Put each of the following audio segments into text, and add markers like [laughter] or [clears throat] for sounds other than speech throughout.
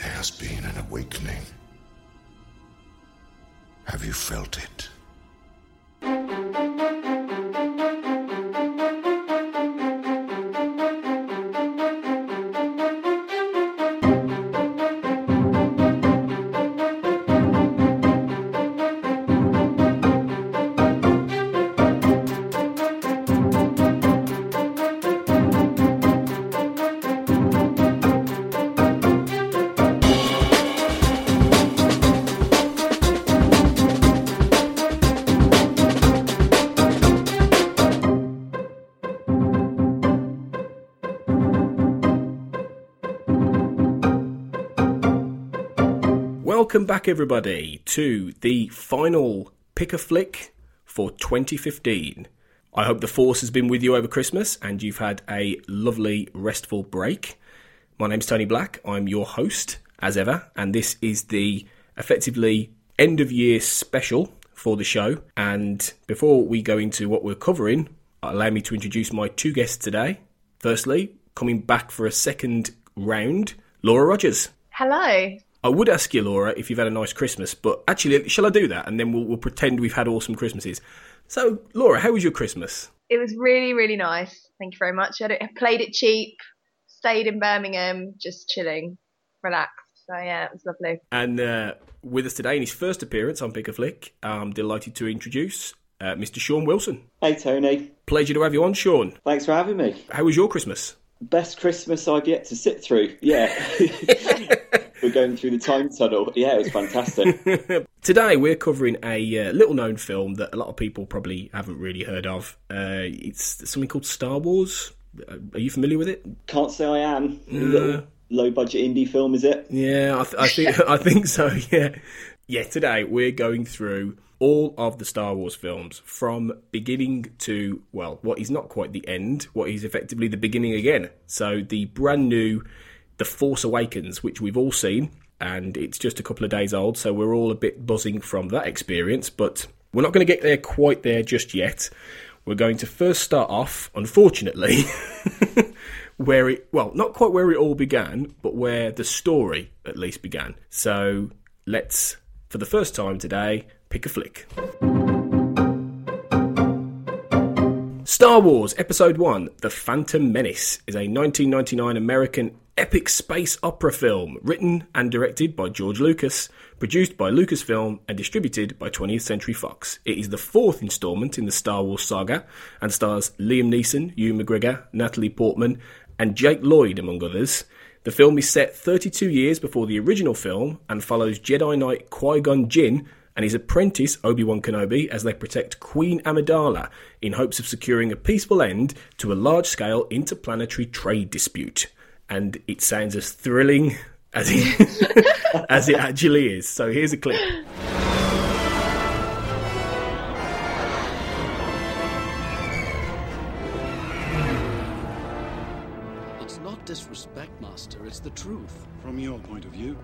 There has been an awakening. Have you felt it? Welcome back, everybody, to the final pick a flick for 2015. I hope the force has been with you over Christmas and you've had a lovely, restful break. My name's Tony Black. I'm your host, as ever, and this is the effectively end of year special for the show. And before we go into what we're covering, allow me to introduce my two guests today. Firstly, coming back for a second round, Laura Rogers. Hello. I would ask you, Laura, if you've had a nice Christmas, but actually, shall I do that? And then we'll, we'll pretend we've had awesome Christmases. So, Laura, how was your Christmas? It was really, really nice. Thank you very much. I, I played it cheap, stayed in Birmingham, just chilling, relaxed. So, yeah, it was lovely. And uh, with us today in his first appearance on Pick a Flick, I'm delighted to introduce uh, Mr. Sean Wilson. Hey, Tony. Pleasure to have you on, Sean. Thanks for having me. How was your Christmas? Best Christmas I've yet to sit through. Yeah. [laughs] we're going through the time tunnel. Yeah, it was fantastic. [laughs] Today we're covering a uh, little known film that a lot of people probably haven't really heard of. Uh, it's something called Star Wars. Uh, are you familiar with it? Can't say I am. Little low budget indie film, is it? Yeah, I, th- I think [laughs] I think so. Yeah, yeah. Today we're going through all of the Star Wars films from beginning to well, what is not quite the end, what is effectively the beginning again. So the brand new The Force Awakens, which we've all seen, and it's just a couple of days old, so we're all a bit buzzing from that experience, but we're not going to get there quite there just yet. We're going to first start off, unfortunately, [laughs] where it, well, not quite where it all began, but where the story at least began. So let's, for the first time today, pick a flick. Star Wars Episode 1 The Phantom Menace is a 1999 American epic space opera film written and directed by George Lucas, produced by Lucasfilm, and distributed by 20th Century Fox. It is the fourth installment in the Star Wars saga and stars Liam Neeson, Ewan McGregor, Natalie Portman, and Jake Lloyd, among others. The film is set 32 years before the original film and follows Jedi Knight Qui Gon Jinn and his apprentice Obi Wan Kenobi as they protect Queen Amidala in hopes of securing a peaceful end to a large scale interplanetary trade dispute. And it sounds as thrilling [laughs] as it, [laughs] as it actually is. So here's a clip. It's not disrespect, Master, it's the truth. From your point of view,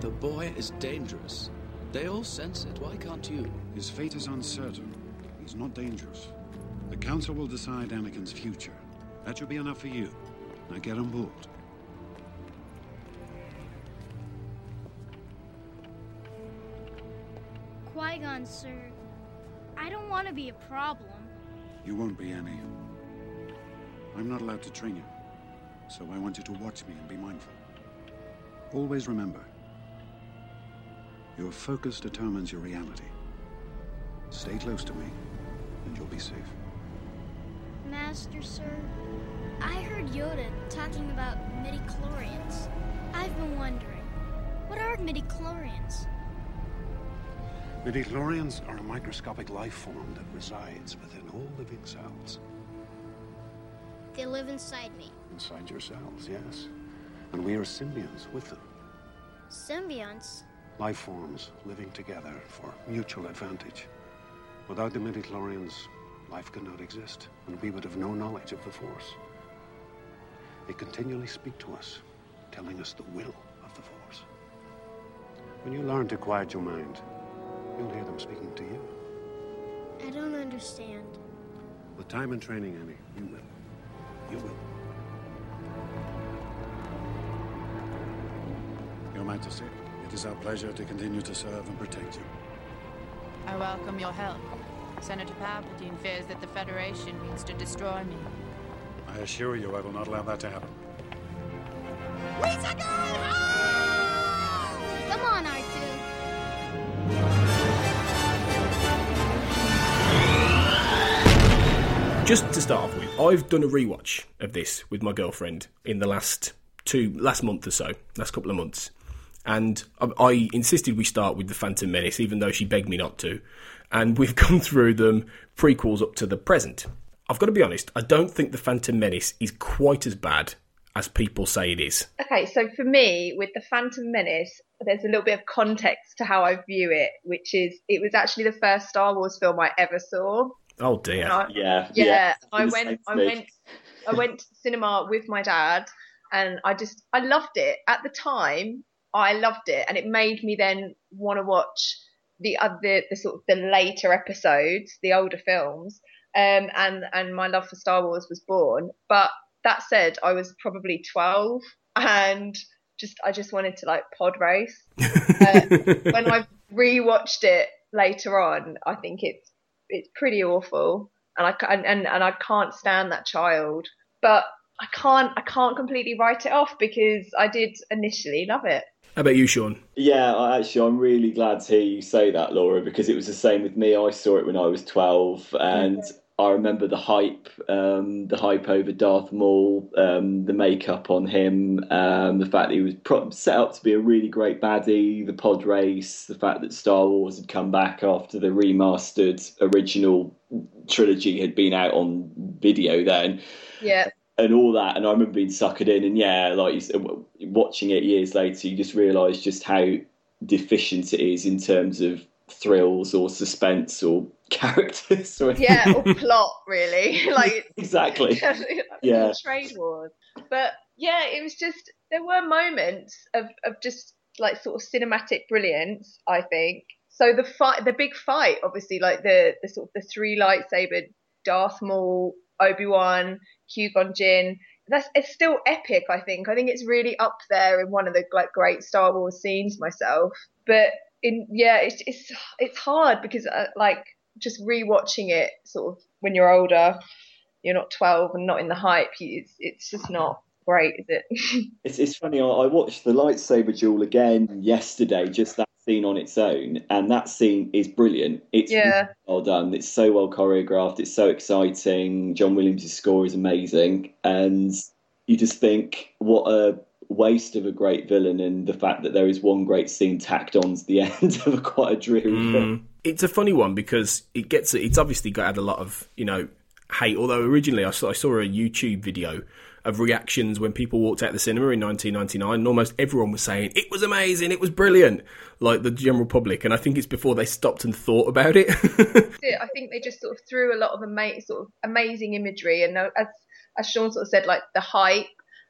The boy is dangerous. They all sense it. Why can't you? his fate is uncertain. He's not dangerous. The Council will decide Anakin's future. That should be enough for you. Now get on board. Qui Gon, sir. I don't want to be a problem. You won't be any. I'm not allowed to train you. so I want you to watch me and be mindful. Always remember your focus determines your reality. Stay close to me, and you'll be safe. Master, sir, I heard Yoda talking about midichlorians. I've been wondering, what are midichlorians? Midichlorians are a microscopic life form that resides within all living cells. They live inside me. Inside your cells, yes. And we are symbionts with them. Symbionts? Life forms living together for mutual advantage. Without the midichlorians, life could not exist, and we would have no knowledge of the Force. They continually speak to us, telling us the will of the Force. When you learn to quiet your mind, you'll hear them speaking to you. I don't understand. With time and training, Annie, you will. You will. Your Majesty, it is our pleasure to continue to serve and protect you. I welcome your help. Senator Palpatine fears that the Federation means to destroy me. I assure you I will not allow that to happen. Wait again Come on, R2. Just to start off with, I've done a rewatch of this with my girlfriend in the last two, last month or so, last couple of months, and I, I insisted we start with the Phantom Menace, even though she begged me not to, and we've [laughs] gone through them prequels up to the present. I've got to be honest, I don't think the Phantom Menace is quite as bad as people say it is. Okay, so for me, with the Phantom Menace, there's a little bit of context to how I view it, which is it was actually the first Star Wars film I ever saw. Oh dear. I- Yeah, yeah, yeah. I went, I to went, I went to the cinema with my dad, and I just, I loved it at the time. I loved it, and it made me then want to watch the other, the sort of the later episodes, the older films, um, and and my love for Star Wars was born. But that said, I was probably twelve, and just I just wanted to like pod race. Uh, [laughs] when I rewatched it later on, I think it's it's pretty awful, and I ca- and, and and I can't stand that child, but I can't I can't completely write it off because I did initially love it. How about you, Sean? Yeah, I- actually, I'm really glad to hear you say that, Laura, because it was the same with me. I saw it when I was 12, and I remember the hype, um, the hype over Darth Maul, um, the makeup on him, um, the fact that he was pro- set up to be a really great baddie, the pod race, the fact that Star Wars had come back after the remastered original trilogy had been out on video then Yeah, and all that. And I remember being suckered in, and yeah, like you said, watching it years later, you just realise just how deficient it is in terms of thrills or suspense or [laughs] characters. Or yeah, or plot really, [laughs] [laughs] like exactly. Yeah. trade wars. But yeah, it was just there were moments of of just like sort of cinematic brilliance. I think so. The fight, the big fight, obviously, like the the sort of the three lightsaber Darth Maul, Obi Wan, Qui Gon Jinn. That's it's still epic. I think. I think it's really up there in one of the like great Star Wars scenes myself. But in yeah, it's it's it's hard because uh, like just rewatching it sort of when you're older, you're not 12 and not in the hype. It's it's just not great, is it? [laughs] It's, it's funny. I, I watched the lightsaber duel again yesterday, just that scene on its own, and that scene is brilliant. It's Yeah. really well done. It's so well choreographed. It's so exciting. John Williams' score is amazing, and you just think, what a waste of a great villain, and the fact that there is one great scene tacked on to the [laughs] end of a quite a dreary hmm. film. It's a funny one because it gets it's obviously got had a lot of you know hate. Although originally I saw I saw a YouTube video of reactions when people walked out of the cinema in 1999, and almost everyone was saying it was amazing, it was brilliant, like the general public. And I think it's before they stopped and thought about [laughs] it. I think they just sort of threw a lot of ama- sort of amazing imagery, and uh, as as Sean sort of said, like the hype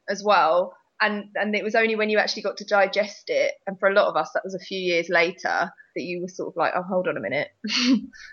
as well. And and it was only when you actually got to digest it, and for a lot of us, that was a few years later that you were sort of like, oh, hold on a minute, [laughs]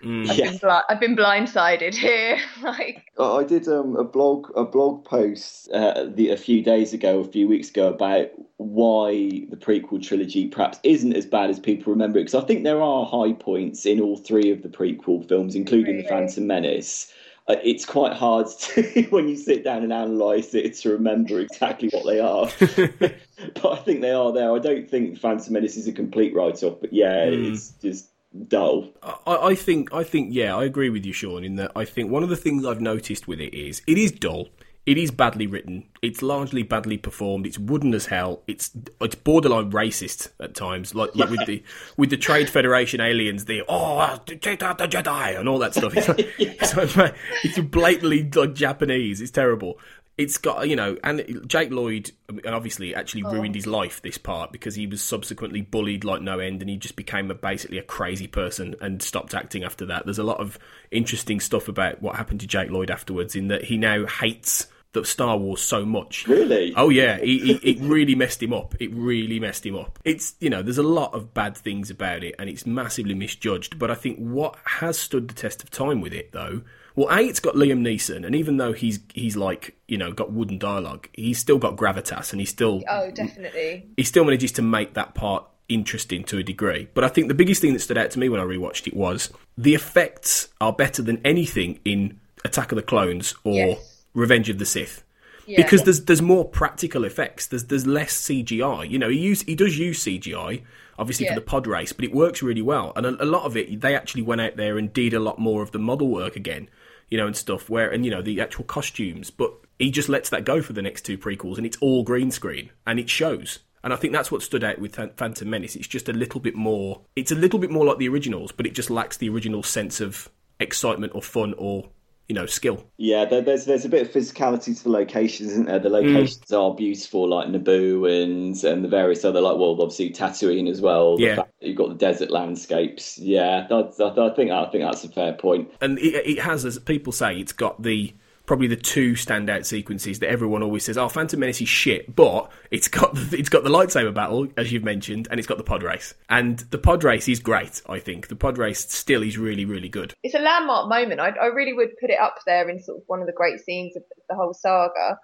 Mm. I've, Yeah. been bli- I've been blindsided here. [laughs] like, I I did um, a blog a blog post uh, the, a few days ago, a few weeks ago, about why the prequel trilogy perhaps isn't as bad as people remember it. Because I think there are high points in all three of the prequel films, including the Phantom Menace. Uh, it's quite hard [laughs] to, when you sit down and analyse it to remember exactly what they are. [laughs] [laughs] but I think they are there. I don't think Phantom Menace is a complete write-off, but yeah, Mm. it's just dull. I, I think I think yeah, I agree with you, Sean. In that I think one of the things I've noticed with it is it is dull. It is badly written. It's largely badly performed. It's wooden as hell. It's it's borderline racist at times, like, like with the [laughs] with the Trade Federation aliens. The oh, uh, take out the Jedi and all that stuff. It's, like, [laughs] it's, like, it's blatantly like Japanese. It's terrible. It's got you know, and Jake Lloyd, and obviously actually oh. ruined his life this part because he was subsequently bullied like no end, and he just became a, basically a crazy person and stopped acting after that. There's a lot of interesting stuff about what happened to Jake Lloyd afterwards, in that he now hates the Star Wars so much. Really? Oh yeah, he, he, it really messed him up. It really messed him up. It's you know, there's a lot of bad things about it, and it's massively misjudged. But I think what has stood the test of time with it, though, well, a it's got Liam Neeson, and even though he's he's like you know got wooden dialogue, he's still got gravitas, and he's still Oh, definitely. he still manages to make that part interesting to a degree. But I think the biggest thing that stood out to me when I rewatched it was the effects are better than anything in Attack of the Clones or Yes. Revenge of the Sith. Yeah. Because there's there's more practical effects. There's there's less CGI. You know, he use he does use CGI, obviously Yeah. for the pod race, but it works really well. And a, a lot of it, they actually went out there and did a lot more of the model work again, you know, and stuff. Where and you know the actual costumes, but he just lets that go for the next two prequels, and it's all green screen, and it shows. And I think that's what stood out with Phantom Menace. It's just a little bit more. It's a little bit more like the originals, but it just lacks the original sense of excitement or fun or you know skill. Yeah, there's there's a bit of physicality to the locations, isn't there? The Mm. locations are beautiful, like Naboo and and the various other, like well, obviously Tatooine as well. Yeah. that you've got the desert landscapes. Yeah, I, I, I think I think that's a fair point. and it, it has, as people say, it's got the probably the two standout sequences that everyone always says, "Oh, Phantom Menace is shit," but it's got the, it's got the lightsaber battle, as you've mentioned, and it's got the pod race, and the pod race is great. I think the pod race still is really really good. It's a landmark moment. I, I really would put it up there in sort of one of the great scenes of the whole saga.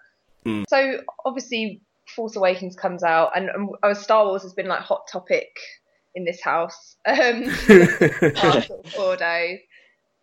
Mm. So obviously, Force Awakens comes out, and, and uh, Star Wars has been like hot topic in this house um, [laughs] sort of four days.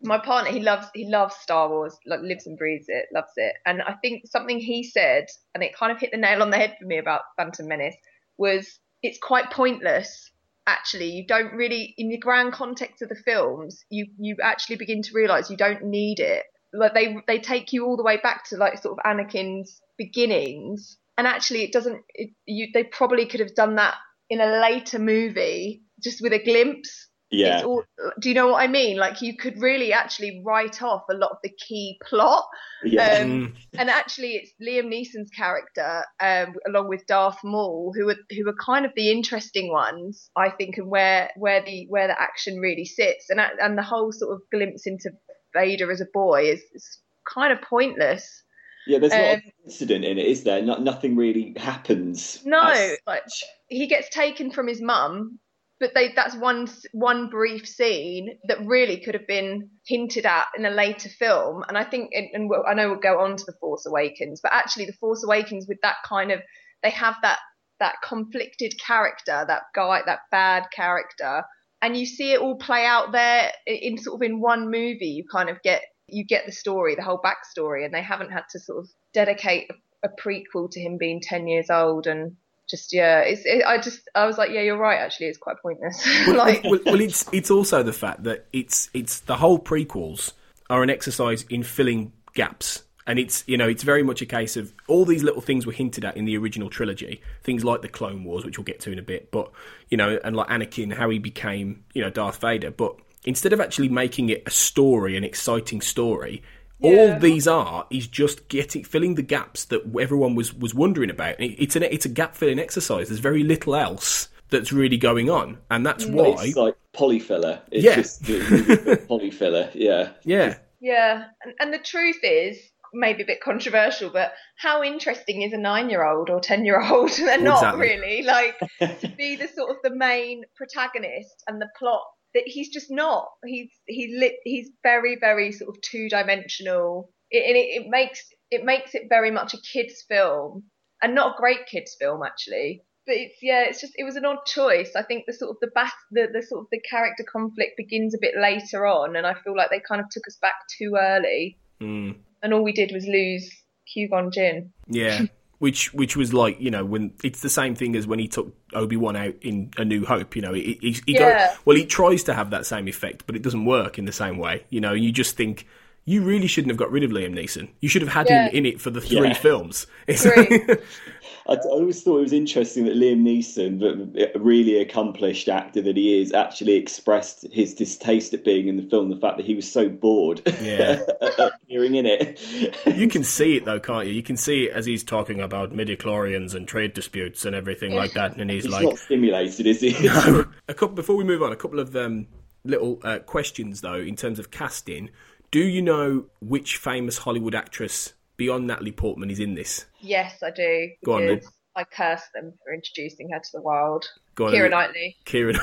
My partner, he loves he loves Star Wars, like lives and breathes it, loves it. And I think something he said, and it kind of hit the nail on the head for me about Phantom Menace, was it's quite pointless. Actually, you don't really, in the grand context of the films, you you actually begin to realise you don't need it. Like they they take you all the way back to like sort of Anakin's beginnings, and actually it doesn't. It, you they probably could have done that in a later movie, just with a glimpse Yeah, it's all, do you know what I mean? Like you could really actually write off a lot of the key plot. yeah. Um, and actually, it's Liam Neeson's character, um, along with Darth Maul, who are who are kind of the interesting ones, I think, and where where the where the action really sits, and and the whole sort of glimpse into Vader as a boy is, is kind of pointless. yeah. There's not um, an incident in it, is there? Not, nothing really happens. No, as like he gets taken from his mum, but they that's one one brief scene that really could have been hinted at in a later film. And I think, and, and we'll, I know we'll go on to the Force Awakens, but actually, the Force Awakens with that kind of they have that that conflicted character, that guy, that bad character, and you see it all play out there in, in sort of in one movie. You kind of get you get the story, the whole backstory, and they haven't had to sort of dedicate a, a prequel to him being ten years old and just yeah. It's it, I just I was like yeah, you're right. Actually, it's quite pointless. [laughs] well, like well, well, it's it's also the fact that it's it's the whole prequels are an exercise in filling gaps. And it's you know it's very much a case of all these little things were hinted at in the original trilogy, things like the Clone Wars, which we'll get to in a bit, but you know, and like Anakin, how he became you know Darth Vader. But instead of actually making it a story, an exciting story, all these are is just getting filling the gaps that everyone was was wondering about. It- It's an it's a gap filling exercise. There's very little else that's really going on, and that's mm. why. It's like Polyfilla. It's Yeah. just [laughs] Polyfilla. Yeah. Yeah, Yeah, and, and the truth is, maybe a bit controversial, but how interesting is a nine-year-old or ten-year-old? [laughs] They're not Exactly. really like to [laughs] be the sort of the main protagonist and the plot. That he's just not. He's he's lit. He's very very sort of two-dimensional, it, and it, it makes it makes it very much a kids' film, and not a great kids' film actually. But it's yeah, it's just it was an odd choice. I think the sort of the back the, the sort of the character conflict begins a bit later on, and I feel like they kind of took us back too early. Mm. and all we did was lose Qui Gon Jinn. Yeah. [laughs] Which which was like you know when it's the same thing as when he took Obi Wan out in A New Hope you know he, he, he go- Yeah. well he tries to have that same effect but it doesn't work in the same way you know you just think you really shouldn't have got rid of Liam Neeson you should have had Yeah. him in it for the three Yeah. films [laughs] [laughs] I, I always thought it was interesting that Liam Neeson, the- a really accomplished actor that he is, actually expressed his distaste at being in the film. The fact that he was so bored Yeah. [laughs] appearing in it. you can see it though can't you you can see it as he's talking about midichlorians and trade disputes and everything like that and he's He's like not stimulated, is he? No. [laughs] A couple before we move on, a couple of um, little uh, questions though in terms of casting. Do you know which famous Hollywood actress beyond Natalie Portman is in this? Yes, I do. Go on, because I cursed them for introducing her to the world. Go on, Keira. Knightley. Kieran,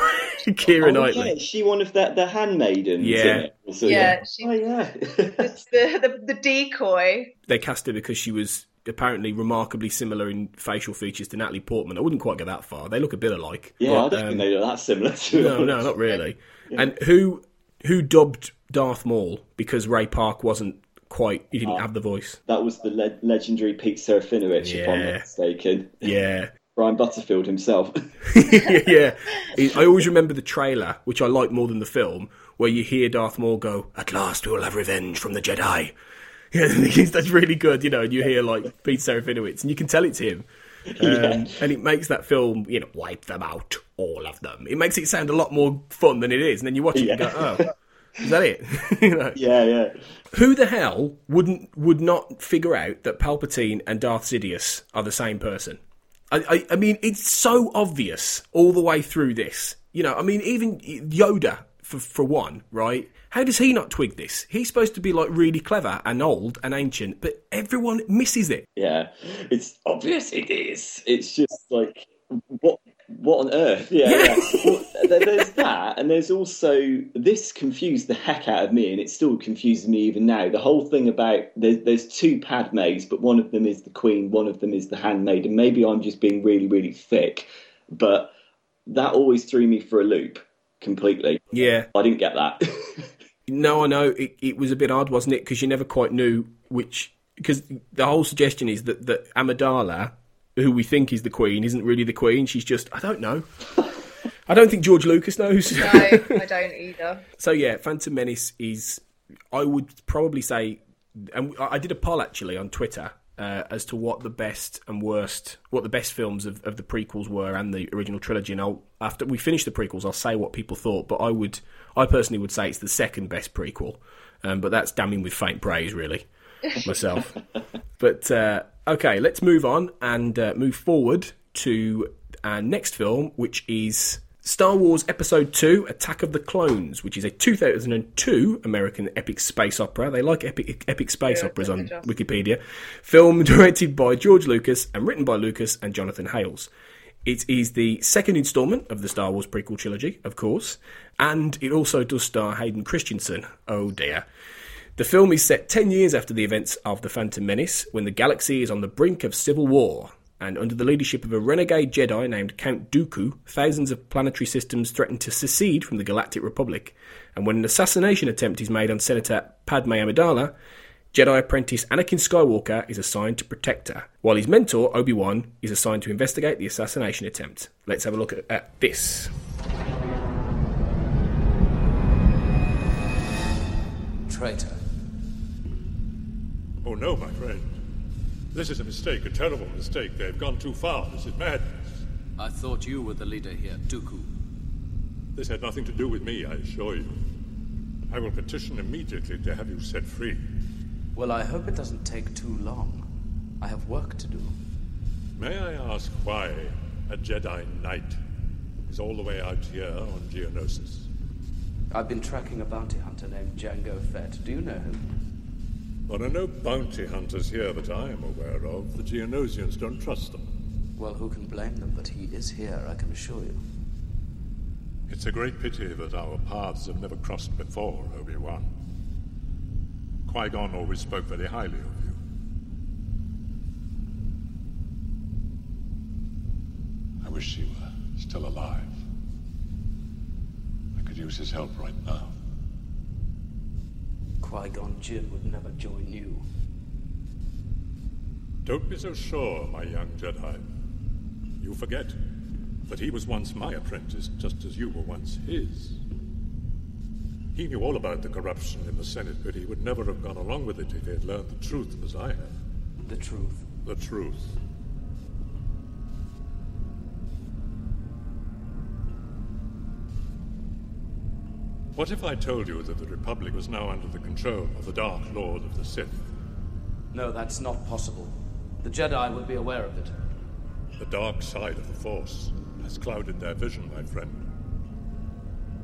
Kieran [laughs] Oh, Knightley. yeah, is she one of the, the handmaidens? Yeah. in it? So, Yeah, she- Oh, yeah. The, the the decoy. They cast her because she was apparently remarkably similar in facial features to Natalie Portman. I wouldn't quite go that far. They look a bit alike. Yeah, but, I don't um, think they look that similar to No, no, not really. And who who dubbed Darth Maul because Ray Park wasn't quite he didn't Oh. have the voice. That was the le- legendary Pete Serafinowicz, if I'm Yeah. not mistaken. Yeah. Brian Butterfield himself. [laughs] [laughs] yeah, I always remember the trailer, which I like more than the film, where you hear Darth Maul go, "At last, we will have revenge from the Jedi." [laughs] Yeah, that's really good, you know. And you hear like Pete Serafinowicz, and you can tell it's him, um, Yeah. and it makes that film, you know, wipe them out, all of them. It makes it sound a lot more fun than it is, and then you watch it and go, "Oh, is that it?" you know? Yeah, yeah. Who the hell wouldn't would not figure out that Palpatine and Darth Sidious are the same person? I, I, I mean, it's so obvious all the way through this. You know, I mean, even Yoda, for for one, right? How does he not twig this? He's supposed to be like really clever and old and ancient, but everyone misses it. Yeah, it's obvious it is. It's just like what what on earth? Yeah, Yeah. Well, there's that, and there's also this confused the heck out of me, and it still confuses me even now. The whole thing about there's, there's two Padmes, but one of them is the Queen, one of them is the handmaid, and maybe I'm just being really really thick, but that always threw me for a loop completely. Yeah. I didn't get that. [laughs] No, I know it, it was a bit odd, wasn't it? Because you never quite knew which. Because the whole suggestion is that that Amidala, who we think is the queen, isn't really the queen. She's just I don't know. I don't think George Lucas knows. No, [laughs] I don't either. so yeah, Phantom Menace is. I would probably say, and I I did a poll actually on Twitter uh, as to what the best and worst, what the best films of, of the prequels were and the original trilogy. And I'll, after we finish the prequels, I'll say what people thought. But I would, I personally would say it's the second best prequel. Um, but that's damning with faint praise, really, myself. but uh, okay, let's move on and uh, move forward to our next film, which is Star Wars Episode 2 Attack of the Clones, which is a 2002 American epic space opera. They like epic, epic space Yeah, operas on. Wikipedia. Film [laughs] directed by George Lucas and written by Lucas and Jonathan Hales. It is the second installment of the Star Wars prequel trilogy, of course, and it also does star Hayden Christensen. Oh dear. The film is set 10 years after the events of The Phantom Menace, when the galaxy is on the brink of civil war. And under the leadership of a renegade Jedi named Count Dooku, thousands of planetary systems threaten to secede from the Galactic Republic. And when an assassination attempt is made on Senator Padme Amidala, Jedi apprentice Anakin Skywalker is assigned to protect her, while his mentor, Obi Wan, is assigned to investigate the assassination attempt. Let's have a look at, at this. Traitor. Oh no, my friend. This is a mistake, a terrible mistake. They've gone too far. This is madness. I thought you were the leader here, Dooku. This had nothing to do with me, I assure you. I will petition immediately to have you set free. Well, I hope it doesn't take too long. I have work to do. May I ask why a Jedi Knight is all the way out here on Geonosis? I've been tracking a bounty hunter named Jango Fett. Do you know him? There are no bounty hunters here that I am aware of. The Geonosians don't trust them. Well, who can blame them? But he is here, I can assure you. It's a great pity that our paths have never crossed before, Obi-Wan. Qui-Gon always spoke very highly of you. I wish he were still alive. I could use his help right now. Qui Gon Jinn would never join you. Don't be so sure, my young Jedi. You forget that he was once my apprentice, just as you were once his. He knew all about the corruption in the Senate, but he would never have gone along with it if he had learned the truth as I have. The truth. The truth. What if I told you that the Republic was now under the control of the Dark Lord of the Sith? No, that's not possible. The Jedi would be aware of it. The dark side of the Force has clouded their vision, my friend.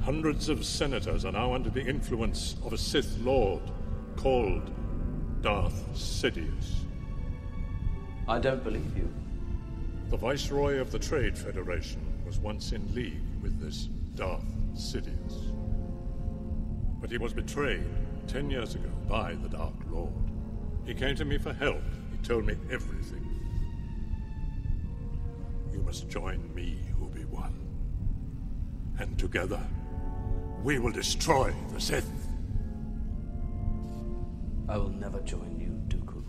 Hundreds of senators are now under the influence of a Sith Lord called Darth Sidious. I don't believe you. The Viceroy of the Trade Federation was once in league with this Darth Sidious. But he was betrayed ten years ago by the Dark Lord. He came to me for help. He told me everything. You must join me, Obi-Wan. And together, we will destroy the Sith. I will never join you, Dooku.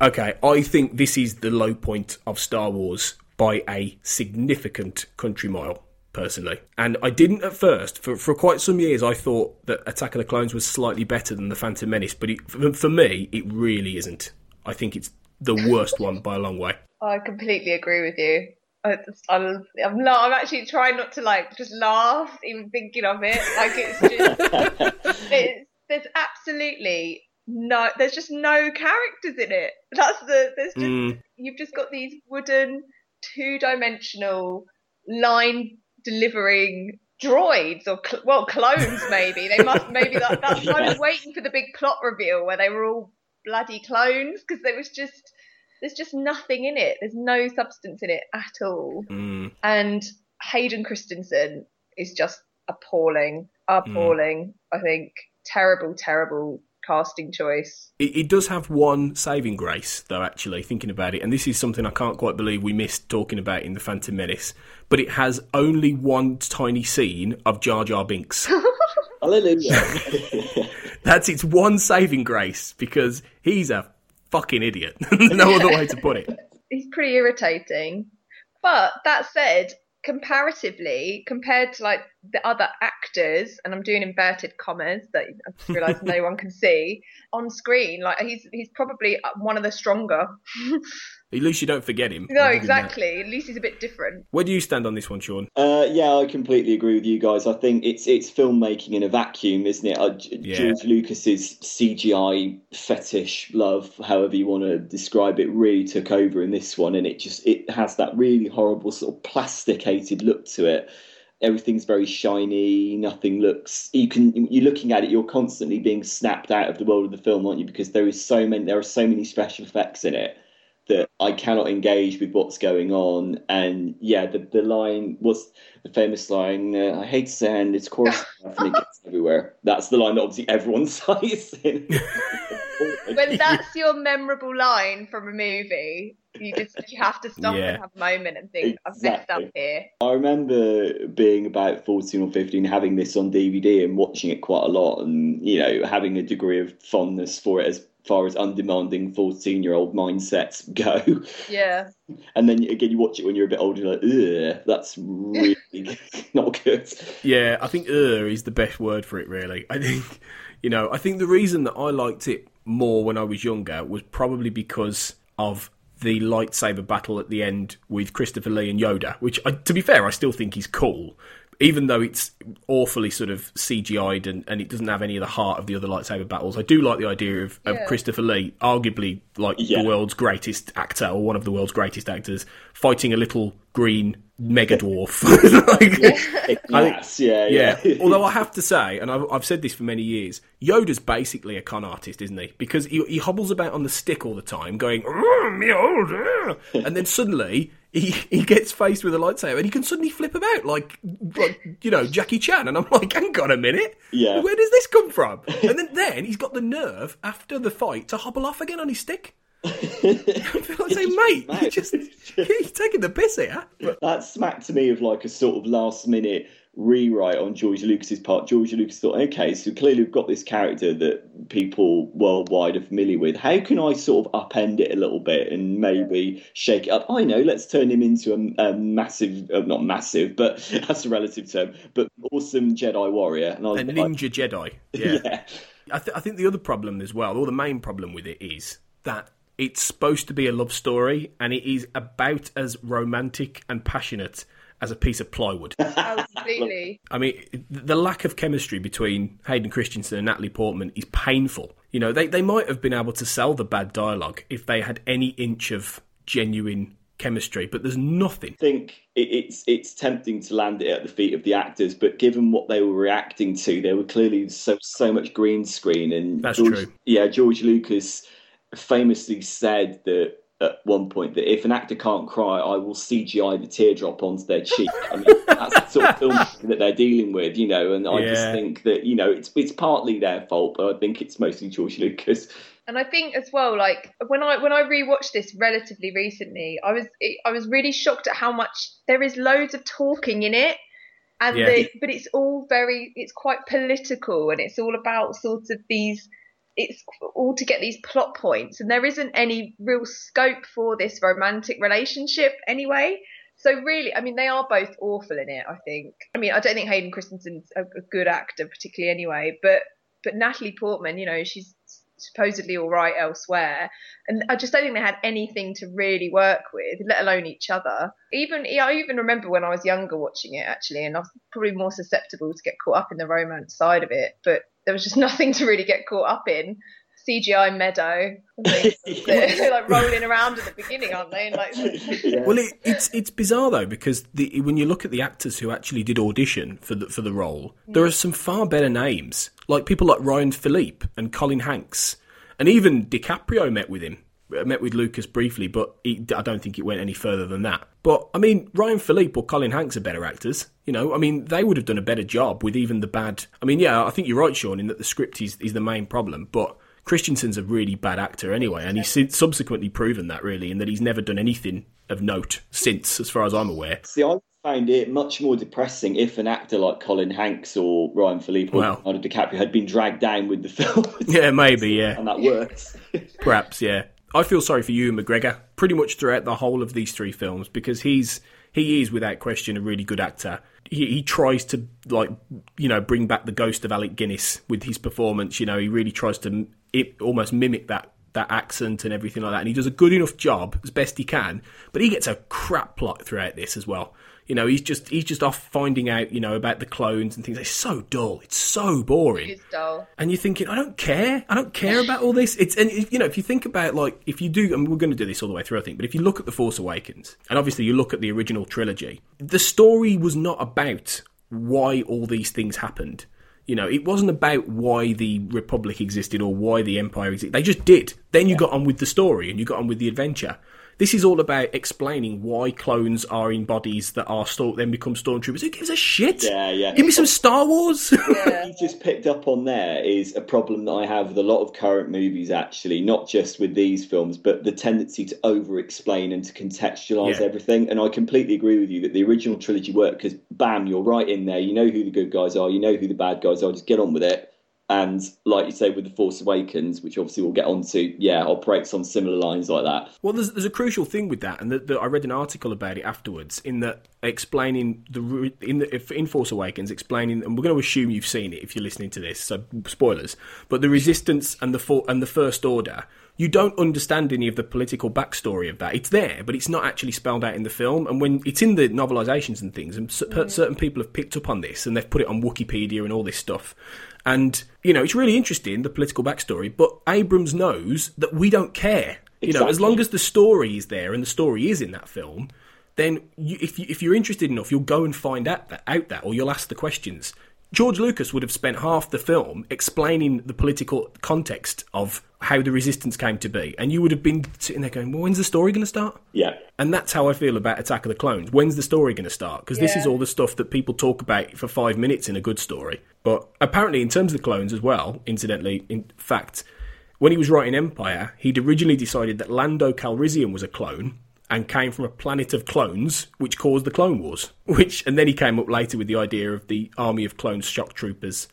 Okay, I think this is the low point of Star Wars by a significant country mile, personally. And I didn't at first. For, for quite some years, I thought that Attack of the Clones was slightly better than The Phantom Menace, but it, for, for me, it really isn't. I think it's the worst one by a long way. I completely agree with you. I, I'm, I'm, not, I'm actually trying not to like just laugh even thinking of it. Like it's just, [laughs] it's, there's absolutely no, there's just no characters in it. That's the, there's just, Mm. you've just got these wooden, two dimensional line delivering droids or cl- well clones maybe. They must maybe that, that's why I was waiting for the big plot reveal where they were all bloody clones because there was just there's just nothing in it. There's no substance in it at all. Mm. and Hayden Christensen is just appalling. Appalling I think. Terrible terrible casting choice It, it does have one saving grace, though, actually, thinking about it, and this is something I can't quite believe we missed talking about in The Phantom Menace, but it has only one tiny scene of Jar Jar Binks. [laughs] Hallelujah. [laughs] That's its one saving grace, because he's a fucking idiot. [laughs] no other way to put it. he's pretty irritating. But that said, comparatively, compared to like the other actors, and I'm doing inverted commas that I just realised no one can see on screen, like he's he's probably one of the stronger. [laughs] At least you don't forget him. no, I'll give him that. exactly. At least he's a bit different. Where do you stand on this one, Sean? Uh, yeah, I completely agree with you guys. I think it's it's filmmaking in a vacuum, isn't it? Uh, Yeah. George Lucas's CGI fetish love, however you want to describe it, really took over in this one, and it just it has that really horrible sort of plasticated look to it. Everything's very shiny. Nothing looks. You can you're looking at it. You're constantly being snapped out of the world of the film, aren't you? Because there is so many. There are so many special effects in it that I cannot engage with what's going on. And yeah, the the line was the famous line. Uh, I hate sand. It's coarse [laughs] enough and it gets everywhere. That's the line that obviously everyone [laughs] sighs in. [laughs] When that's your memorable line from a movie, you just you have to stop Yeah. and have a moment and think, I've messed up here. I remember being about 14 or 15, having this on DVD and watching it quite a lot, and you know, having a degree of fondness for it as far as undemanding 14 year old mindsets go. Yeah. [laughs] And then again, you watch it when you're a bit older, you're like, ugh, that's really [laughs] not good. Yeah, I think "er" is the best word for it. Really, I think you know. I think the reason that I liked it more when I was younger was probably because of the lightsaber battle at the end with Christopher Lee and Yoda, which, I, to be fair, I still think is cool. Even though it's awfully sort of CGI'd and, and it doesn't have any of the heart of the other lightsaber battles, I do like the idea of, of Christopher Lee, arguably like the world's greatest actor or one of the world's greatest actors, fighting a little green mega dwarf. [laughs] Like, I think- Yes, yeah, yeah. Although I have to say, and I've, I've said this for many years, Yoda's basically a con artist, isn't he? Because he, he hobbles about on the stick all the time, going "Oh, me old," uh," and then suddenly he, he gets faced with a lightsaber and he can suddenly flip about like like you know Jackie Chan, and I'm like, hang on a minute, Yeah. where does this come from? [laughs] And then then he's got the nerve after the fight to hobble off again on his stick. [laughs] I feel like saying, mate, you [laughs] just you're taking the piss here. That smacked to me of like a sort of last minute rewrite on George Lucas's part. George Lucas thought, okay, so clearly we've got this character that people worldwide are familiar with. How can I sort of upend it a little bit and maybe shake it up? I know, let's turn him into a, a massive, uh, not massive, but [laughs] that's a relative term, but awesome Jedi warrior. And I was, a ninja Jedi. Yeah. [laughs] yeah. I, th- I think the other problem as well, or the main problem with it is that it's supposed to be a love story and it is about as romantic and passionate as a piece of plywood. Oh, completely. I mean, the lack of chemistry between Hayden Christensen and Natalie Portman is painful. You know, they, they might have been able to sell the bad dialogue if they had any inch of genuine chemistry, but there's nothing. I think it's it's tempting to land it at the feet of the actors, but given what they were reacting to, there were clearly so so much green screen, and that's George, true. Yeah, George Lucas famously said that at one point that if an actor can't cry, I will CGI the teardrop onto their cheek. I mean, that's the sort of film [laughs] that they're dealing with, you know. And I yeah. just think that you know it's it's partly their fault, but I think it's mostly George Lucas. And I think as well, like when I when I rewatched this relatively recently, I was I was really shocked at how much there is loads of talking in it. And yeah. the, but it's all very it's quite political and it's all about sort of these it's all to get these plot points and there isn't any real scope for this romantic relationship anyway. So really i mean they are both awful in it i think. I mean i don't think hayden christensen's a, a good actor particularly anyway but but natalie portman you know she's supposedly all right elsewhere. And i just don't think they had anything to really work with let alone each other. Even i even remember when i was younger watching it actually and i was probably more susceptible to get caught up in the romance side of it but there was just [laughs] nothing to really get caught up in. CGI meadow, [laughs] they're [laughs] like rolling around at the beginning, aren't they? Like, yeah. Well, it, it's it's bizarre though because the, when you look at the actors who actually did audition for the for the role, there are some far better names, like people like Ryan Phillippe and Colin Hanks, and even DiCaprio met with him uh, met with Lucas briefly, but he, I don't think it went any further than that. But I mean, Ryan Phillippe or Colin Hanks are better actors. You know, I mean, they would have done a better job with even the bad. I mean, yeah, I think you're right, Sean, in that the script is is the main problem, but. Christensen's a really bad actor anyway, and he's subsequently proven that really, and that he's never done anything of note since, as far as I'm aware. See, I find it much more depressing if an actor like Colin Hanks or Ryan Phillippe or well, Leonardo DiCaprio had been dragged down with the [laughs] film. yeah, maybe, yeah, and that works. Perhaps, yeah. I feel sorry for Ewan McGregor pretty much throughout the whole of these three films because he's he is without question a really good actor. He, he tries to like you know bring back the ghost of Alec Guinness with his performance. You know he really tries to it, almost mimic that that accent and everything like that, and he does a good enough job as best he can. But he gets a crap plot throughout this as well. You know, he's just he's just off finding out, you know, about the clones and things. It's so dull. It's so boring. It's dull. And you're thinking, I don't care. I don't care about all this. It's and you know, if you think about like if you do, and we're going to do this all the way through, I think. But if you look at the Force Awakens, and obviously you look at the original trilogy, the story was not about why all these things happened. You know, it wasn't about why the Republic existed or why the Empire existed. They just did. Then you yeah. got on with the story and you got on with the adventure. This is all about explaining why clones are in bodies that are still then become stormtroopers. Who gives a shit? Yeah, yeah. Give me some Star Wars. What [laughs] you just picked up on there is a problem that I have with a lot of current movies, actually, not just with these films, but the tendency to over-explain and to contextualize yeah. everything. And I completely agree with you that the original trilogy worked because, bam, you're right in there. You know who the good guys are. You know who the bad guys are. Just get on with it and like you say with the Force Awakens, which obviously we'll get onto, yeah, operates on similar lines like that. Well, there's there's a crucial thing with that, and that I read an article about it afterwards, in that explaining the in the in Force Awakens, explaining, and we're going to assume you've seen it if you're listening to this, so spoilers. But the Resistance and the for, and the First Order. You don't understand any of the political backstory of that. It's there, but it's not actually spelled out in the film. And when it's in the novelizations and things, and certain people have picked up on this and they've put it on Wikipedia and all this stuff. And, you know, it's really interesting, the political backstory, but Abrams knows that we don't care. Exactly. You know, as long as the story is there and the story is in that film, then you, if, you, if you're interested enough, you'll go and find out that, out that, or you'll ask the questions. George Lucas would have spent half the film explaining the political context of how the resistance came to be, and you would have been sitting there going, "Well, when's the story going to start?" Yeah, and that's how I feel about Attack of the Clones. When's the story going to start? Because yeah. this is all the stuff that people talk about for five minutes in a good story. But apparently, in terms of the clones as well, incidentally, in fact, when he was writing Empire, he'd originally decided that Lando Calrissian was a clone, and came from a planet of clones, which caused the Clone Wars. [laughs] Which, and then he came up later with the idea of the army of clone shock troopers,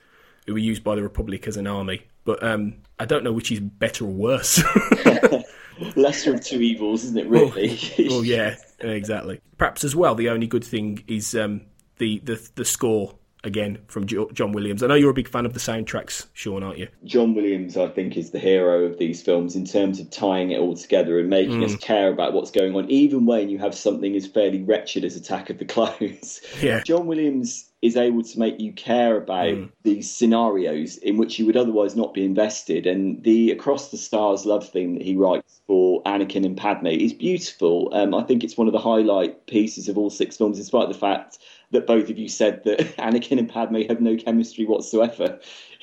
who were used by the Republic as an army. But um, I don't know which is better or worse. [laughs] [laughs] Lesser of two evils, isn't it? Really? well, yeah, exactly. Perhaps as well, the only good thing is um, the, the the score again from John Williams. I know you're a big fan of the soundtracks, Sean, aren't you? John Williams, I think, is the hero of these films in terms of tying it all together and making mm. us care about what's going on, even when you have something as fairly wretched as Attack of the Clones. [laughs] Yeah. John Williams is able to make you care about mm. these scenarios in which you would otherwise not be invested. And the Across the Stars love theme that he writes for Anakin and Padme is beautiful. Um, I think it's one of the highlight pieces of all six films, despite the fact that both of you said that [laughs] Anakin and Padme have no chemistry whatsoever.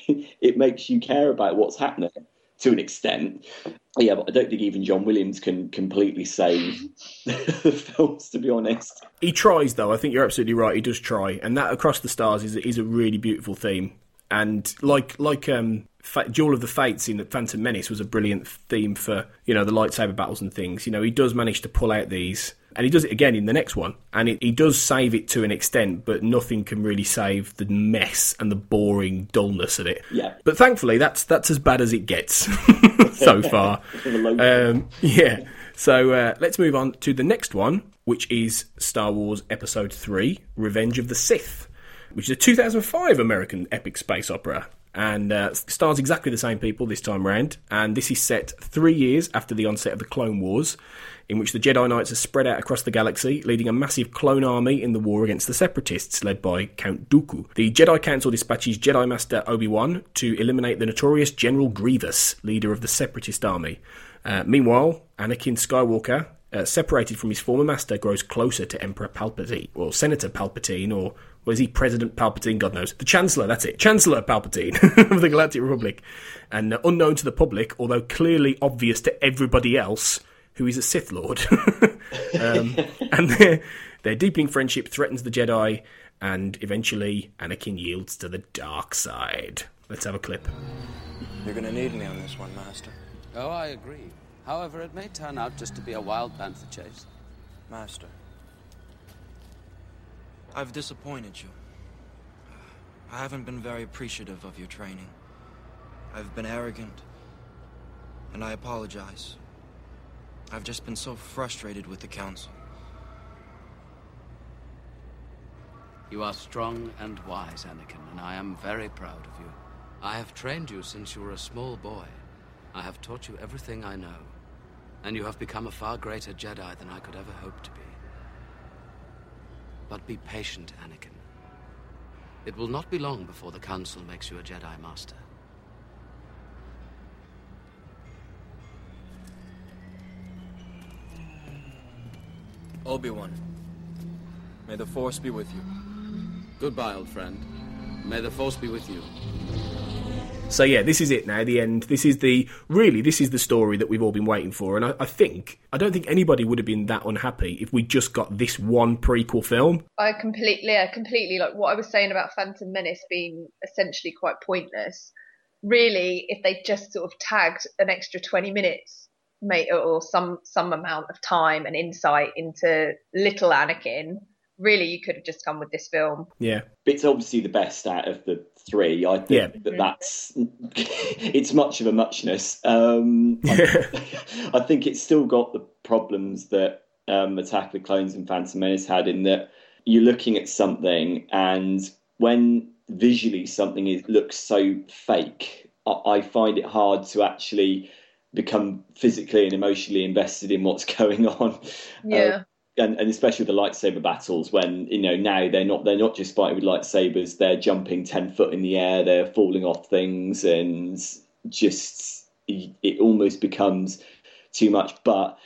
it makes you care about what's happening to an extent. Yeah, but I don't think even John Williams can completely save [laughs] the films, to be honest. He tries, though. I think you're absolutely right. He does try, and that Across the Stars is is a really beautiful theme. And like like um, Duel of the Fates in the Phantom Menace was a brilliant theme for you know the lightsaber battles and things. You know, he does manage to pull out these and he does it again in the next one, and it, he does save it to an extent, but nothing can really save the mess and the boring dullness of it. Yeah. But thankfully, that's that's as bad as it gets [laughs] so [laughs] far. um, [laughs] yeah. So uh, let's move on to the next one, which is Star Wars Episode Three: Revenge of the Sith, which is a 2005 American epic space opera and uh, stars exactly the same people this time round. And this is set three years after the onset of the Clone Wars, in which the Jedi Knights are spread out across the galaxy, leading a massive clone army in the war against the Separatists, led by Count Dooku. The Jedi Council dispatches Jedi Master Obi Wan to eliminate the notorious General Grievous, leader of the Separatist army. Uh, meanwhile, Anakin Skywalker, uh, separated from his former master, grows closer to Emperor Palpatine, or Senator Palpatine, or was he President Palpatine? God knows. The Chancellor, that's it. Chancellor Palpatine [laughs] of the Galactic Republic. And uh, unknown to the public, although clearly obvious to everybody else, who is a Sith Lord. [laughs] um, [laughs] and their, their deepening friendship threatens the Jedi, and eventually Anakin yields to the dark side. Let's have a clip. You're going to need me on this one, Master. Oh, I agree. However, it may turn out just to be a wild bantha chase. Master. I've disappointed you. I haven't been very appreciative of your training. I've been arrogant, and I apologize. I've just been so frustrated with the Council. You are strong and wise, Anakin, and I am very proud of you. I have trained you since you were a small boy. I have taught you everything I know, and you have become a far greater Jedi than I could ever hope to be. But be patient, Anakin. It will not be long before the Council makes you a Jedi Master. Obi-Wan, may the Force be with you. Goodbye, old friend. May the Force be with you. So yeah, this is it now. The end. This is the really. This is the story that we've all been waiting for, and I, I, think I don't think anybody would have been that unhappy if we just got this one prequel film. I completely, yeah, completely like what I was saying about Phantom Menace being essentially quite pointless. Really, if they just sort of tagged an extra twenty minutes, mate, or some some amount of time and insight into little Anakin really you could have just come with this film. Yeah. It's obviously the best out of the three. I think yeah. that that's [laughs] it's much of a muchness. Um, I, [laughs] I, think it's still got the problems that um, Attack of the Clones and Phantom Menace had in that you're looking at something and when visually something is looks so fake, I, I find it hard to actually become physically and emotionally invested in what's [laughs] going on. Yeah. Uh, and, and especially with the lightsaber battles when you know now they're not they're not just fighting with lightsabers they're jumping 10 foot in the air they're falling off things and just it almost becomes too much. But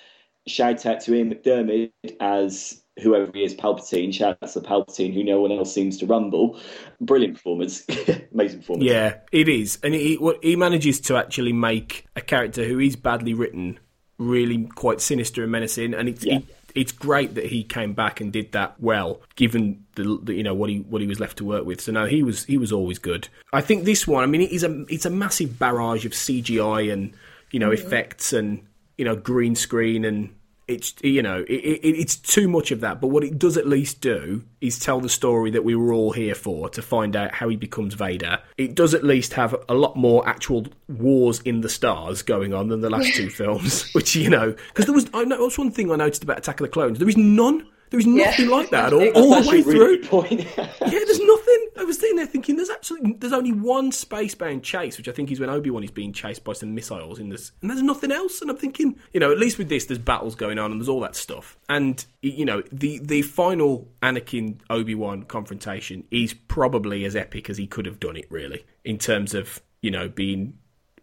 shout out to Ian McDiarmid as whoever he is Palpatine. Shout out to Palpatine who no one else seems to rumble. Brilliant performance. [laughs] Amazing performance. Yeah it is. And he, he manages to actually make a character who is badly written really quite sinister and menacing and it's yeah. it, it's great that he came back and did that well, given the, the, you know what he what he was left to work with. So no, he was he was always good. I think this one, I mean, it is a it's a massive barrage of CGI and you know mm-hmm. effects and you know green screen and It's you know it, it, it's too much of that. But what it does at least do is tell the story that we were all here for to find out how he becomes Vader. It does at least have a lot more actual wars in the stars going on than the last two [laughs] films, which you know because there was I know that's one thing I noticed about Attack of the Clones. There is none. There is nothing Yeah. like that at [laughs] all, all the way really through. good point. [laughs] yeah, there's nothing. I was sitting there thinking, there's absolutely, there's only one space-bound chase, which I think is when Obi Wan is being chased by some missiles in this, and there's nothing else. And I'm thinking, you know, at least with this, there's battles going on and there's all that stuff. And you know, the the final Anakin Obi Wan confrontation is probably as epic as he could have done it, really, in terms of you know being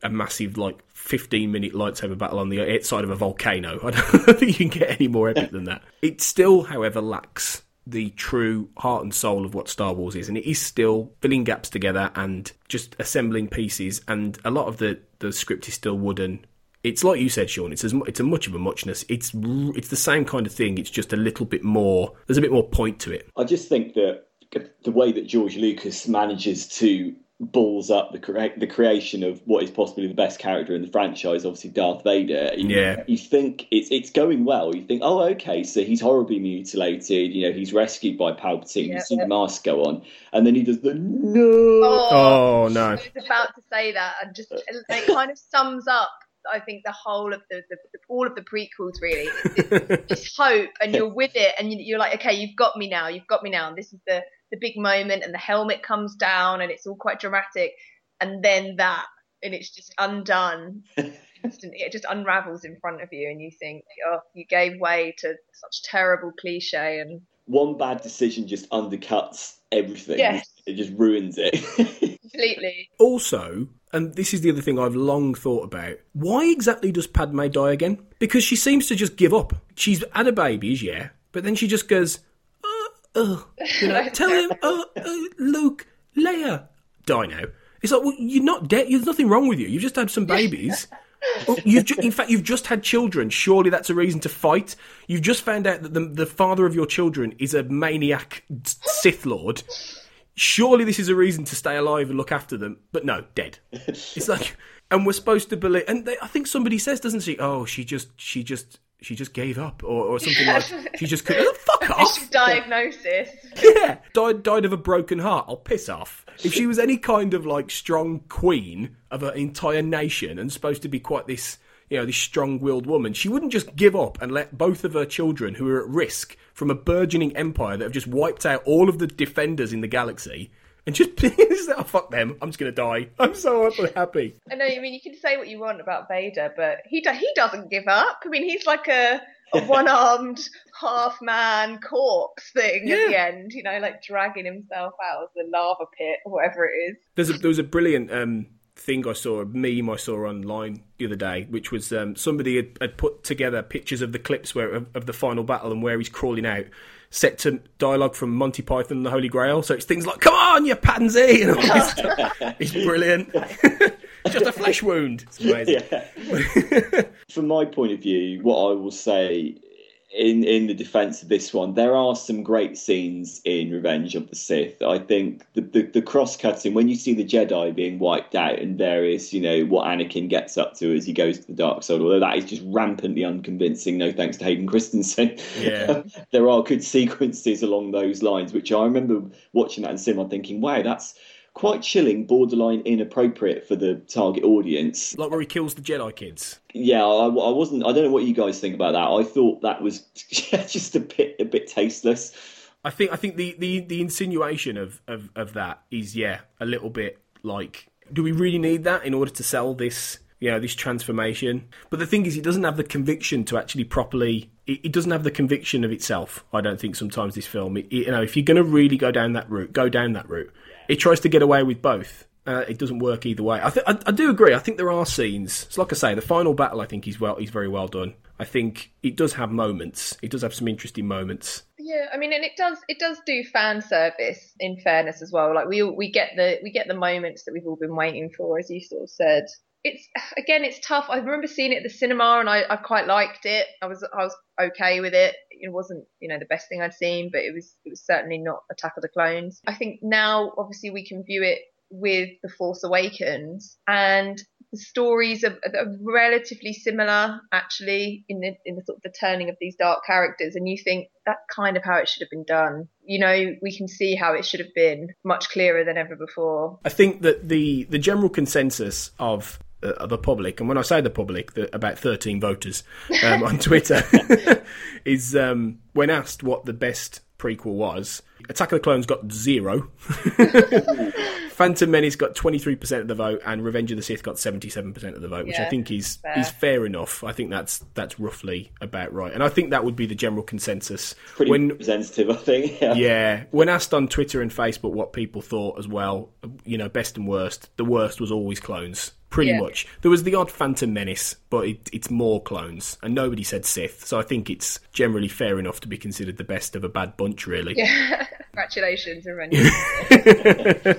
a massive like 15 minute lightsaber battle on the side of a volcano. [laughs] I don't think you can get any more epic than that. It still, however, lacks the true heart and soul of what Star Wars is, and it is still filling gaps together and just assembling pieces. And a lot of the the script is still wooden. It's like you said, Sean. It's as it's a much of a muchness. It's it's the same kind of thing. It's just a little bit more. There's a bit more point to it. I just think that the way that George Lucas manages to balls up the crea- the creation of what is possibly the best character in the franchise, obviously Darth Vader. You, Yeah. you think it's it's going well. You think, oh, okay, so he's horribly mutilated. You know, he's rescued by Palpatine. Yeah. You see the mask go on, and then he does the no. Oh, no! I was about to say that, and just it kind of sums up. I think the whole of the, the, the all of the prequels really. It's [laughs] this, this hope, and you're with it, and you, you're like, okay, you've got me now. You've got me now. And this is the the big moment, and the helmet comes down, and it's all quite dramatic, and then that, and it's just undone. [laughs] Instant- It just unravels in front of you, and you think, oh, you gave way to such terrible cliche, and One bad decision just undercuts everything. Yes. It just ruins it. [laughs] completely. Also, and this is the other thing I've long thought about, why exactly does Padme die again? Because she seems to just give up. She's had her babies, yeah, but then she just goes, uh, you know, [laughs] tell him, uh, uh, Luke, Leia, Dino. It's like, well, you're not dead. There's nothing wrong with you. You've just had some babies. Well, you've ju- in fact, you've just had children. Surely that's a reason to fight. You've just found out that the, the father of your children is a maniac Sith Lord. Surely this is a reason to stay alive and look after them. But no, dead. It's like, and we're supposed to believe. And they, I think somebody says, doesn't she? Oh, she just, she just, she just gave up, or, or something like. She just couldn't. Fuck [laughs] off. Diagnosis. Yeah, died died of a broken heart. I'll piss off. If she was any kind of like strong queen of an entire nation and supposed to be quite this, you know, this strong-willed woman, she wouldn't just give up and let both of her children, who are at risk from a burgeoning empire that have just wiped out all of the defenders in the galaxy, and just [laughs] please, oh fuck them. I'm just gonna die. I'm so happy. I know. I mean, you can say what you want about Vader, but he do- he doesn't give up. I mean, he's like a, a [laughs] one-armed half man corpse thing at the end. You know, like dragging himself out of the lava pit or whatever it is. There's a, there was a brilliant um, thing I saw, a meme I saw online the other day, which was um, somebody had, had put together pictures of the clips where of, of the final battle and where he's crawling out, set to dialogue from Monty Python and the Holy Grail. So it's things like "Come on, you pansy!" and all this stuff. It's brilliant. [laughs] Just a flesh wound. It's amazing. [laughs] From my point of view, what I will say in in the defence of this one, there are some great scenes in Revenge of the Sith. I think the the, the cross cutting when you see the Jedi being wiped out and various, you know, what Anakin gets up to as he goes to the dark side, although that is just rampantly unconvincing. No thanks to Hayden Christensen. Yeah. [laughs] there are good sequences along those lines, which I remember watching that in cinema thinking, wow, that's quite chilling, borderline inappropriate for the target audience. Like where he kills the Jedi kids. Yeah, I, I wasn't. I don't know what you guys think about that. I thought that was [laughs] just a bit a bit tasteless. I think I think the, the, the insinuation of, of, of that is yeah a little bit like do we really need that in order to sell this you know this transformation? But the thing is, it doesn't have the conviction to actually properly. It, it doesn't have the conviction of itself. I don't think sometimes this film. It, it- you know, if you're going to really go down that route, go down that route. It tries to get away with both. Uh, it doesn't work either way. I, th- I, I do agree. I think there are scenes. It's like I say, the final battle. I think he's well. He's very well done. I think it does have moments. It does have some interesting moments. Yeah, I mean, and it does it does do fan service. In fairness, as well, like we we get the we get the moments that we've all been waiting for, as you sort of said. It's again, it's tough. I remember seeing it at the cinema, and I, I quite liked it. I was I was okay with it. It wasn't you know the best thing I'd seen, but it was it was certainly not Attack of the Clones. I think now, obviously, we can view it with the Force Awakens, and The stories are, are relatively similar, actually, in the in the sort of the turning of these dark characters, and you think that's kind of how it should have been done. You know, we can see how it should have been much clearer than ever before. I think that the the general consensus of uh, the public, and when I say the public, the, about 13 voters um, on Twitter, [laughs] is um, when asked what the best prequel was, Attack of the Clones got zero. [laughs] Phantom Menace got 23% of the vote, and Revenge of the Sith got 77% of the vote, which I think is fair. is fair enough. I think that's that's roughly about right, and I think that would be the general consensus. Pretty when representative, I think. Yeah. yeah, when asked on Twitter and Facebook what people thought as well, you know, best and worst, the worst was always clones. Pretty Yeah. much. There was the odd Phantom Menace, but it, it's more clones, and nobody said Sith, so I think it's generally fair enough to be considered the best of a bad bunch, really. Yeah, [laughs] congratulations, Revenge. [laughs]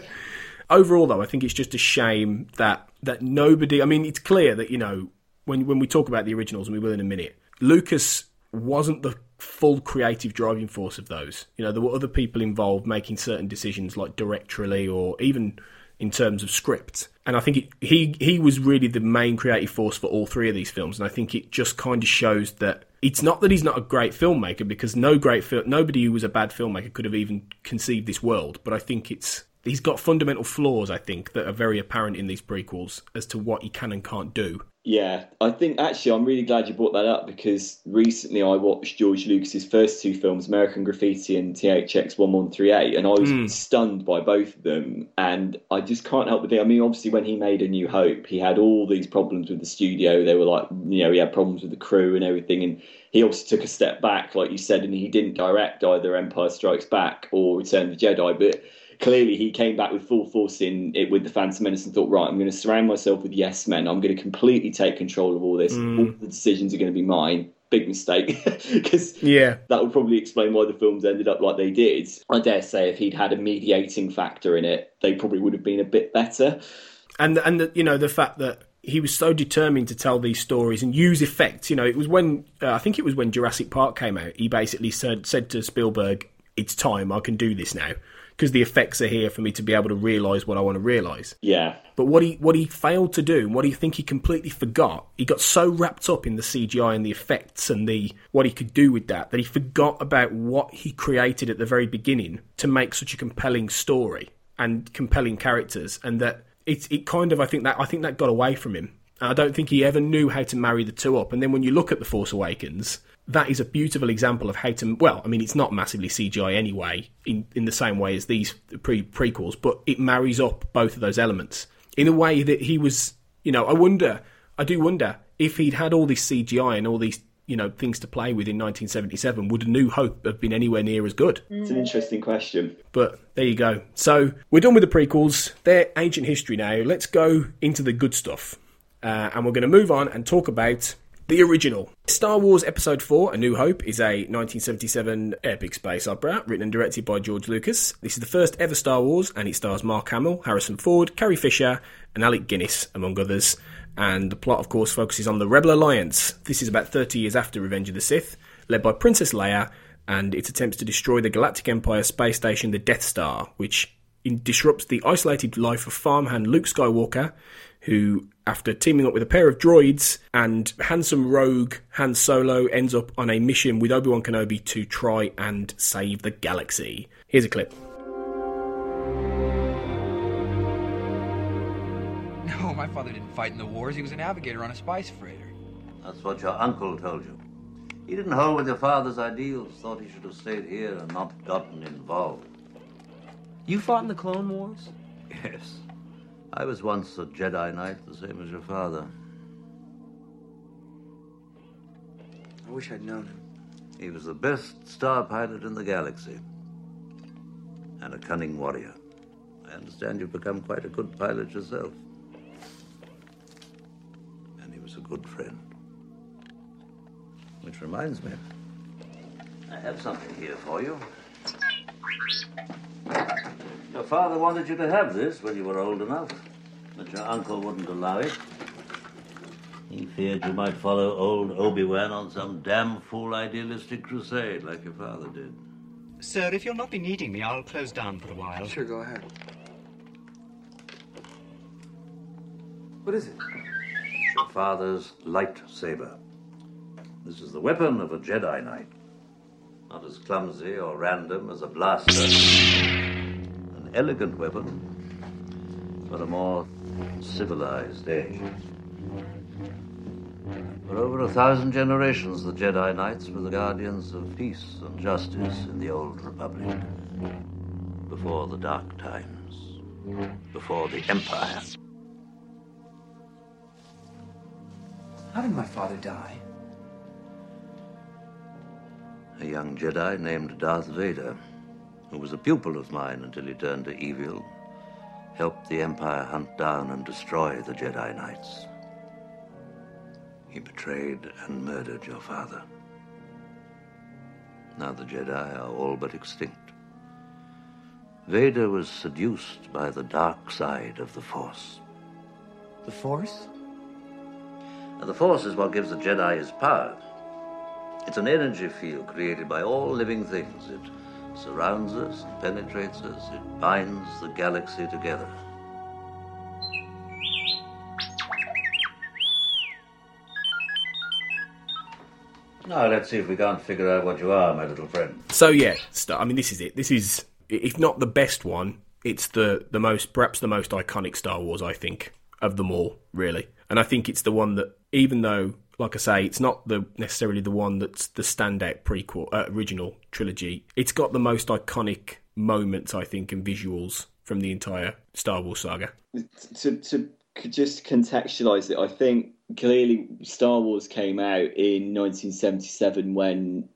Overall, though, I think it's just a shame that that nobody. I mean, it's clear that you know when when we talk about the originals, and we will in a minute, Lucas wasn't the full creative driving force of those. You know, there were other people involved making certain decisions, like directorially or even in terms of script. And I think it, he he was really the main creative force for all three of these films. And I think it just kind of shows that it's not that he's not a great filmmaker because no great film, nobody who was a bad filmmaker could have even conceived this world. But I think it's he's got fundamental flaws. I think that are very apparent in these prequels as to what he can and can't do. Yeah, I think actually I'm really glad you brought that up because recently I watched George Lucas's first two films, American Graffiti and THX 1138, and I was Mm. stunned by both of them. And I just can't help but think, I mean, obviously, when he made A New Hope, he had all these problems with the studio. They were like, you know, he had problems with the crew and everything. And he also took a step back, like you said, and he didn't direct either Empire Strikes Back or Return of the Jedi. But clearly he came back with full force in it with the Phantom Menace and thought, right, I'm going to surround myself with yes men. I'm going to completely take control of all this. Mm. All the decisions are going to be mine. Big mistake [laughs] because Yeah. that would probably explain why the films ended up like they did. I dare say if he'd had a mediating factor in it, they probably would have been a bit better. and and the, you know the fact that he was so determined to tell these stories and use effects. You know, it was when uh, I think it was when Jurassic Park came out. He basically said said to Spielberg, "It's time. I can do this now." Because the effects are here for me to be able to realise what I want to realise. Yeah. But what he what he failed to do, and what he think he completely forgot, he got so wrapped up in the CGI and the effects and the what he could do with that that he forgot about what he created at the very beginning to make such a compelling story and compelling characters, and that it it kind of I think that I think that got away from him. I don't think he ever knew how to marry the two up. And then when you look at the Force Awakens, that is a beautiful example of how to. Well, I mean, it's not massively CGI anyway, in in the same way as these pre prequels, but it marries up both of those elements in a way that he was. You know, I wonder. I do wonder if he'd had all this CGI and all these you know things to play with in 1977. Would A New Hope have been anywhere near as good? It's an interesting question. But there you go. So we're done with the prequels. They're ancient history now. Let's go into the good stuff. Uh, and we're going to move on and talk about the original. Star Wars Episode 4 A New Hope is a 1977 epic space opera written and directed by George Lucas. This is the first ever Star Wars and it stars Mark Hamill, Harrison Ford, Carrie Fisher, and Alec Guinness, among others. And the plot, of course, focuses on the Rebel Alliance. This is about 30 years after Revenge of the Sith, led by Princess Leia and its attempts to destroy the Galactic Empire space station, the Death Star, which disrupts the isolated life of farmhand Luke Skywalker, who, after teaming up with a pair of droids and handsome rogue Han Solo, ends up on a mission with Obi Wan Kenobi to try and save the galaxy. Here's a clip. [laughs] No, my father didn't fight in the wars. He was a navigator on a spice freighter. That's what your uncle told you. He didn't hold with your father's ideals, thought he should have stayed here and not gotten involved. You fought in the Clone Wars? Yes. I was once a Jedi Knight, the same as your father. I wish I'd known him. He was the best star pilot in the galaxy. And a cunning warrior. I understand you've become quite a good pilot yourself. And he was a good friend. Which reminds me, I have something here for you. Your father wanted you to have this when you were old enough, but your uncle wouldn't allow it. He feared you might follow old Obi-Wan on some damn fool idealistic crusade like your father did. Sir, if you'll not be needing me, I'll close down for a while. Sure, go ahead. What is it? Your father's lightsaber. This is the weapon of a Jedi Knight. Not as clumsy or random as a blaster. An elegant weapon for a more civilized age. For over a thousand generations, the Jedi Knights were the guardians of peace and justice in the Old Republic. Before the Dark Times. Before the Empire. How did my father die? A young Jedi named Darth Vader, who was a pupil of mine until he turned to evil, helped the Empire hunt down and destroy the Jedi Knights. He betrayed and murdered your father. Now the Jedi are all but extinct. Vader was seduced by the dark side of the Force. The Force? And the Force is what gives the Jedi his power. It's an energy field created by all living things. It surrounds us, and penetrates us, it binds the galaxy together. Now let's see if we can't figure out what you are, my little friend. So yeah, I mean, this is it. This is, if not the best one, it's the the most, perhaps the most iconic Star Wars. I think of them all, really. And I think it's the one that, even though, like I say, it's not the necessarily the one that's the standout prequel uh, original trilogy. It's got the most iconic moments, I think, and visuals from the entire Star Wars saga. to to just contextualize it, I think clearly Star Wars came out in 1977 when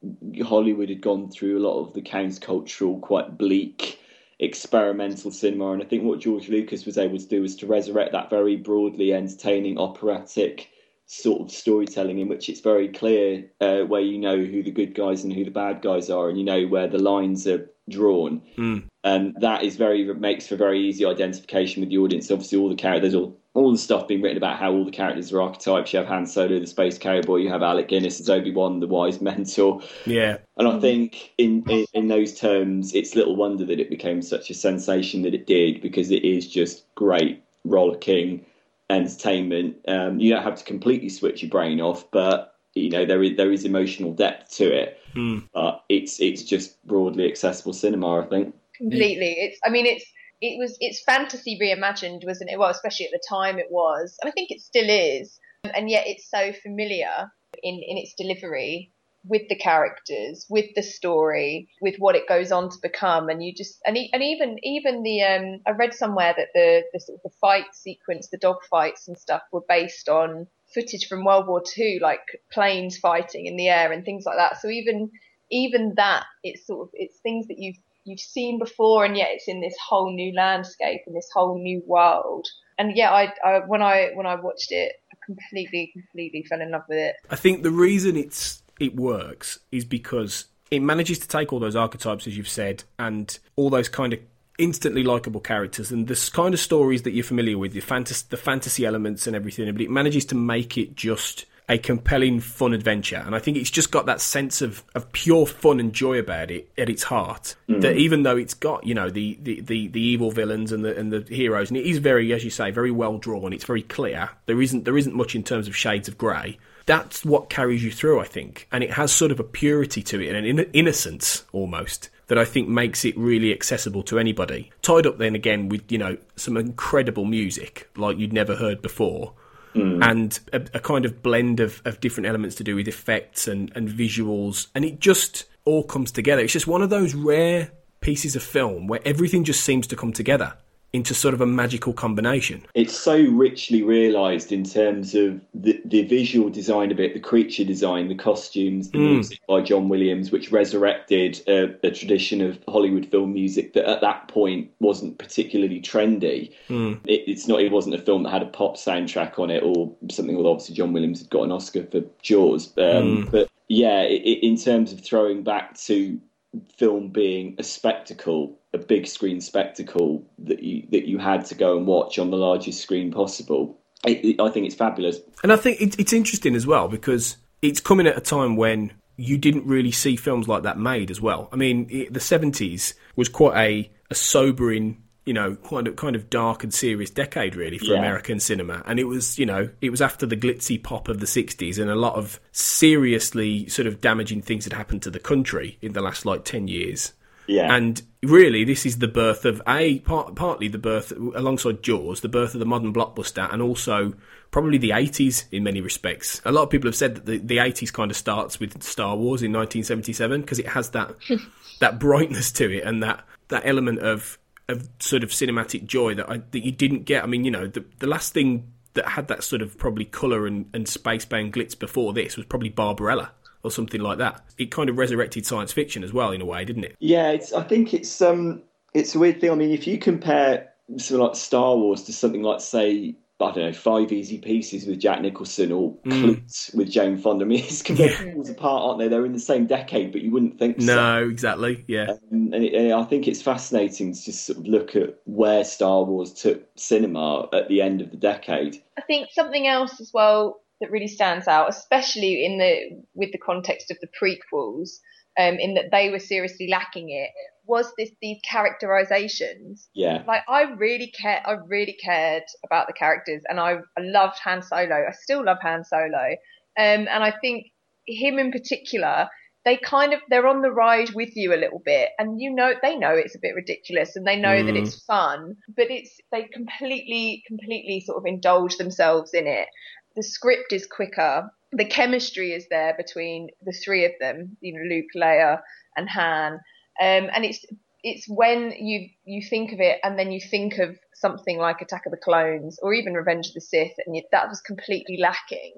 Hollywood had gone through a lot of the countercultural, quite bleak experimental cinema, and I think what George Lucas was able to do was to resurrect that very broadly entertaining operatic sort of storytelling in which it's very clear uh, where you know who the good guys and who the bad guys are, and you know where the lines are drawn Mm. and that is very makes for very easy identification with the audience. Obviously, all the characters, all all the stuff being written about how all the characters are archetypes. You have Han Solo, the space cowboy. You have Alec Guinness as Obi Wan, the wise mentor. Yeah. And I think in, in in those terms, it's little wonder that it became such a sensation that it did because it is just great rollicking entertainment. Um, you don't have to completely switch your brain off, but you know there is there is emotional depth to it. Mm. But it's it's just broadly accessible cinema, I think. completely. It's I mean it's it was it's fantasy reimagined, wasn't it? Well, especially at the time it was, and I think it still is. And yet it's so familiar in in its delivery with the characters, with the story, with what it goes on to become, and you just and and even even the um I read somewhere that the the sort of the fight sequence, the dog fights and stuff were based on footage from World War Two, like planes fighting in the air and things like that. So even even that, it's sort of it's things that you've you've seen before, and yet it's in this whole new landscape and this whole new world. And yeah, I, I when I when I watched it, I completely completely fell in love with it. I think the reason it's it works is because it manages to take all those archetypes, as you've said, and all those kind of instantly likable characters and this kind of stories that you're familiar with, the fantasy, the fantasy elements and everything, but it manages to make it just a compelling, fun adventure. And I think it's just got that sense of, of pure fun and joy about it at its heart. Mm. That even though it's got, you know, the, the, the, the evil villains and the and the heroes, and it is very, as you say, very well drawn. It's very clear. There isn't there isn't much in terms of shades of grey. That's what carries you through, I think, and it has sort of a purity to it and an in- innocence almost that I think makes it really accessible to anybody. Tied up then again with you know some incredible music like you'd never heard before Mm. and a, a kind of blend of, of different elements to do with effects and, and visuals, and it just all comes together. It's just one of those rare pieces of film where everything just seems to come together into sort of a magical combination. It's so richly realised in terms of the, the visual design of it, the creature design, the costumes, the Mm. music by John Williams, which resurrected a, a tradition of Hollywood film music that at that point wasn't particularly trendy. Mm. It, it's not. It wasn't a film that had a pop soundtrack on it or something. Although obviously John Williams had got an Oscar for Jaws, um, Mm. but yeah, i i in terms of throwing back to film being a spectacle, a big screen spectacle that you that you had to go and watch on the largest screen possible. It, it- I think it's fabulous. And I think it, it's interesting as well because it's coming at a time when you didn't really see films like that made as well. I mean, the 70s was quite a, a sobering you know, kind of kind of dark and serious decade really for Yeah. American cinema. And it was, you know, it was after the glitzy pop of the '60s, and a lot of seriously sort of damaging things had happened to the country in the last like ten years. Yeah. And really, this is the birth of a part, partly the birth alongside Jaws, the birth of the modern blockbuster, and also probably the 80s in many respects. A lot of people have said that the, the 80s kind of starts with Star Wars in 1977 because it has that [laughs] that brightness to it and that that element of of sort of cinematic joy that I, that you didn't get. I mean, you know, the the last thing that had that sort of probably colour and, and space bound glitz before this was probably Barbarella or something like that. It kind of resurrected science fiction as well in a way, didn't it? Yeah, it's. I think it's um, it's a weird thing. I mean, if you compare something like Star Wars to something like, say, I don't know, Five Easy Pieces with Jack Nicholson or Mm. Klute with Jane Fonda, I mean, it's completely falls apart, aren't they? They're in the same decade, but you wouldn't think so. No, exactly. Yeah. Um, and, it, and I think it's fascinating to just sort of look at where Star Wars took cinema at the end of the decade. I think something else as well that really stands out, especially in the with the context of the prequels, um, in that they were seriously lacking it, was this these characterizations. Yeah. Like I really care, I really cared about the characters, and I, I loved Han Solo. I still love Han Solo, um, and I think him in particular. They kind of they're on the ride with you a little bit, and you know they know it's a bit ridiculous, and they know that Mm. it's fun, but it's they completely completely sort of indulge themselves in it. The script is quicker, the chemistry is there between the three of them, you know, Luke, Leia, and Han, um, and it's it's when you you think of it and then you think of something like Attack of the Clones or even Revenge of the Sith, and you, that was completely lacking.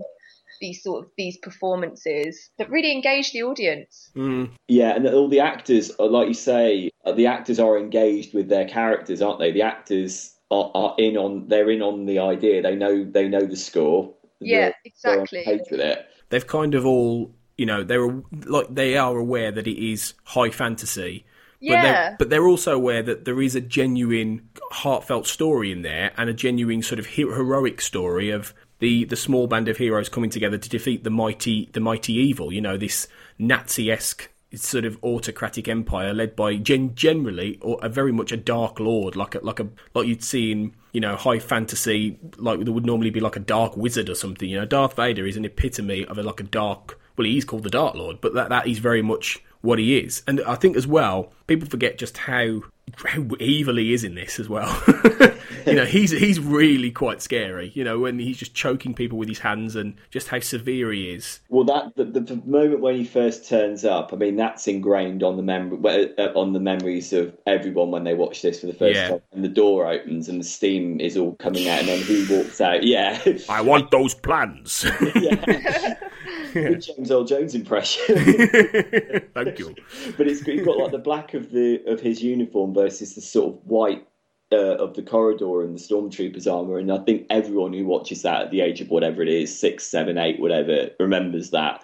These sort of these performances that really engage the audience. Mm. Yeah, and all the actors, like you say, uh, the actors are engaged with their characters, aren't they? The actors are, are in on, they're in on the idea. They know, they know the score. Yeah, They're- they're exactly. with it. They've kind of all, you know, they're like they are aware that it is high fantasy. But Yeah. they're, but they're also aware that there is a genuine, heartfelt story in there, and a genuine sort of heroic story of the, the small band of heroes coming together to defeat the mighty the mighty evil. You know, this Nazi esque sort of autocratic empire led by gen- generally or a very much a dark lord, like a like a like you'd see in you know high fantasy, like there would normally be like a dark wizard or something. You know, Darth Vader is an epitome of a, like a dark. Well, he is called the Dark Lord, but that that is very much what he is. And I think as well, people forget just how how evil he is in this as well. [laughs] you know, he's he's really quite scary. You know, when he's just choking people with his hands and just how severe he is. Well, that the, the, moment when he first turns up, I mean, that's ingrained on the mem- uh, on the memories of everyone when they watch this for the first Yeah. time. And the door opens and the steam is all coming out, and then he walks out. Yeah, I want those plans. [laughs] [laughs] Good James Earl Jones impression. [laughs] Thank you. but it's you've got like the black of the of his uniform versus the sort of white uh, of the corridor and the stormtroopers armor, and I think everyone who watches that at the age of whatever it is, six, seven, eight, whatever, remembers that.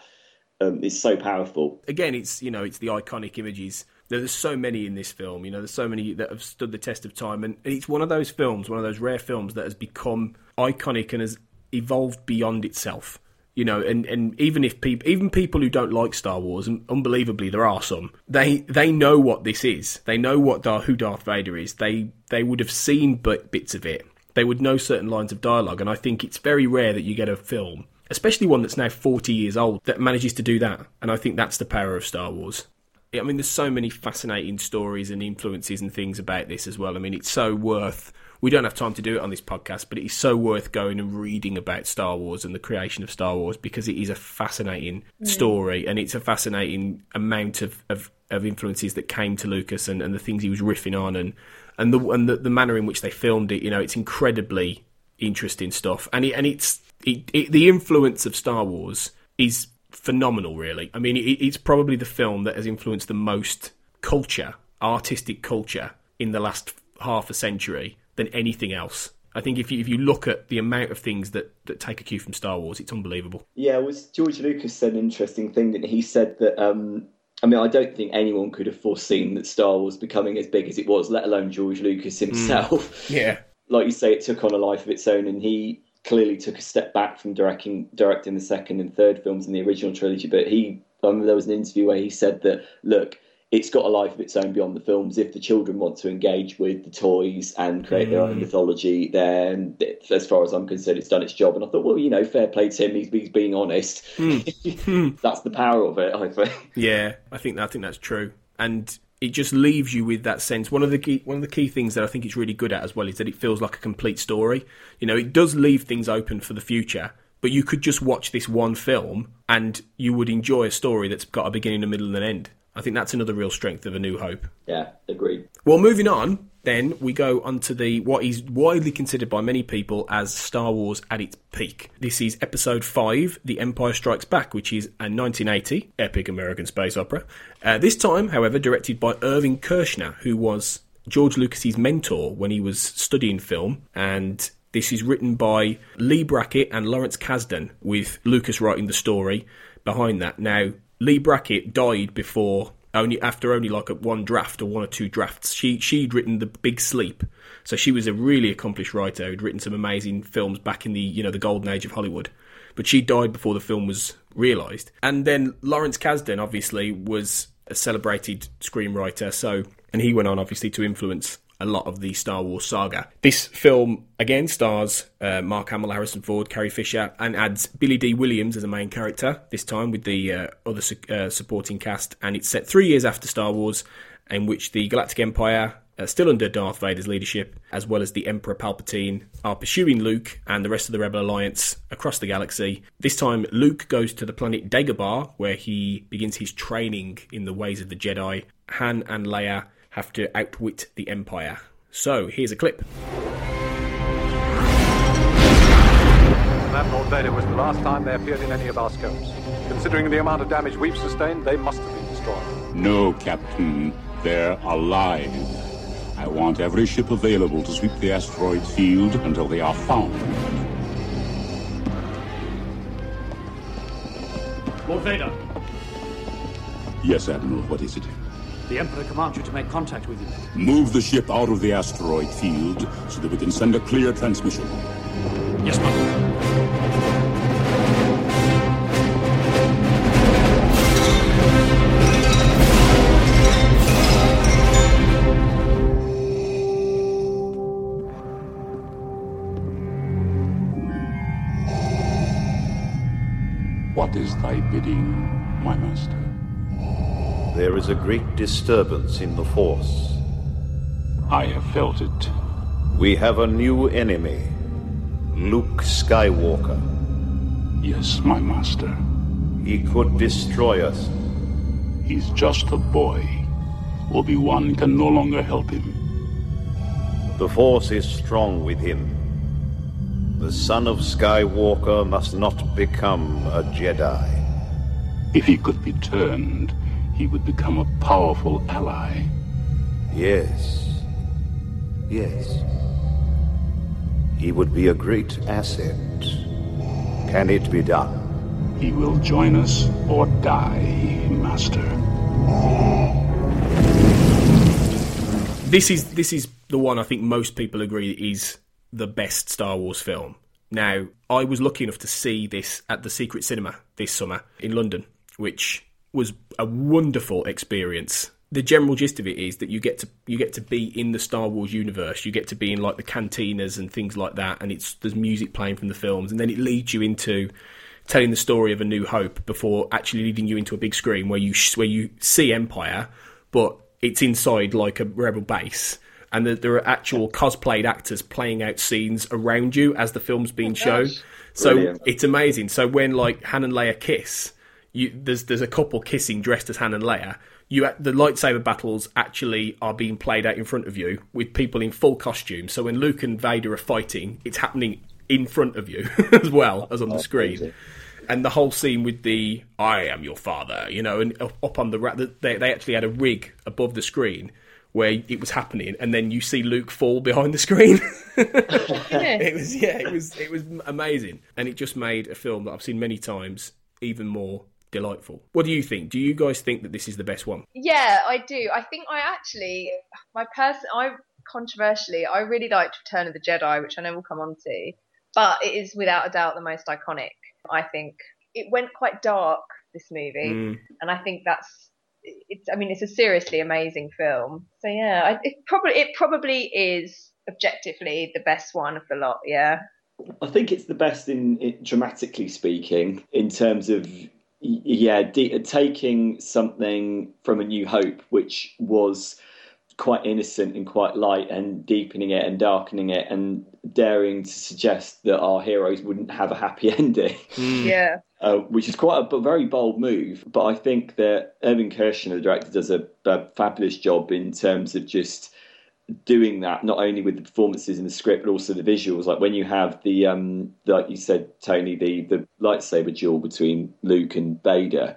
Um, it's so powerful. Again, it's you know it's the iconic images. There's so many in this film. You know, there's so many that have stood the test of time, and it's one of those films, one of those rare films that has become iconic and has evolved beyond itself. You know, and, and even if people, even people who don't like Star Wars, and unbelievably there are some, they they know what this is. They know what who Darth Vader is. They they would have seen but bits of it. They would know certain lines of dialogue, and I think it's very rare that you get a film, especially one that's now 40 years old, that manages to do that. And I think that's the power of Star Wars. I mean, there's so many fascinating stories and influences and things about this as well. I mean, it's so worth. We don't have time to do it on this podcast, but it is so worth going and reading about Star Wars and the creation of Star Wars because it is a fascinating Mm. story and it's a fascinating amount of, of, of influences that came to Lucas and, and the things he was riffing on and and the and the, the manner in which they filmed it. You know, it's incredibly interesting stuff, and it, and it's it, it, the influence of Star Wars is phenomenal. Really, I mean, it, it's probably the film that has influenced the most culture, artistic culture, in the last half a century than anything else. I think if you if you look at the amount of things that, that take a cue from Star Wars, it's unbelievable. Yeah, was George Lucas said an interesting thing that he said that um, I mean I don't think anyone could have foreseen that Star Wars becoming as big as it was, let alone George Lucas himself. [laughs] [laughs] Yeah. Like you say, it took on a life of its own, and he clearly took a step back from directing directing the second and third films in the original trilogy. But he, I remember there was an interview where he said that look, it's got a life of its own beyond the films. If the children want to engage with the toys and create their own Mm. mythology, then as far as I'm concerned, it's done its job. And I thought, well, you know, fair play to him. He's, he's being honest. [laughs] That's the power of it, I think. Yeah, I think I think that's true, and it just leaves you with that sense. One of the key one of the key things that I think it's really good at as well is that it feels like a complete story. You know, it does leave things open for the future, but you could just watch this one film and you would enjoy a story that's got a beginning, a middle, and an end. I think that's another real strength of A New Hope. Yeah, agreed. Well, moving on, then we go onto the what is widely considered by many people as Star Wars at its peak. This is Episode Five, The Empire Strikes Back, which is a 1980 epic American space opera. Uh, this time, however, directed by Irvin Kershner, who was George Lucas's mentor when he was studying film, and this is written by Leigh Brackett and Lawrence Kasdan, with Lucas writing the story behind that. Now, Leigh Brackett died before only after only like one draft or one or two drafts. She she'd written The Big Sleep, so she was a really accomplished writer who'd written some amazing films back in the you know the golden age of Hollywood. But she died before the film was realised. And then Lawrence Kasdan obviously was a celebrated screenwriter, so and he went on obviously to influence a lot of the Star Wars saga. This film again stars uh, Mark Hamill, Harrison Ford, Carrie Fisher, and adds Billy Dee Williams as a main character. This time with the uh, other su- uh, supporting cast, and it's set three years after Star Wars, in which the Galactic Empire. Uh, still under Darth Vader's leadership, as well as the Emperor Palpatine, are pursuing Luke and the rest of the Rebel Alliance across the galaxy. This time, Luke goes to the planet Dagobah, where he begins his training in the ways of the Jedi. Han and Leia have to outwit the Empire. So, here's a clip. That Lord Vader was the last time they appeared in any of our scopes. Considering the amount of damage we've sustained, they must have been destroyed. No, Captain. They're alive. I want every ship available to sweep the asteroid field until they are found. Lord Vader, Yes, Admiral, what is it? The Emperor commands you to make contact with him. Move the ship out of the asteroid field so that we can send a clear transmission. Yes, Master. What is thy bidding, my master? There is a great disturbance in the Force. I have felt it. We have a new enemy Luke Skywalker. Yes, my master. He could destroy us. He's just a boy. Obi-Wan can no longer help him. The Force is strong with him. The son of Skywalker must not become a Jedi. If he could be turned, he would become a powerful ally. Yes. Yes. He would be a great asset. Can it be done? He will join us or die, Master. This is this is the one I think most people agree is the best Star Wars film. Now, I was lucky enough to see this at the Secret Cinema this summer in London, which was a wonderful experience. The general gist of it is that you get to you get to be in the Star Wars universe. You get to be in like the cantinas and things like that, and it's there's music playing from the films, and then it leads you into telling the story of A New Hope before actually leading you into a big screen where you where you see Empire, but it's inside like a rebel base, and that there are actual cosplayed actors playing out scenes around you as the film's being oh, shown. So Brilliant. it's amazing. So when like Han and Leia kiss, you there's there's a couple kissing dressed as Han and Leia. You the lightsaber battles actually are being played out in front of you with people in full costume. So when Luke and Vader are fighting, it's happening in front of you [laughs] as well as on the screen. And the whole scene with the "I am your father," you know, and up up on the ra- they they actually had a rig above the screen where it was happening, and then you see Luke fall behind the screen. [laughs] it was yeah, it was it was amazing, and it just made a film that I've seen many times even more delightful. What do you think? Do you guys think that this is the best one? Yeah, I do. I think I actually, my person, I controversially, I really liked Return of the Jedi, which I know we'll come on to, but it is without a doubt the most iconic. I think it went quite dark this movie, Mm. and I think that's it's I mean it's a seriously amazing film. So yeah, I, it probably it probably is objectively the best one of the lot. Yeah. I think it's the best in, in dramatically speaking, in terms of yeah, de- taking something from A New Hope, which was quite innocent and quite light, and deepening it and darkening it, and daring to suggest that our heroes wouldn't have a happy [laughs] ending. Yeah. Uh, which is quite a, a very bold move, but I think that Irvin Kershner, the director, does a, a fabulous job in terms of just doing that not only with the performances in the script but also the visuals like when you have the um like you said tony the the lightsaber duel between luke and vader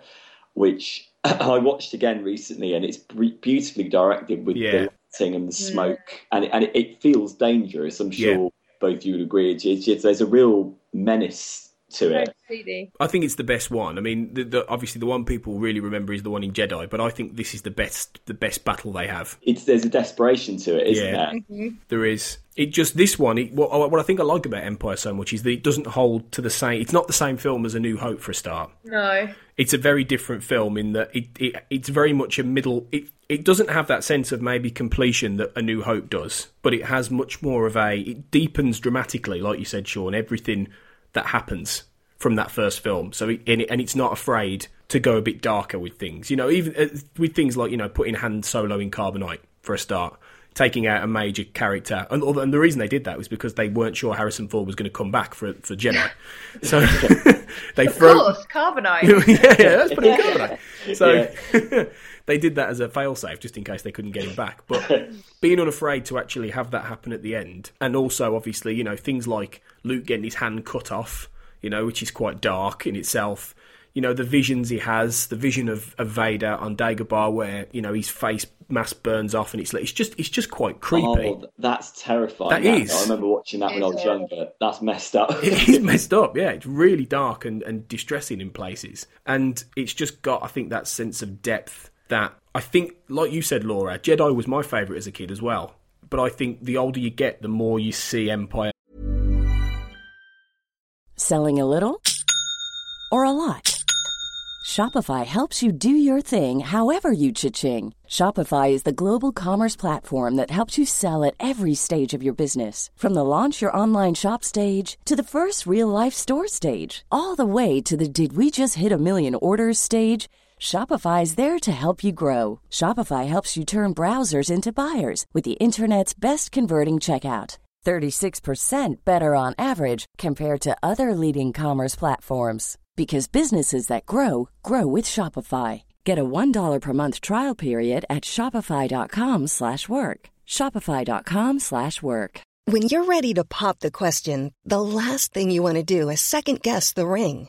which [clears throat] i watched again recently and it's beautifully directed with Yeah. the lighting and the smoke and, it, and it, it feels dangerous i'm sure Yeah. both you would agree it's, it's, it's- there's a real menace to it Completely. I think it's the best one. I mean, the, the, obviously the one people really remember is the one in Jedi, but I think this is the best the best battle they have. it's there's a desperation to it isn't Yeah. there mm-hmm. There is. It just this one. It, what, what I think I like about Empire so much is that it doesn't hold to the same. It's not the same film as A New Hope for a start. No. It's a very different film in that it, it it's very much a middle. It it doesn't have that sense of maybe completion that A New Hope does, but it has much more of a. It deepens dramatically, like you said, Sean. Everything that happens from that first film. So and, it's not afraid to go a bit darker with things. You know, even uh, with things like you know putting Han Solo in carbonite for a start. Taking out a major character, and, and the reason they did that was because they weren't sure Harrison Ford was going to come back for for Jedi, [laughs] so [laughs] they Of throw course, carbonite. [laughs] yeah, yeah, that's pretty carbonite. So they did that as a failsafe just in case they couldn't get him back. But [laughs] being unafraid to actually have that happen at the end, and also obviously, you know, things like Luke getting his hand cut off, you know, which is quite dark in itself. You know, the visions he has, the vision of, of Vader on Dagobah where, you know, his face mask burns off and it's like it's just it's just quite creepy. Oh, that's terrifying. That that. is. I remember watching that when I was younger. That's messed up. [laughs] it is [laughs] messed up, yeah. It's really dark and, and distressing in places. And it's just got, I think, that sense of depth that I think, like you said, Laura, Jedi was my favourite as a kid as well. But I think the older you get, the more you see Empire. Selling a little or a lot? Shopify helps you do your thing however you cha-ching. Shopify is the global commerce platform that helps you sell at every stage of your business. From the launch your online shop stage to the first real life store stage, all the way to the did we just hit a million orders stage. Shopify is there to help you grow. Shopify helps you turn browsers into buyers with the internet's best converting checkout. 36% better on average compared to other leading commerce platforms because businesses that grow grow with Shopify. Get a $1 per month trial period at shopify.com/work. shopify.com/work. When you're ready to pop the question, the last thing you want to do is second guess the ring.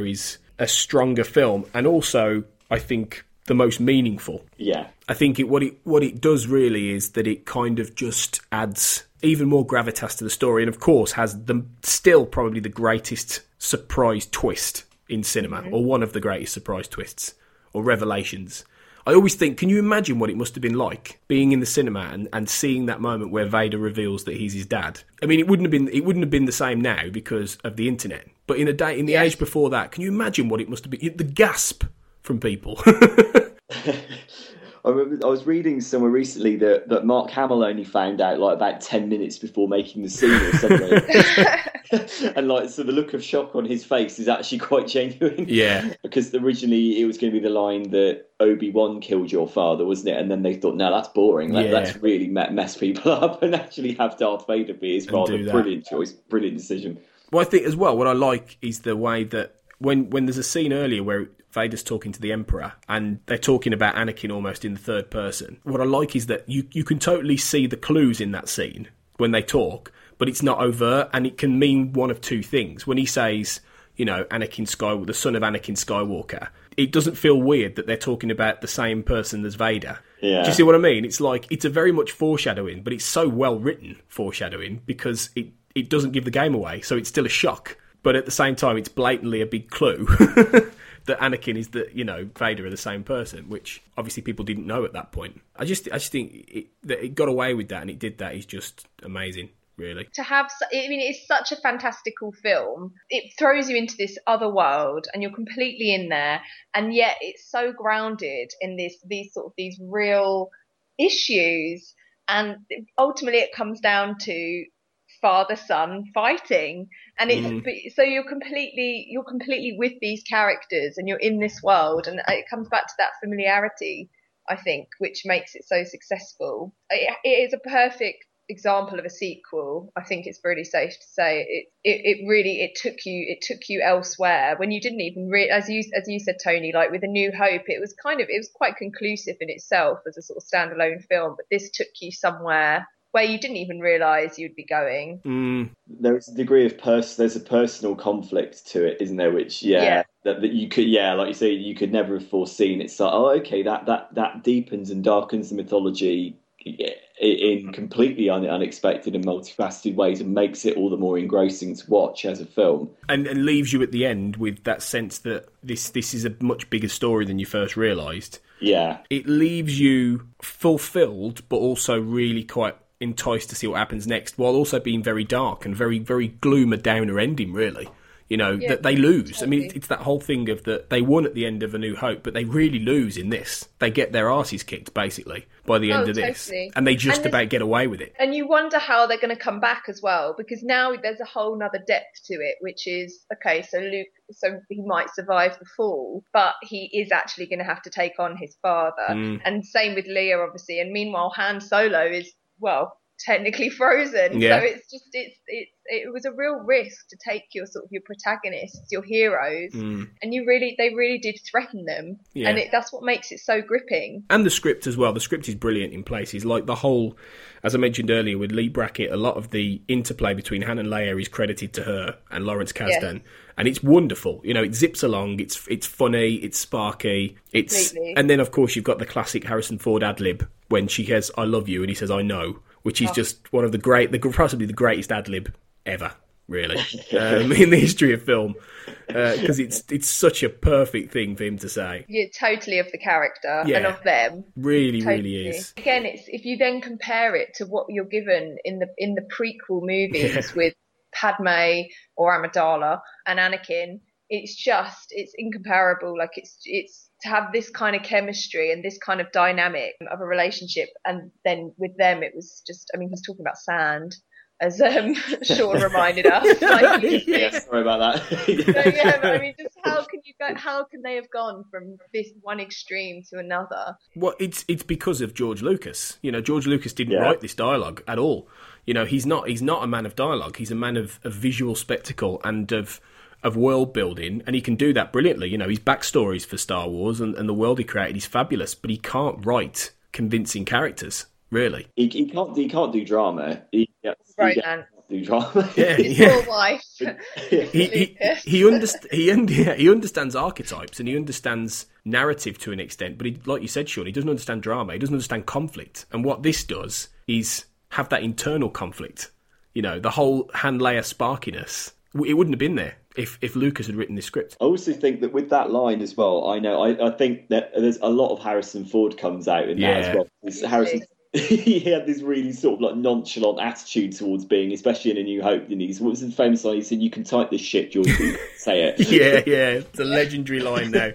Is a stronger film, and also I think the most meaningful. Yeah. I think it what it what it does really is that it kind of just adds even more gravitas to the story, and of course has the still probably the greatest surprise twist in cinema, mm-hmm. or one of the greatest surprise twists or revelations. I always think, can you imagine what it must have been like being in the cinema and, and seeing that moment where Vader reveals that he's his dad? I mean, it wouldn't have been it wouldn't have been the same now because of the internet. But in a day in the age before that, can you imagine what it must have been? The gasp from people. [laughs] [laughs] I remember I was reading somewhere recently that, that Mark Hamill only found out like about ten minutes before making the scene or something, [laughs] [laughs] and like so the look of shock on his face is actually quite genuine. Yeah, because originally it was going to be the line that Obi Wan killed your father, wasn't it? And then they thought, no, that's boring. Let, Yeah. Let's really me- mess people [laughs] up and actually have Darth Vader be his And father. do. Brilliant choice, brilliant decision. Well, I think as well, what I like is the way that when when there's a scene earlier where Vader's talking to the Emperor and they're talking about Anakin almost in the third person. What I like is that you you can totally see the clues in that scene when they talk, but it's not overt and it can mean one of two things. When he says, you know, Anakin Skywalker, the son of Anakin Skywalker, it doesn't feel weird that they're talking about the same person as Vader. Yeah. Do you see what I mean? It's like it's a very much foreshadowing, but it's so well written foreshadowing because it it doesn't give the game away, so it's still a shock. But at the same time, it's blatantly a big clue [laughs] that Anakin is the you know Vader are the same person, which obviously people didn't know at that point. I just I just think it, that it got away with that and it did that is just amazing, really. to have i mean it's such a fantastical film it throws you into this other world and you're completely in there and yet it's so grounded in this these sort of these real issues and ultimately it comes down to father son fighting. And it's Mm. so you're completely you're completely with these characters and you're in this world. And it comes back to that familiarity i think which makes it so successful. It, it is a perfect example of a sequel. I think it's really safe to say it, it it really it took you it took you elsewhere when you didn't even re- as you as you said tony like with a new hope it was kind of it was quite conclusive in itself as a sort of standalone film but this took you somewhere where you didn't even realize you'd be going Mm. There's a degree of pers- there's a personal conflict to it, isn't there? Which yeah, Yeah. That, that you could yeah, like you say, you could never have foreseen. It's like oh, okay, that that that deepens and darkens the mythology in completely unexpected and multifaceted ways, and makes it all the more engrossing to watch as a film. and, and leaves you at the end with that sense that this this is a much bigger story than you first realised. Yeah, It leaves you fulfilled, but also really quite enticed to see what happens next, while also being very dark and very very gloom a downer ending. Really, you know Yeah, that they lose. I mean, it's that whole thing of that they won at the end of A New Hope, but they really lose in this. They get their asses kicked basically by the end Oh, of this, totally. and they just And about get away with it. and you wonder how they're going to come back as well because now there's a whole nother depth to it which is okay so luke so he might survive the fall but he is actually going to have to take on his father Mm. and same with leia obviously and meanwhile han solo is well technically frozen Yeah. so it's just it's it's it was a real risk to take your sort of your protagonists your heroes Mm. and you really they really did threaten them Yeah. and it, that's what makes it so gripping and the script as well. The script is brilliant in places. Like the whole, as I mentioned earlier with Leigh Brackett, a lot of the interplay between Han and Leia is credited to her and Lawrence Kasdan, Yes. and it's wonderful. You know, it zips along. It's it's funny. It's sparky. It's Completely. and then of course you've got the classic Harrison Ford ad lib when she says "I love you" and he says "I know," which is Oh. just one of the great, the possibly the greatest ad lib ever. Really, [laughs] um, in the history of film, because it's it's such a perfect thing for him to say. you're totally of the character and Yeah. of them Really, really is. Again, it's if you then compare it to what you're given in the in the prequel movies Yeah. with Padme or Amidala and Anakin, it's just it's incomparable. Like it's it's to have this kind of chemistry and this kind of dynamic of a relationship, and then with them it was just. I mean, he's talking about sand. As um, [laughs] Sean reminded us, [laughs] like, yeah. Sorry about that. so yeah, but I [laughs] mean, just how can you go? How can they have gone from this one extreme to another? Well, it's it's because of George Lucas. You know, George Lucas didn't Yeah. write this dialogue at all. You know, he's not he's not a man of dialogue. He's a man of, of visual spectacle and of of world building, and he can do that brilliantly. You know, his backstories for Star Wars and, and the world he created is fabulous, but he can't write convincing characters. Really, he, he can't he can't do drama. He, yeah, Right, he man. can't do drama. [laughs] Yeah, His [laughs] yeah. poor wife. [laughs] he he he, underst- he, un- yeah, he understands archetypes and he understands narrative to an extent, but he, like you said, Sean, he doesn't understand drama. He doesn't understand conflict. And what this does is have that internal conflict. You know, the whole Han Leia sparkiness. It wouldn't have been there if if Lucas had written this script. I also think that with that line as well, I know I, I think that there's a lot of Harrison Ford comes out in that Yeah. as well. Harrison [laughs] he had this really sort of like nonchalant attitude towards being, especially in A New Hope. Didn't he? What was the famous line? He said, "You can type this shit, George. say it." [laughs] yeah, yeah, it's a legendary line now.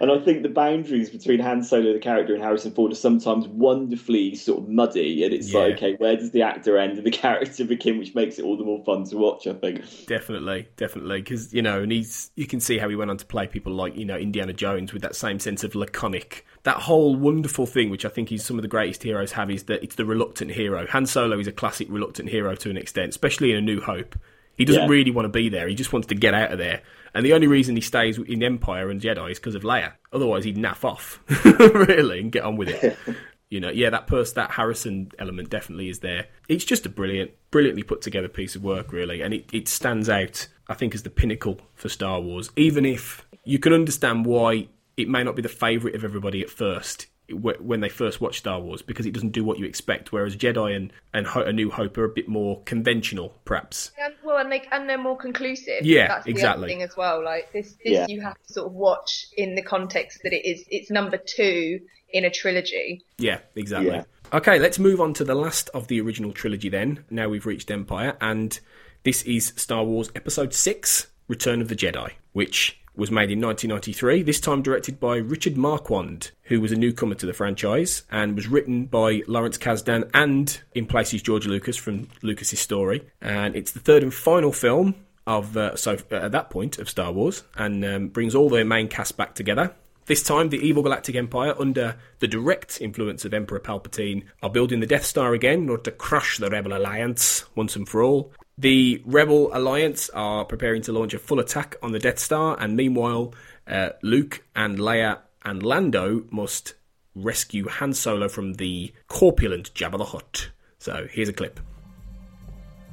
And I think the boundaries between Han Solo, the character, and Harrison Ford are sometimes wonderfully sort of muddy. And it's Yeah. like, okay, where does the actor end and the [laughs] character begin, which makes it all the more fun to watch, I think. Definitely, definitely, because you know, and he's you can see how he went on to play people like you know Indiana Jones with that same sense of laconic. That whole wonderful thing, which I think is some of the greatest heroes have, is that it's the reluctant hero. Han Solo is a classic reluctant hero to an extent, especially in A New Hope. He doesn't Yeah. really want to be there. He just wants to get out of there. And the only reason he stays in Empire and Jedi is because of Leia. Otherwise, he'd naff off, [laughs] really, and get on with it. [laughs] you know, yeah, that person, that Harrison element definitely is there. It's just a brilliant, brilliantly put together piece of work, really, and it, it stands out, I think, as the pinnacle for Star Wars. Even if you can understand why it may not be the favourite of everybody at first when they first watch Star Wars, because it doesn't do what you expect. Whereas Jedi and and Ho- A New Hope are a bit more conventional, perhaps. And, well, and they and they're more conclusive. Yeah, that's the exactly. other thing as well. Like this, this Yeah. you have to sort of watch in the context that it is. It's number two in a trilogy. Yeah, exactly. Yeah. Okay, let's move on to the last of the original trilogy then. Now we've reached Empire, and this is Star Wars Episode 6 Return of the Jedi, which was made in 1993, this time directed by Richard Marquand, who was a newcomer to the franchise, and was written by Lawrence Kasdan and, in places, George Lucas from Lucas's story. And it's the third and final film of, uh, so uh, at that point, of Star Wars, and um, brings all the main cast back together. This time, the evil Galactic Empire, under the direct influence of Emperor Palpatine, are building the Death Star again in order to crush the Rebel Alliance once and for all. The Rebel Alliance are preparing to launch a full attack on the Death Star, and meanwhile, uh, Luke and Leia and Lando must rescue Han Solo from the corpulent Jabba the Hutt. So, here's a clip.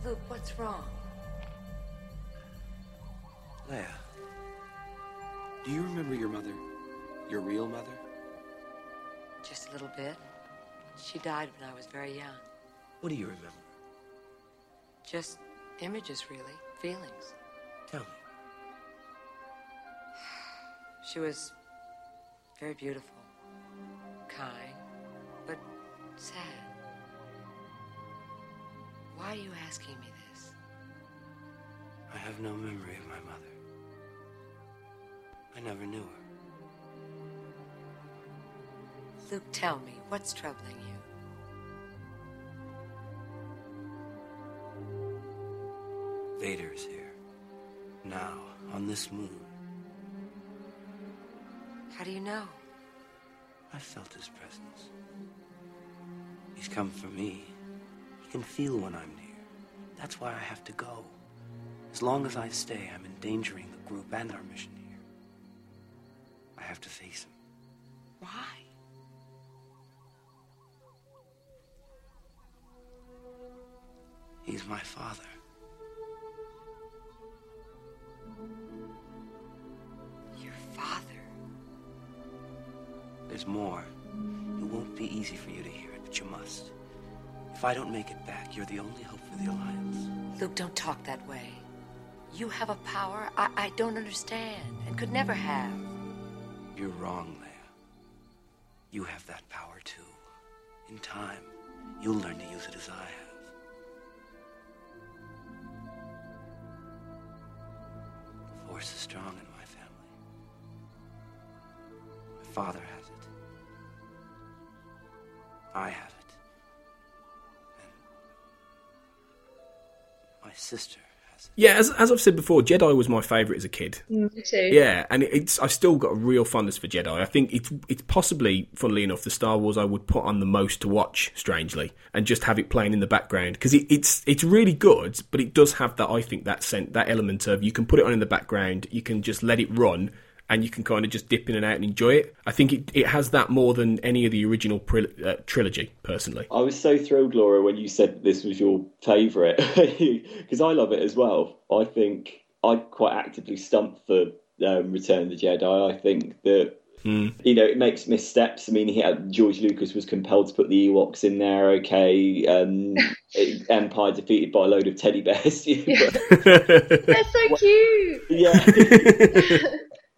Luke, what's wrong? Leia, do you remember your mother? Your real mother? Just a little bit. She died when I was very young. What do you remember? Just images, really. Feelings. Tell me. She was very beautiful, kind, but sad. Why are you asking me this? I have no memory of my mother. I never knew her. Luke, tell me, what's troubling you? Vader's here. Now, on this moon. How do you know? I felt his presence. He's come for me. He can feel when I'm near. That's why I have to go. As long as I stay, I'm endangering the group and our mission here. I have to face him. Why? He's my father. There's more. It won't be easy for you to hear it, but you must. If I don't make it back, you're the only hope for the Alliance. Luke, don't talk that way. You have a power I, I don't understand and could never have. You're wrong, Leia. You have that power too. In time, you'll learn to use it as I have. Force is strong in my family. My father sister. Yeah, as, as I've said before, Jedi was my favourite as a kid. Mm, me too. Yeah, and it's I've still got a real fondness for Jedi. I think it's it's possibly, funnily enough, the Star Wars I would put on the most to watch. Strangely, and just have it playing in the background because it, it's it's really good, but it does have that I think that scent, that element of you can put it on in the background, you can just let it run. And you can kind of just dip in and out and enjoy it. I think it, it has that more than any of the original pri- uh, trilogy, personally. I was so thrilled, Laura, when you said this was your favourite [laughs] because I love it as well. I think I quite actively stumped for um, Return of the Jedi. I think that you know it makes missteps. I mean, he had, George Lucas was compelled to put the Ewoks in there. Okay, um, [laughs] Empire defeated by a load of teddy bears. [laughs] They're so cute. yeah.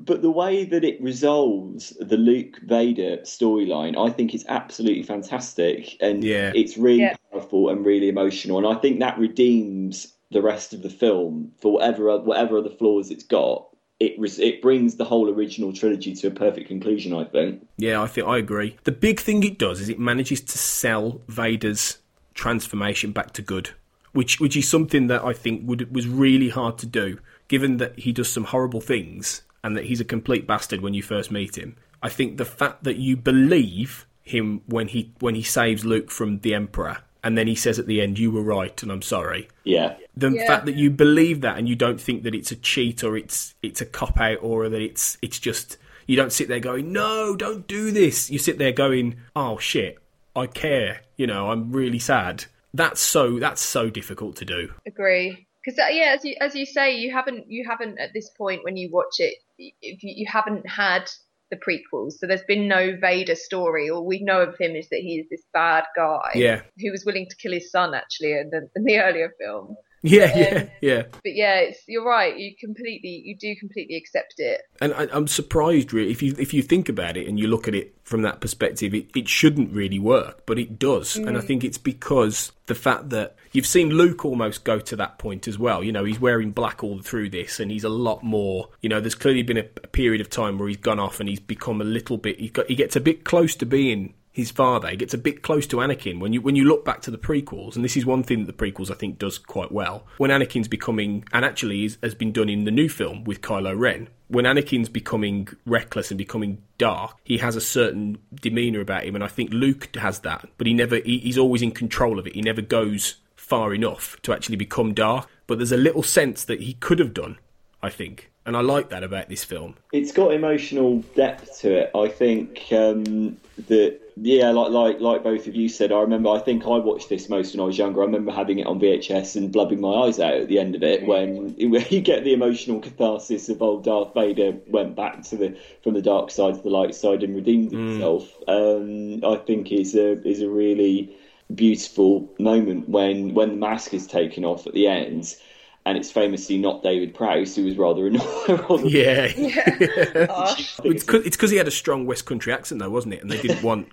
But the way that it resolves the Luke Vader storyline, I think is absolutely fantastic, and Yeah. it's really Yeah. powerful and really emotional, and I think that redeems the rest of the film for whatever whatever other flaws it's got. it res- it brings the whole original trilogy to a perfect conclusion. I think. Yeah, I think I agree. The big thing it does is it manages to sell Vader's transformation back to good, which which is something that I think would was really hard to do, given that he does some horrible things and that he's a complete bastard when you first meet him. I think the fact that you believe him when he when he saves Luke from the Emperor and then he says at the end, "You were right, and I'm sorry." Yeah. The Yeah. fact that you believe that and you don't think that it's a cheat or it's it's a cop out or that it's it's just you don't sit there going, "No, don't do this." You sit there going, "Oh shit, I care." You know, I'm really sad. That's so that's so difficult to do. agree because uh, yeah as you as you say you haven't you haven't at this point when you watch it if you, you haven't had the prequels. So there's been no vader story. All we know of him is that he is this bad guy Yeah. who was willing to kill his son actually in the, in the earlier film [laughs] Yeah, Um, yeah, yeah. but yeah it's, you're right you completely you do completely accept it And I, I'm surprised, really, if you if you think about it and you look at it from that perspective, it, it shouldn't really work, but it does. And I Mm. think it's because the fact that you've seen Luke almost go to that point as well. You know, he's wearing black all through this, and he's a lot more. You know, there's clearly been a, a period of time where he's gone off and he's become a little bit. He got he gets a bit close to being his father. He gets a bit close to Anakin when you when you look back to the prequels, and this is one thing that the prequels I think does quite well. When Anakin's becoming, and actually is, has been done in the new film with Kylo Ren, when Anakin's becoming reckless and becoming dark, he has a certain demeanor about him, and I think Luke has that, but he never he, he's always in control of it. He never goes far enough to actually become dark, but there's a little sense that he could have done, I think. And I like that about this film. It's got emotional depth to it. I think um, that yeah, like like like both of you said. I remember. I think I watched this most when I was younger. I remember having it on VHS and blubbing my eyes out at the end of it when, [laughs] when you get the emotional catharsis of old Darth Vader went back to the from the dark side to the light side and redeemed himself. Um, I think is a is a really beautiful moment when when the mask is taken off at the end. And it's famously not David Prowse, who was rather [laughs] annoying. Yeah. [laughs] it's because it's 'cause he had a strong West Country accent, though, wasn't it? And they didn't want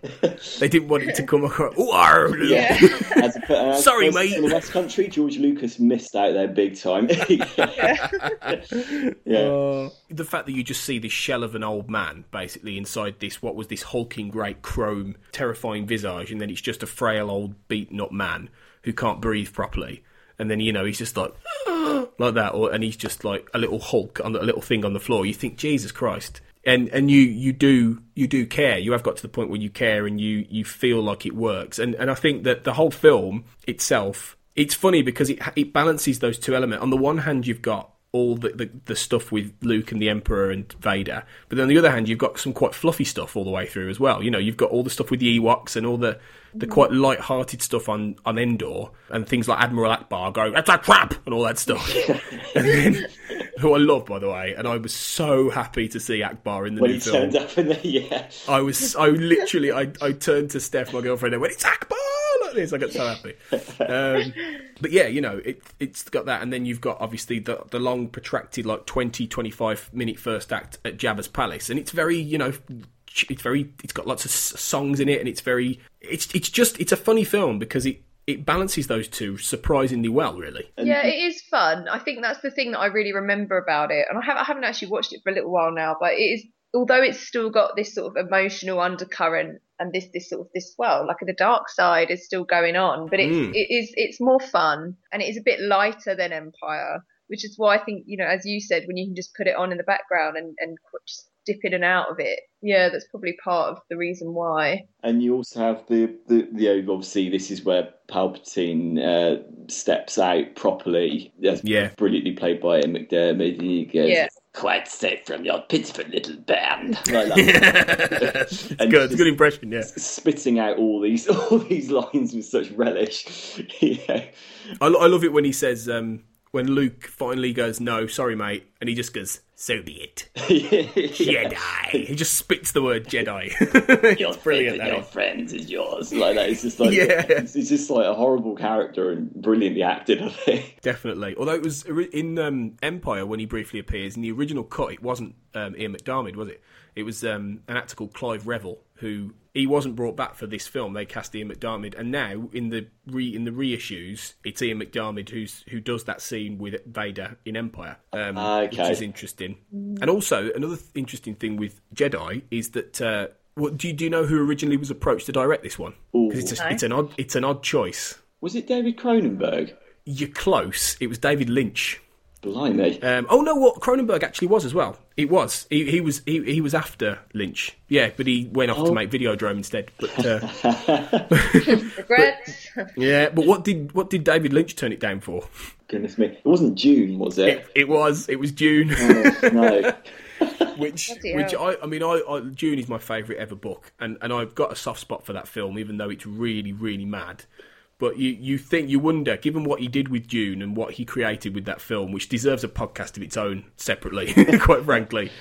they didn't want it to come across. Ooh, arr, Yeah. [laughs] As a, as Sorry, as mate. In the West Country, George Lucas missed out there big time. yeah. Uh, the fact that you just see this shell of an old man, basically inside this, what was this hulking, great chrome, terrifying visage, and then it's just a frail old beaten up man who can't breathe properly. And then you know he's just like [gasps] like that, or and he's just like a little hulk on the, a little thing on the floor. You think Jesus Christ, and and you you do you do care. You have got to the point where you care and you you feel like it works. And and I think that the whole film itself, it's funny because it it balances those two elements. On the one hand, you've got all the, the, the stuff with Luke and the Emperor and Vader. But then on the other hand, you've got some quite fluffy stuff all the way through as well. You know, you've got all the stuff with the Ewoks and all the, the quite light-hearted stuff on, on Endor and things like Admiral Ackbar going, that's a trap! and all that stuff. [laughs] and then, who I love, by the way, and I was so happy to see Ackbar in the when new he film. turned up in there, yeah. I was, I literally, I, I turned to Steph, my girlfriend, and went, "It's Ackbar!" like this. I got so happy. Um, but yeah, you know, it, it's got that, and then you've got obviously the the long, protracted, like 20, 25 minute first act at Jabba's palace, and it's very, you know. It's very. It's got lots of s- songs in it, and it's very. It's. It's just. It's a funny film because it. It balances those two surprisingly well, really. yeah, it is fun. I think that's the thing that I really remember about it. And I, have, I haven't actually watched it for a little while now, but it is, although it's still got this sort of emotional undercurrent and this, this sort of this, well, like the dark side is still going on, but it's, Mm. it is, it's more fun and it is a bit lighter than Empire, which is why I think, you know, as you said, when you can just put it on in the background and, and just dip in and out of it. Yeah, that's probably part of the reason why. And you also have the, the, the obviously this is where Palpatine uh, steps out properly. That's yeah. brilliantly played by Ian McDiarmid. And he goes, Yeah. quite safe from your pitiful little band. [laughs] Like it's good. It's a good impression. Yeah. Spitting out all these [laughs] all these lines with such relish. [laughs] yeah. I, I love it when he says um, when Luke finally goes, "No, sorry, mate," and he just goes, "So be it." [laughs] Jedi. He just spits the word Jedi. [laughs] your brilliant. friend, your is. friends is yours. Like that. It's just like Yeah. it's, it's just like a horrible character and brilliantly acted. I think. [laughs] Definitely. Although it was in um, Empire when he briefly appears in the original cut, it wasn't um, Ian McDiarmid, was it? It was um, an actor called Clive Revill, who he wasn't brought back for this film. They cast Ian McDiarmid, and now in the re in the reissues, it's Ian McDiarmid who's who does that scene with Vader in Empire, um, Ah, okay. which is interesting. And also another th- interesting thing with Jedi is that. Uh, what, do you do you know who originally was approached to direct this one? Because it's, a- it's an odd it's an odd choice. Was it David Cronenberg? You're close. It was David Lynch. Blimey. Um, oh no, what Cronenberg actually was as well. It was. He, he was. He, he was after Lynch. Yeah, but he went off Oh. to make Videodrome instead. But uh, [laughs] [laughs] Regrets. yeah, but what did what did David Lynch turn it down for? Goodness me. It wasn't Dune, was it? It, it was. It was Dune. Oh, no. [laughs] which which. I I mean I, I Dune is my favourite ever book, and and I've got a soft spot for that film, even though it's really really mad. But you, you think you wonder, given what he did with Dune and what he created with that film, which deserves a podcast of its own separately, [laughs] quite frankly,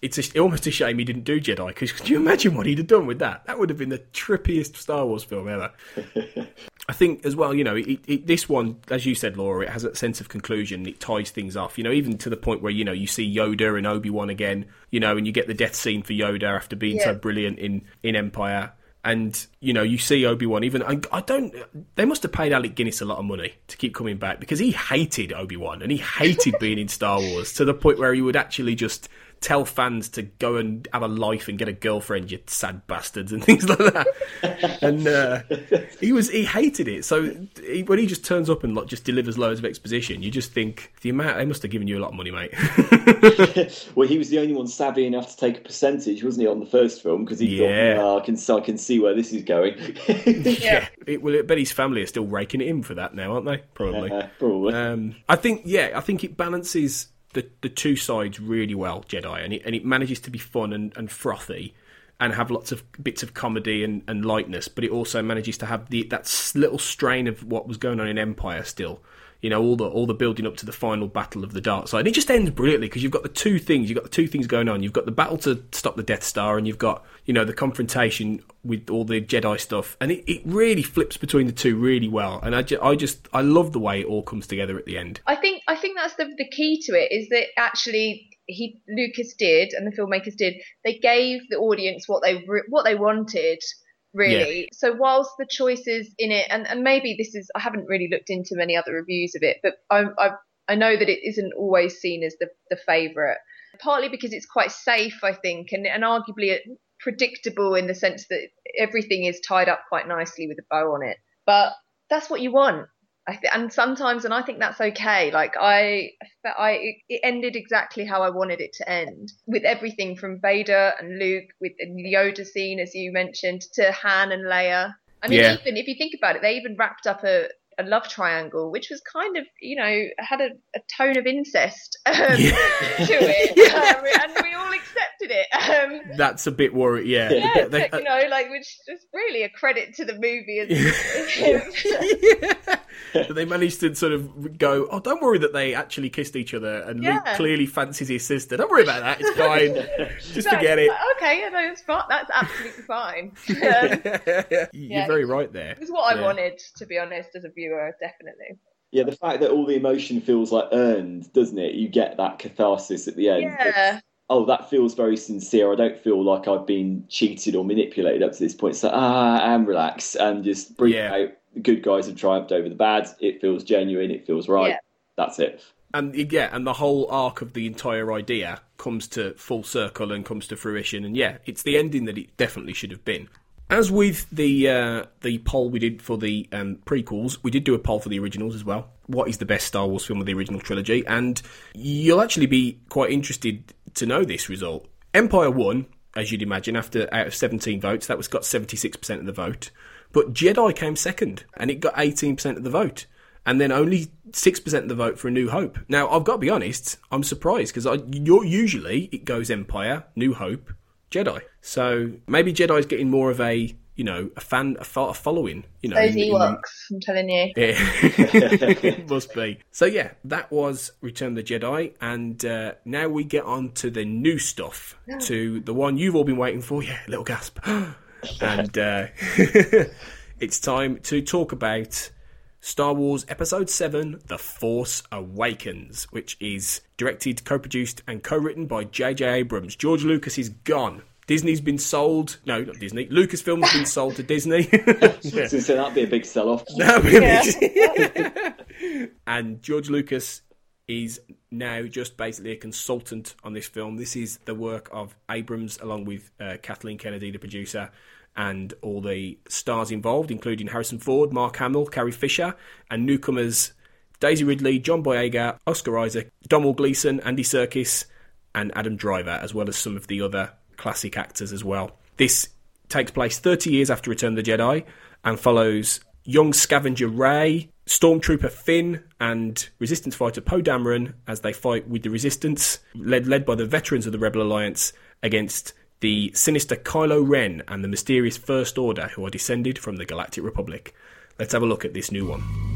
it's a, almost a shame he didn't do Jedi. Because could you imagine what he'd have done with that? That would have been the trippiest Star Wars film ever. [laughs] I think as well, you know, it, it, this one, as you said, Laura, it has a sense of conclusion. It ties things off, you know, even to the point where you know you see Yoda and Obi Wan again, you know, and you get the death scene for Yoda after being so brilliant in in Empire. And you know, you see Obi Wan. Even I, I don't. They must have paid Alec Guinness a lot of money to keep coming back because he hated Obi Wan and he hated [laughs] being in Star Wars to the point where he would actually just tell fans to go and have a life and get a girlfriend, you sad bastards, [laughs] and things like that. and uh, he was he hated it. So he, when he just turns up and like, just delivers loads of exposition, you just think the amount they must have given you a lot of money, mate. [laughs] well, he was the only one savvy enough to take a percentage, wasn't he, on the first film? Because he Yeah. thought, "Ah, I can, I can see where this is going. [laughs] yeah. It, well, I bet his family are still raking it in for that now, aren't they? Probably. Yeah, probably. Um, I think, yeah, I think it balances the, the two sides really well, Jedi, and it, and it manages to be fun and, and frothy and have lots of bits of comedy and, and lightness, but it also manages to have the that little strain of what was going on in Empire still. You know, all the all the building up to the final battle of the dark side. It just ends brilliantly because you've got the two things. You've got the two things going on. You've got the battle to stop the Death Star, and you've got you know the confrontation with all the Jedi stuff. And it, it really flips between the two really well. And I, ju- I just I love the way it all comes together at the end. I think I think that's the the key to it is that actually he Lucas did and the filmmakers did they gave the audience what they what they wanted really. So whilst the choices in it and and maybe this is I haven't really looked into many other reviews of it, but I I I know that it isn't always seen as the the favorite. Partly because it's quite safe, I think, and and arguably predictable in the sense that everything is tied up quite nicely with a bow on it. But that's what you want. I th- and sometimes, and I think that's okay. Like I, I, it, ended exactly how I wanted it to end, with everything from Vader and Luke, with the Yoda scene, as you mentioned, to Han and Leia. I mean, Yeah. even if you think about it, they even wrapped up a, a love triangle, which was kind of, you know, had a, a tone of incest um, [laughs] to it, [laughs] um, and we all accepted it. Um, That's a bit worry. Yeah, yeah, They- they- but, you know, like which is really a credit to the movie. that [laughs] [laughs] they managed to sort of go, oh, don't worry that they actually kissed each other and Luke clearly fancies his sister. Don't worry about that. It's [laughs] fine. Just No, forget it. Okay, yeah, no, it's fine. That's absolutely fine. [laughs] Um, You're Yeah. very right there. It was what I Yeah. wanted, to be honest, as a viewer, definitely. yeah, the fact that all the emotion feels like earned, doesn't it? You get that catharsis at the end. Yeah. oh, that feels very sincere. I don't feel like I've been cheated or manipulated up to this point. So, ah, and relax and just breathe out. The good guys have triumphed over the bad. It feels genuine. It feels right. Yeah. That's it. And yeah, and the whole arc of the entire idea comes to full circle and comes to fruition. And yeah, it's the ending that it definitely should have been. As with the uh, the poll we did for the um, prequels, we did do a poll for the originals as well. What is the best Star Wars film of the original trilogy? And you'll actually be quite interested to know this result. Empire won, as you'd imagine, after out of 17 votes. That was got 76% of the vote. But Jedi came second, and it got 18% of the vote and then only six percent of the vote for A New Hope. Now, I've got to be honest, I'm surprised because you're usually it goes Empire, New Hope, Jedi. So maybe Jedi's getting more of a you know a fan a, a following. You know, Those in- in- Ewoks, I'm telling you. yeah, it [laughs] [laughs] must be. So yeah, that was Return of the Jedi, and uh, now we get on to the new stuff, [gasps] to the one you've all been waiting for. Yeah, little gasp. [gasps] [laughs] and uh, [laughs] it's time to talk about Star Wars Episode 7 The Force Awakens, which is directed, co produced, and co written by J.J. Abrams. George Lucas is gone. Disney's been sold. No, not Disney. Lucasfilm's been sold to Disney. Yeah. [laughs] So, [laughs] so that'd be a big sell off. That'd be a big- and George Lucas is now just basically a consultant on this film. This is the work of Abrams, along with uh, Kathleen Kennedy, the producer, and all the stars involved, including Harrison Ford, Mark Hamill, Carrie Fisher, and newcomers Daisy Ridley, John Boyega, Oscar Isaac, Domhnall Gleeson, Andy Serkis, and Adam Driver, as well as some of the other classic actors as well. This takes place 30 years after Return of the Jedi and follows young scavenger Rey, Stormtrooper Finn, and Resistance fighter Poe Dameron as they fight with the Resistance, led led by the veterans of the Rebel Alliance against the sinister Kylo Ren and the mysterious First Order, who are descended from the Galactic Republic. Let's have a look at this new one.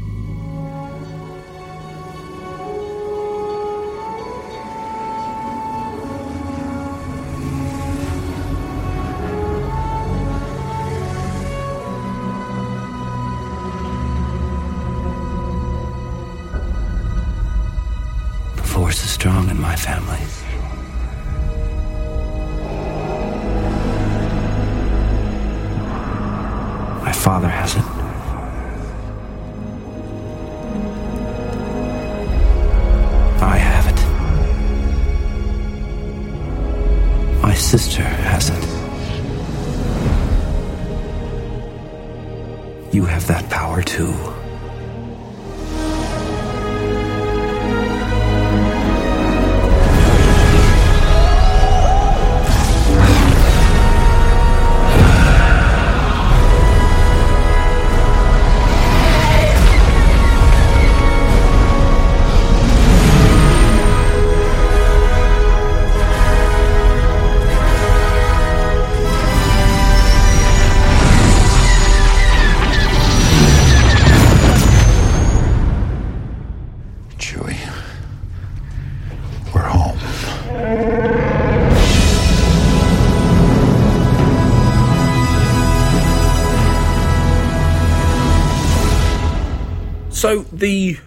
The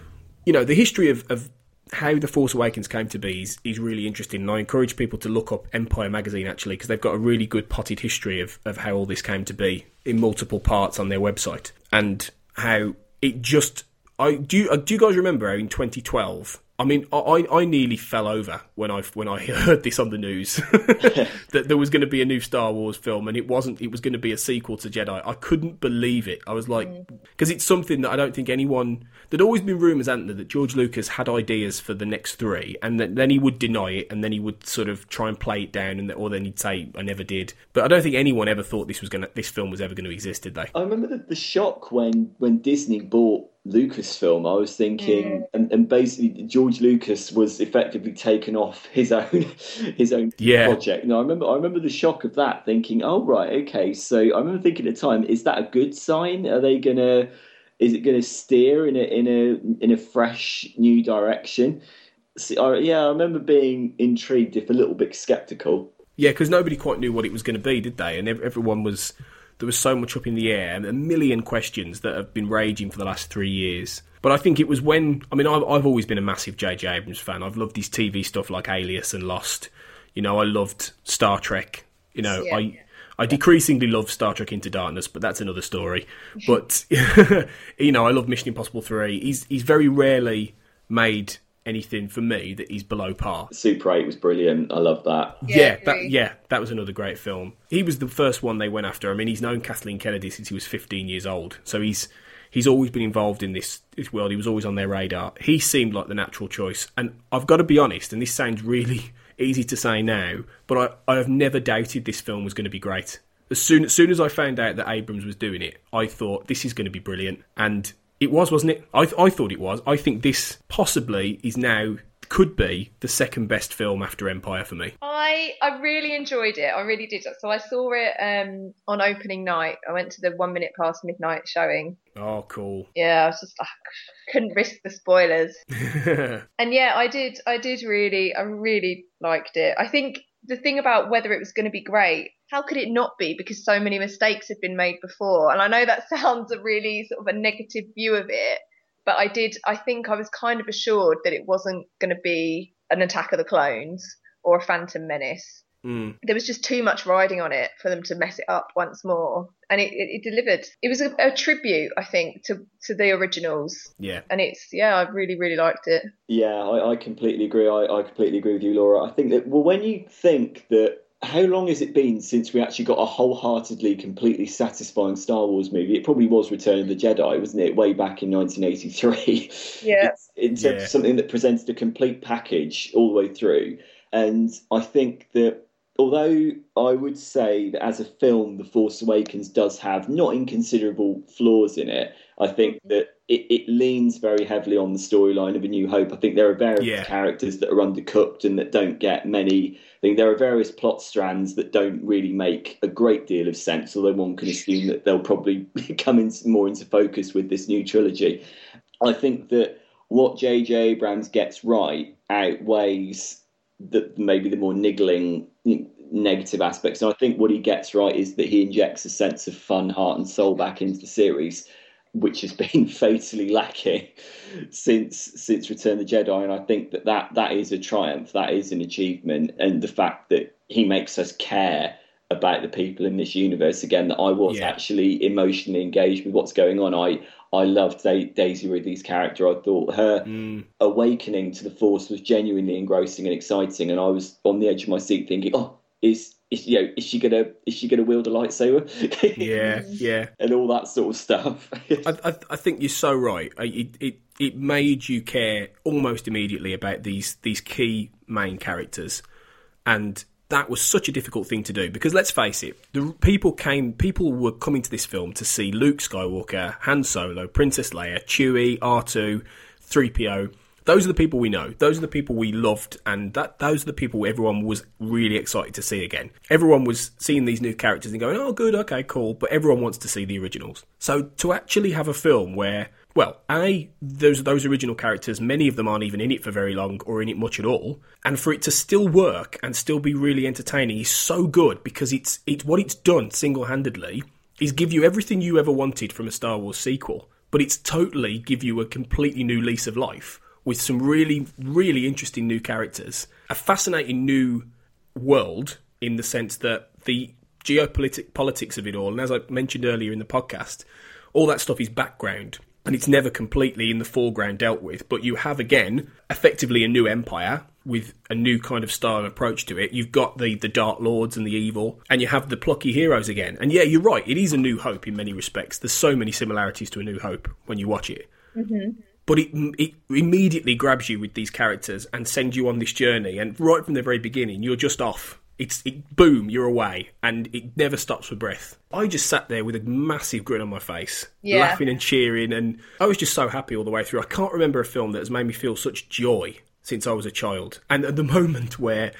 you know the history of, of how the Force Awakens came to be is, is really interesting, and I encourage people to look up Empire magazine actually because they've got a really good potted history of, of how all this came to be in multiple parts on their website, and how it just I do. You, uh, do you guys remember how in 2012? I mean, I, I nearly fell over when I when I [laughs] heard this on the news [laughs] that there was going to be a new Star Wars film, and it wasn't. It was going to be a sequel to Jedi. I couldn't believe it. I was like, mm. because it's something that I don't think anyone. There'd always been rumours, hadn't there, that George Lucas had ideas for the next three, and that, then he would deny it, and then he would sort of try and play it down, and or then he'd say, "I never did." But I don't think anyone ever thought this was going to this film was ever going to exist, did they? I remember the, the shock when when Disney bought Lucasfilm. I was thinking, mm. and, and basically George Lucas was effectively taken off his own [laughs] his own Yeah. project. Now I remember I remember the shock of that, thinking, oh right, okay. So I remember thinking at the time, is that a good sign? Are they gonna is it going to steer in a in a in a fresh new direction? See, I, yeah, I remember being intrigued, if a little bit skeptical. Yeah, because nobody quite knew what it was going to be, did they? And everyone was there was so much up in the air and a million questions that have been raging for the last three years. But I think it was when I mean I've, I've always been a massive J.J. Abrams fan. I've loved his TV stuff like Alias and Lost. You know, I loved Star Trek. You know, Yeah. I I decreasingly love Star Trek Into Darkness, but that's another story. [laughs] But [laughs] you know, I love Mission Impossible Three. He's he's very rarely made anything for me that is below par. Super Eight was brilliant. I love that. Yeah, that yeah, that was another great film. He was the first one they went after. I mean, he's known Kathleen Kennedy since he was 15 years old, so he's he's always been involved in this, this world. He was always on their radar. He seemed like the natural choice, and I've got to be honest. And this sounds really [laughs] easy to say now, but I, I have never doubted this film was going to be great. As soon as soon as I found out that Abrams was doing it, I thought this is going to be brilliant, and it was, wasn't it? I I thought it was. I think this possibly is now could be the second best film after Empire for me. I I really enjoyed it. I really did. So I saw it um, on opening night. I went to the one minute past midnight showing. Oh, cool. Yeah, I was just like couldn't risk the spoilers. [laughs] And yeah, I did. I did really. I really liked it. I think the thing about whether it was going to be great, how could it not be? Because so many mistakes have been made before. And I know that [laughs] sounds a really sort of a negative view of it, but I did. I think I was kind of assured that it wasn't going to be an Attack of the Clones or a Phantom Menace. Mm. There was just too much riding on it for them to mess it up once more, and it, it, it delivered. It was a, a tribute, I think, to to the originals, Yeah. and it's yeah, I really really liked it. Yeah, I, I completely agree. I, I completely agree with you, Laura. I think that well, when you think that how long has it been since we actually got a wholeheartedly, completely satisfying Star Wars movie? It probably was Return of the Jedi, wasn't it? Way back in 1983. [laughs] Yeah. in terms Yeah. of something that presented a complete package all the way through. And I think that although I would say that as a film, The Force Awakens does have not inconsiderable flaws in it, I think mm-hmm. that it, it leans very heavily on the storyline of A New Hope. I think there are various Yeah. characters that are undercooked and that don't get many. I think there are various plot strands that don't really make a great deal of sense, although one can assume that they'll probably [laughs] come in more into focus with this new trilogy. I think that what J.J. Abrams gets right outweighs the maybe the more niggling negative aspects. And I think what he gets right is that he injects a sense of fun, heart, and soul back into the series, which has [laughs] been fatally lacking since since Return of the Jedi. And I think that that, that is a triumph. That is an achievement, and the fact that he makes us care about the people in this universe again that I was Yeah. actually emotionally engaged with what's going on. I I loved da- Daisy Ridley's character. I thought her mm. awakening to the Force was genuinely engrossing and exciting, and I was on the edge of my seat thinking, "Oh, is is you know is she gonna is she gonna wield a lightsaber?" Yeah, [laughs] yeah. and all that sort of stuff. I, I, I think you're so right. It, it it made you care almost immediately about these these key main characters, and that was such a difficult thing to do because let's face it, the people came, people were coming to this film to see Luke Skywalker, Han Solo, Princess Leia, Chewie, R two, three PO. Those are the people we know. Those are the people we loved, and that those are the people everyone was really excited to see again. Everyone was seeing these new characters and going, "Oh, good, okay, cool," but everyone wants to see the originals. So to actually have a film where, well, a those those original characters, many of them aren't even in it for very long or in it much at all, and for it to still work and still be really entertaining is so good because it's it's what it's done single handedly is give you everything you ever wanted from a Star Wars sequel, but it's totally give you a completely new lease of life with some really, really interesting new characters, a fascinating new world in the sense that the geopolitics politics of it all, and as I mentioned earlier in the podcast, all that stuff is background and it's never completely in the foreground dealt with. But you have again effectively a new empire with a new kind of style approach to it. You've got the the Dark Lords and the evil, and you have the plucky heroes again. And yeah, you're right. It is a New Hope in many respects. There's so many similarities to a New Hope when you watch it Mm-hmm. But it it immediately grabs you with these characters and sends you on this journey. And right from the very beginning, you're just off. It's it, boom, you're away, and it never stops for breath. I just sat there with a massive grin on my face, Yeah. laughing and cheering, and I was just so happy all the way through. I can't remember a film that has made me feel such joy since I was a child. And at the [laughs] moment where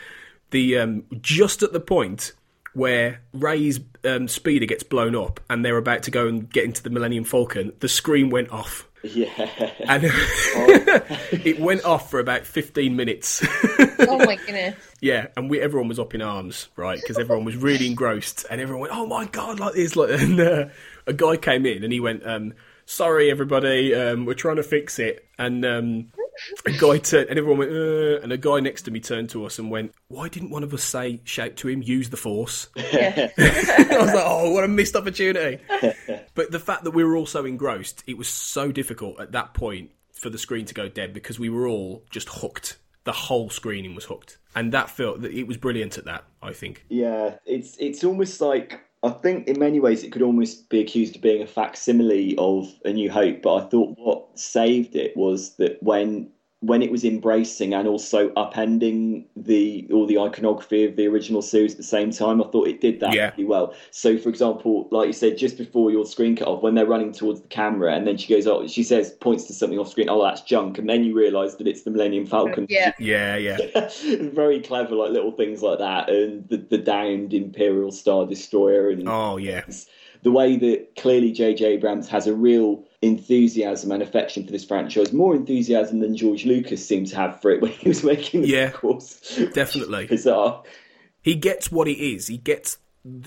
the um, just at the point where Rey's um, speeder gets blown up and they're about to go and get into the Millennium Falcon, the screen went off. Yeah. And [laughs] it went off for about 15 minutes. oh my goodness. yeah, and we everyone was up in arms, right? Because everyone was really engrossed, and everyone went, "Oh my god!" Like this, like, and uh, a guy came in and he went, um, "Sorry, everybody, um, we're trying to fix it." And um, [laughs] a guy turned, and everyone went, uh, and a guy next to me turned to us and went, "Why didn't one of us say shout to him, use the force?" [laughs] [laughs] I was like, "Oh, what a missed opportunity!" But the fact that we were all so engrossed, it was so difficult at that point for the screen to go dead because we were all just hooked. The whole screening was hooked, and that felt that it was brilliant at that. I think. Yeah, it's it's almost like I think in many ways it could almost be accused of being a facsimile of A New Hope, but I thought what saved it was that when when it was embracing and also upending the all the iconography of the original series at the same time, I thought it did that Yeah. really well. So, for example, like you said, just before your screen cut off, when they're running towards the camera, and then she goes, "Oh," she says, points to something off screen. Oh, that's junk, and then you realise that it's the Millennium Falcon. Yeah. Yeah, yeah. [laughs] very clever, like little things like that, and the, the downed Imperial Star Destroyer, and oh yeah, the way that clearly J.J. Abrams has a real enthusiasm and affection for this franchise, more enthusiasm than George Lucas seemed to have for it when he was making the Yeah. sequels. Definitely. Bizarre. He gets what it is. He gets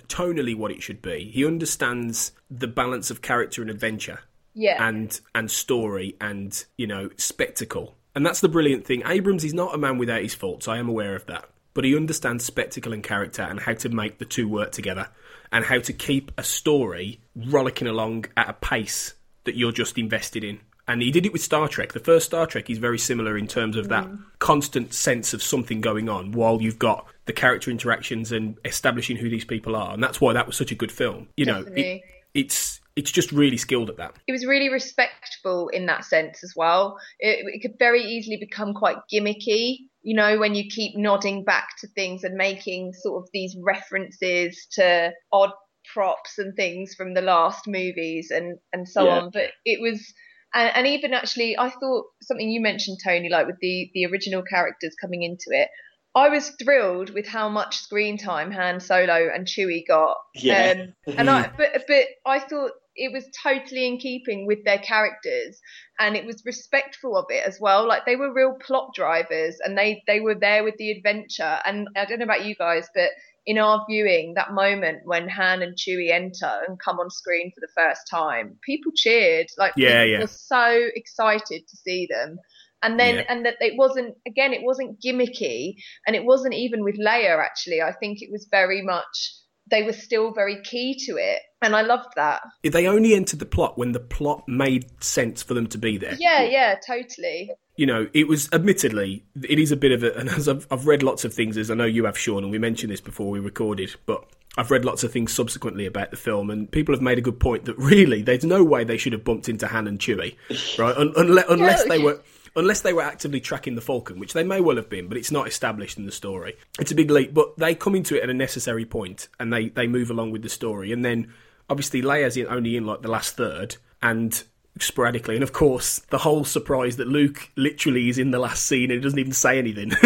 tonally what it should be. He understands the balance of character and adventure. Yeah. And and story and, you know, spectacle. And that's the brilliant thing. Abrams is not a man without his faults. I am aware of that. but he understands spectacle and character and how to make the two work together and how to keep a story rollicking along at a pace that you're just invested in. And he did it with Star Trek. The first Star Trek is very similar in terms of that mm. constant sense of something going on while you've got the character interactions and establishing who these people are. And that's why that was such a good film. You know, it, it's it's just really skilled at that. it was really respectful in that sense as well. It, it could very easily become quite gimmicky, you know, when you keep nodding back to things and making sort of these references to odd props and things from the last movies and and so Yeah. on. But it was. And, and even actually, I thought something you mentioned, Tony, like with the the original characters coming into it. I was thrilled with how much screen time Han Solo and Chewie got. Yeah. Um, and I, [laughs] but but I thought it was totally in keeping with their characters, and it was respectful of it as well. Like they were real plot drivers, and they they were there with the adventure. And I don't know about you guys, but in our viewing, that moment when Han and Chewie enter and come on screen for the first time, people cheered. Like Yeah, people yeah. were so excited to see them. And then, Yeah. and that it wasn't, again, it wasn't gimmicky and it wasn't even with Leia, actually. I think it was very much, they were still very key to it. And I loved that. They only entered the plot when the plot made sense for them to be there. Yeah, yeah, totally. you know, it was admittedly, it is a bit of a, and as I've, I've read lots of things, as I know you have, Sean, and we mentioned this before we recorded, but I've read lots of things subsequently about the film, and people have made a good point that really, there's no way they should have bumped into Han and Chewie, [laughs] right? Un- unless, unless they were. Unless they were actively tracking the Falcon, which they may well have been, but it's not established in the story. It's a big leap, but they come into it at a necessary point, and they, they move along with the story. And then, obviously, Leia's in, only in like the last third, and sporadically. And of course, the whole surprise that Luke literally is in the last scene and he doesn't even say anything. [laughs]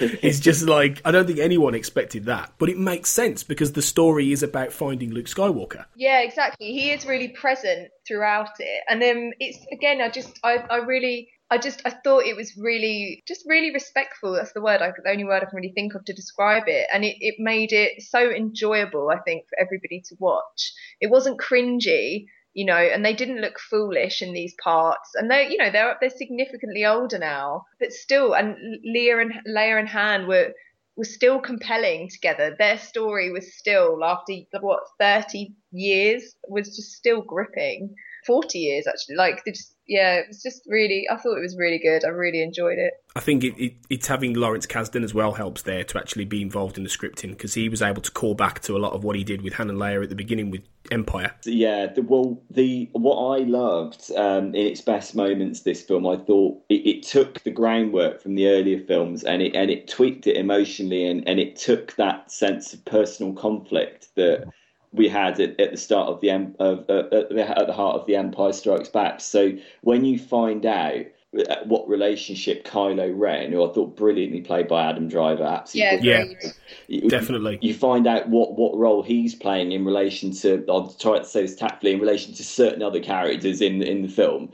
it's just like, I don't think anyone expected that. But it makes sense because the story is about finding Luke Skywalker. Yeah, exactly. He is really present throughout it, and um, it's again, I just, I, I really, I just, I thought it was really, just really respectful. That's the word, I, the only word I can really think of to describe it, and it, it made it so enjoyable. I think for everybody to watch. It wasn't cringy. You know, and they didn't look foolish in these parts, and they, you know, they're they're significantly older now, but still, and Leah and Leia and Han were was still compelling together. Their story was still after what thirty years was just still gripping. Forty years actually, like they just yeah, it was just really. I thought it was really good. I really enjoyed it. I think it, it, it's having Lawrence Kasdan as well helps there to actually be involved in the scripting because he was able to call back to a lot of what he did with Han and Leia at the beginning with Empire. Yeah, the, well, the what I loved um, in its best moments, this film, I thought it, it took the groundwork from the earlier films and it and it tweaked it emotionally and, and it took that sense of personal conflict that we had at, at the start of the of uh, at, the, at the heart of the Empire Strikes Back. So when you find out uh, what relationship Kylo Ren, who I thought brilliantly played by Adam Driver, absolutely Yeah, brilliant, great. you- Definitely. You find out what, what role he's playing in relation to. I'll try to say this tactfully in relation to certain other characters in in the film.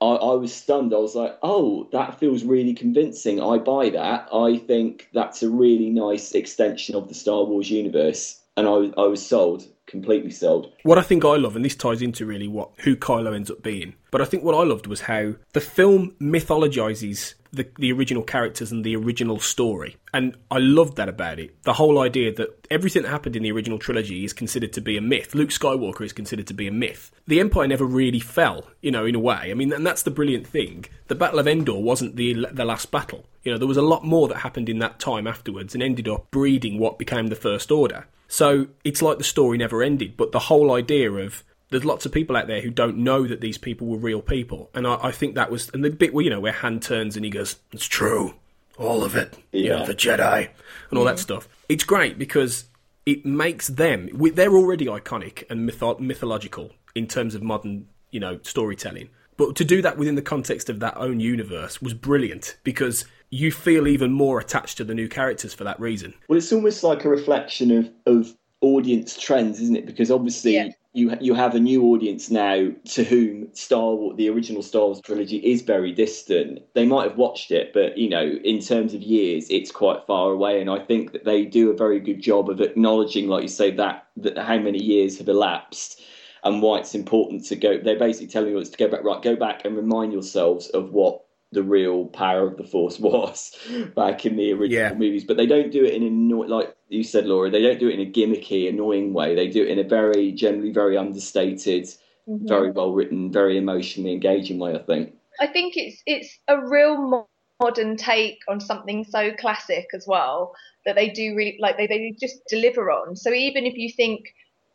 I, I was stunned. I was like, "Oh, that feels really convincing. I buy that. I think that's a really nice extension of the Star Wars universe." And I, I was sold, completely sold. What I think I love, and this ties into really what who Kylo ends up being, but I think what I loved was how the film mythologizes the, the original characters and the original story. And I loved that about it. The whole idea that everything that happened in the original trilogy is considered to be a myth. Luke Skywalker is considered to be a myth. The Empire never really fell, you know, in a way. I mean, and that's the brilliant thing. The Battle of Endor wasn't the the last battle. You know, there was a lot more that happened in that time afterwards and ended up breeding what became the First Order. So it's like the story never ended, but the whole idea of there's lots of people out there who don't know that these people were real people, and I, I think that was and the bit where you know where Han turns and he goes, "It's true, all of it, you know, Yeah. the Jedi and all that mm-hmm. stuff." It's great because it makes them they're already iconic and mytho- mythological in terms of modern you know storytelling. But to do that within the context of that own universe was brilliant because you feel even more attached to the new characters for that reason. Well, it's almost like a reflection of, of audience trends, isn't it? Because obviously you you have a new audience now to whom Star Wars, the original Star Wars trilogy, is very distant. They might have watched it, but you know, in terms of years, it's quite far away. And I think that they do a very good job of acknowledging, like you say, that that how many years have elapsed. And why it's important to go. They're basically telling us to go back. Right, go back and remind yourselves of what the real power of the Force was [laughs] back in the original Yeah. movies. But they don't do it in a anno- like you said, Laura. They don't do it in a gimmicky, annoying way. They do it in a very generally very understated, Mhm. very well written, very emotionally engaging way. I think. I think it's it's a real mo- modern take on something so classic as well that they do really like they, they just deliver on. So even if you think,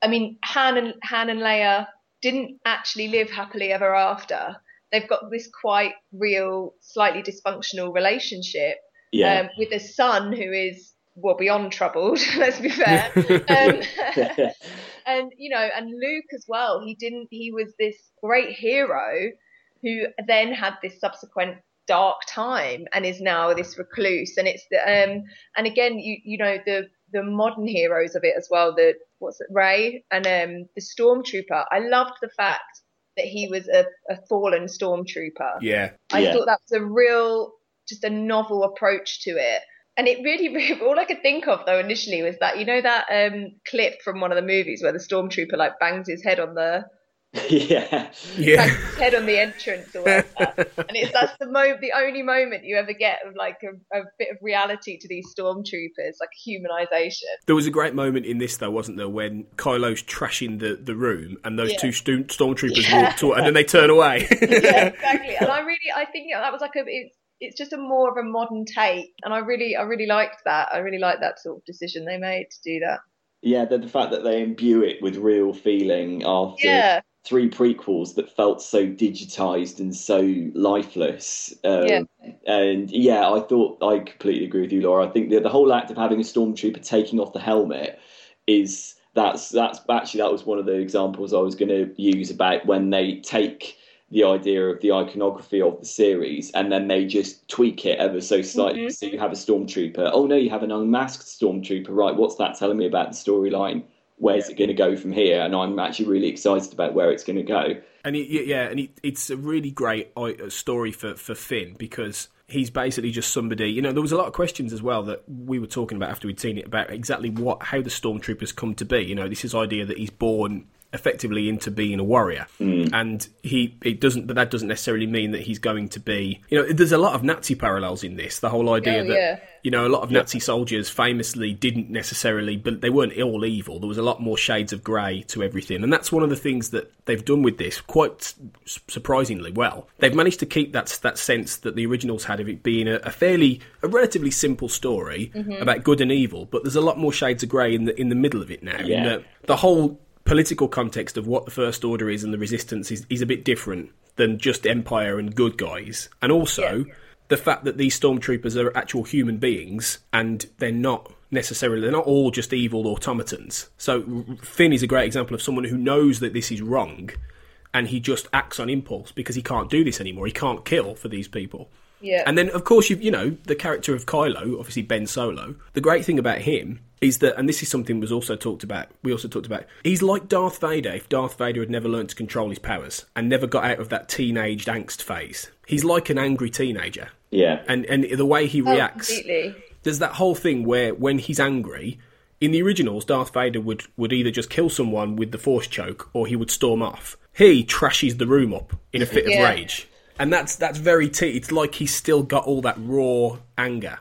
I mean, Han and Han and Leia didn't actually live happily ever after. They've got this quite real, slightly dysfunctional relationship Yeah. um, with a son who is well beyond troubled. [laughs] let's be fair. um, [laughs] [laughs] and you know, and Luke as well. He didn't. He was this great hero who then had this subsequent dark time and is now this recluse. And it's the um and again, you you know the the modern heroes of it as well. The what's it, Rey and um the stormtrooper. I loved the fact that he was a, a fallen stormtrooper. Yeah. I Yeah. thought that was a real, just a novel approach to it. And it really, [laughs] really, all I could think of though initially was that, you know, that um, clip from one of the movies where the stormtrooper like bangs his head on the, [laughs] yeah. bangs his head on the entrance or whatever. [laughs] and it's, that's the mo, the only moment you ever get of like a, a bit of reality to these stormtroopers, like humanization. There was a great moment in this, though, wasn't there, when Kylo's trashing the, the room and those Yeah. two stu- stormtroopers Yeah. walk to and then they turn away. [laughs] yeah, exactly. And I really, I think yeah, that was like a, it's, it's just a more of a modern take, and I really, I really liked that. I really liked that sort of decision they made to do that. Yeah, the, the fact that they imbue it with real feeling after Yeah. three prequels that felt so digitized and so lifeless. Um, Yeah. And yeah, I thought I completely agree with you, Laura. I think the, the whole act of having a stormtrooper taking off the helmet is that's that's actually that was one of the examples I was going to use about when they take the idea of the iconography of the series and then they just tweak it ever so slightly. Mhm. So you have a stormtrooper. Oh no, you have an unmasked stormtrooper. Right, what's that telling me about the storyline? Where's it going to go from here? And I'm actually really excited about where it's going to go. And it, yeah, yeah, and it, it's a really great uh, story for, for Finn because he's basically just somebody. You know, there was a lot of questions as well that we were talking about after we'd seen it about exactly what how the stormtroopers come to be. You know, this is idea that he's born effectively into being a warrior, and he it doesn't, but that doesn't necessarily mean that he's going to be. You know, there's a lot of Nazi parallels in this. The whole idea Oh, that yeah. you know, a lot of Nazi soldiers famously didn't necessarily, but they weren't all evil. There was a lot more shades of grey to everything, and that's one of the things that they've done with this quite surprisingly well. They've managed to keep that that sense that the originals had of it being a, a fairly, a relatively simple story Mhm. about good and evil, but there's a lot more shades of grey in the in the middle of it now. in Yeah. that the whole political context of what the First Order is and the Resistance is, is a bit different than just Empire and good guys, and also the fact that these stormtroopers are actual human beings and they're not necessarily they're not all just evil automatons. So Finn is a great example of someone who knows that this is wrong and he just acts on impulse because he can't do this anymore. He can't kill for these people. Yeah. And then, of course, you you know the character of Kylo, obviously Ben Solo. The great thing about him is that, and this is something was also talked about. We also talked about. He's like Darth Vader. If Darth Vader had never learned to control his powers and never got out of that teenage angst phase, he's like an angry teenager. Yeah. And and the way he Oh, reacts, completely. there's that whole thing where when he's angry. In the originals, Darth Vader would, would either just kill someone with the Force choke or he would storm off. He trashes the room up in a fit Yeah. of rage and that's that's very t. It's like he's still got all that raw anger,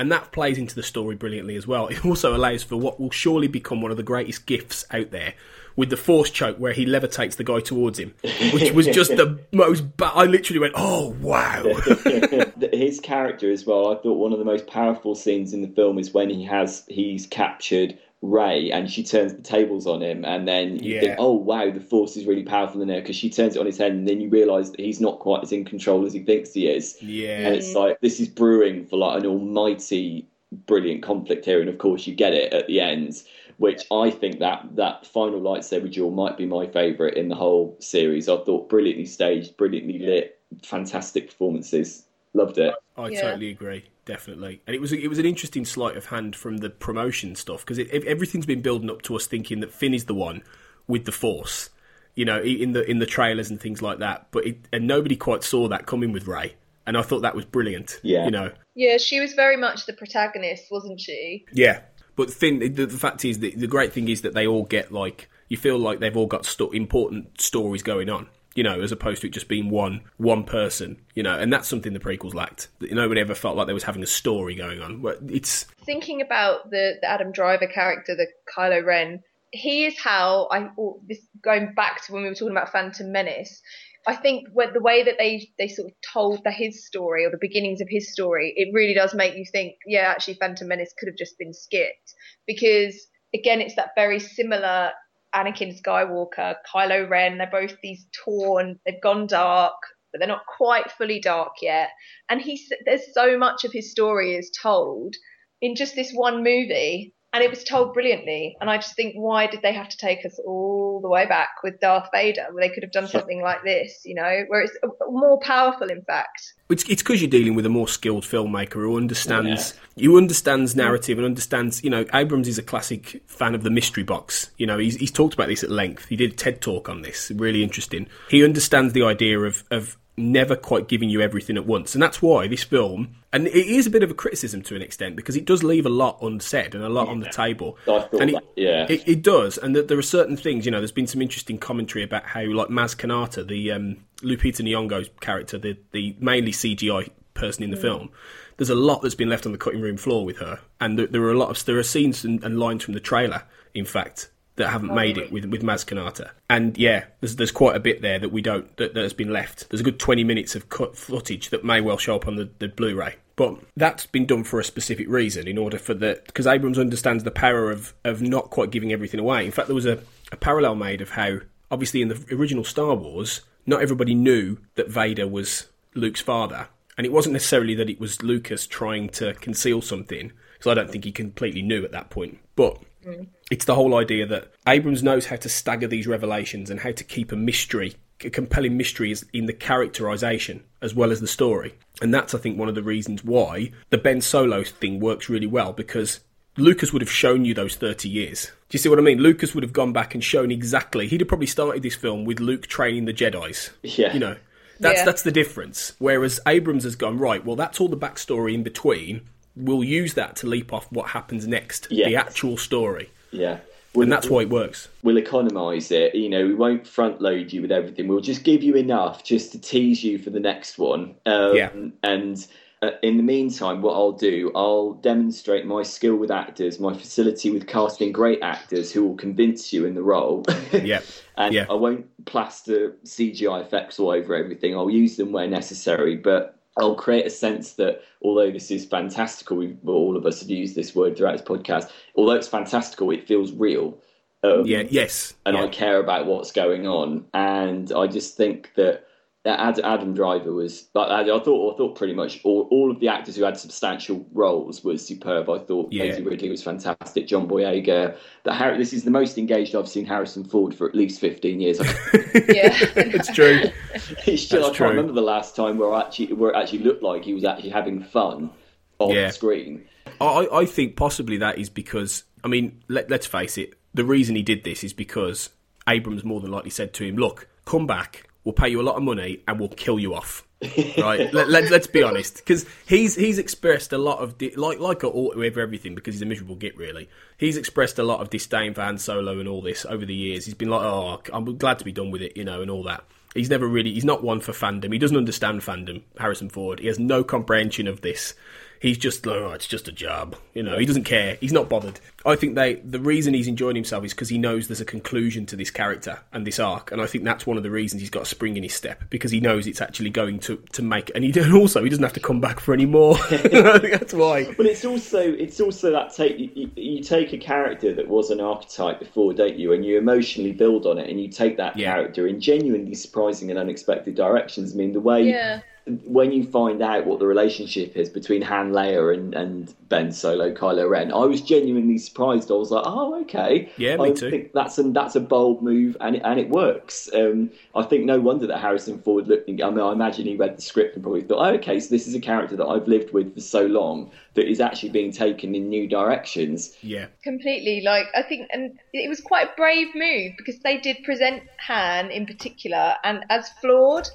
and that plays into the story brilliantly as well. [laughs] It also allows for what will surely become one of the greatest gifts out there. With the force choke, where he levitates the guy towards him, which was just the [laughs] most. Ba- I literally went, "Oh wow!" [laughs] his character as well. I thought one of the most powerful scenes in the film is when he has he's captured Rey and she turns the tables on him, and then you Yeah. think, oh wow, the force is really powerful in there because she turns it on his head, and then you realise that he's not quite as in control as he thinks he is. Yeah. and it's like this is brewing for like an almighty, brilliant conflict here, and of course you get it at the end. Which I think that that final lightsaber duel might be my favourite in the whole series. I thought brilliantly staged, brilliantly lit, fantastic performances. Loved it. I Yeah. totally agree, definitely. And it was it was an interesting sleight of hand from the promotion stuff because everything's been building up to us thinking that Finn is the one with the Force, you know, in the in the trailers and things like that. But it, and nobody quite saw that coming with Rey, and I thought that was brilliant. Yeah. you know, Yeah, she was very much the protagonist, wasn't she? yeah. But Finn, the, the fact is, the, the great thing is that they all get like you feel like they've all got sto- important stories going on. You know, as opposed to it just being one one person, you know, and that's something the prequels lacked. Nobody ever felt like they was having a story going on. It's thinking about the, the Adam Driver character, the Kylo Ren, he is how I this going back to when we were talking about Phantom Menace. I think the way that they they sort of told the, his story or the beginnings of his story, it really does make you think, yeah, actually, Phantom Menace could have just been skipped because again, it's that very similar Anakin Skywalker, Kylo Ren. They're both these torn. They've gone dark, but they're not quite fully dark yet. And he's there's so much of his story is told in just this one movie and it was told brilliantly. And I just think, why did they have to take us all the way back with Darth Vader? Where they could have done something like this, you know, where it's more powerful, in fact. It's it's because you're dealing with a more skilled filmmaker who understands you understands narrative and understands. You know, Abrams is a classic fan of the mystery box. You know, he's he's talked about this at length. He did a TED talk on this, really interesting. He understands the idea of of never quite giving you everything at once, and that's why this film. And it is a bit of a criticism to an extent because it does leave a lot unsaid and a lot on the table. And it, that- yeah. it, it does, and that there are certain things. You know, there's been some interesting commentary about how, like Maz Kanata, the um, Lupita Nyong'o's character, the the mainly CGI person in the Mm. film. There's a lot that's been left on the cutting room floor with her, and there, there are a lot of there are scenes and, and lines from the trailer, in fact, that haven't made it with with Maz Kanata. And yeah, there's there's quite a bit there that we don't that, that has been left. There's a good 20 minutes of cut footage that may well show up on the, the Blu-ray. But that's been done for a specific reason, in order for the because Abrams understands the power of of not quite giving everything away. In fact, there was a, a parallel made of how obviously in the original Star Wars, not everybody knew that Vader was Luke's father, and it wasn't necessarily that it was Lucas trying to conceal something, because I don't think he completely knew at that point. But Mm. it's the whole idea that Abrams knows how to stagger these revelations and how to keep a mystery, a compelling mystery is in the characterization as well as the story. And that's, I think, one of the reasons why the Ben Solo thing works really well because Lucas would have shown you those 30 years. Do you see what I mean? Lucas would have gone back and shown exactly. He'd have probably started this film with Luke training the Jedi's. Yeah. You know, that's Yeah. that's the difference. Whereas Abrams has gone right. Well, that's all the backstory in between. We'll use that to leap off what happens next, the actual story, Yeah. and that's why it works. We'll economise it. You know, we won't front load you with everything. We'll just give you enough just to tease you for the next one. Um, Yeah. And uh, in the meantime, what I'll do, I'll demonstrate my skill with actors, my facility with casting great actors who will convince you in the role. [laughs] yeah. And Yeah. I won't plaster CGI effects all over everything. I'll use them where necessary, but I'll create a sense that although this is fantastical, we, well, all of us have used this word throughout this podcast. Although it's fantastical, it feels real. Um, Yeah, yes, and I care about what's going on, and I just think that. That Ad- Adam Driver was like I I thought. I thought pretty much all, all of the actors who had substantial roles were superb. I thought Yeah. Daisy Ridley was fantastic. John Boyega. That Har- this is the most engaged I've seen Harrison Ford for at least fifteen years. [laughs] Yeah, [laughs] it's true. [laughs] It's just, That's I true. can't remember the last time where I actually where it actually looked like he was actually having fun on Yeah. screen. I, I think possibly that is because I mean, let, let's face it. The reason he did this is because Abrams more than likely said to him, "Look, come back. We'll pay you a lot of money and we'll kill you off." [laughs] right? let, let, let's be honest, because he's he's expressed a lot of di- like like all with everything because he's a miserable git. Really, he's expressed a lot of disdain for Han Solo and all this over the years. He's been like, "Oh, I'm glad to be done with it," you know, and all that. He's never really he's not one for fandom. He doesn't understand fandom. Harrison Ford. He has no comprehension of this. He's just like, oh, it's just a job. You know, he doesn't care. He's not bothered. I think they the reason he's enjoying himself is because he knows there's a conclusion to this character and this arc, and I think that's one of the reasons he's got a spring in his step because he knows it's actually going to to make. And he [laughs] also he doesn't have to come back for any more. [laughs] I think [laughs] that's why. But it's also it's also that take you, you take a character that was an archetype before, don't you? And you emotionally build on it, and you take that character in genuinely surprising and unexpected directions. I mean, the way Yeah. When you find out what the relationship is between Han Leia and, and Ben Solo, Kylo Ren, I was genuinely surprised. I was like, oh, okay. Yeah, me I too. think that's a, that's a bold move, and it, and it works. Um, I think no wonder that Harrison Ford looked. I mean, I imagine he read the script and probably thought, oh, okay, so this is a character that I've lived with for so long that is actually being taken in new directions. Yeah. completely like i think and it was quite a brave move because they did present han in particular and as flawed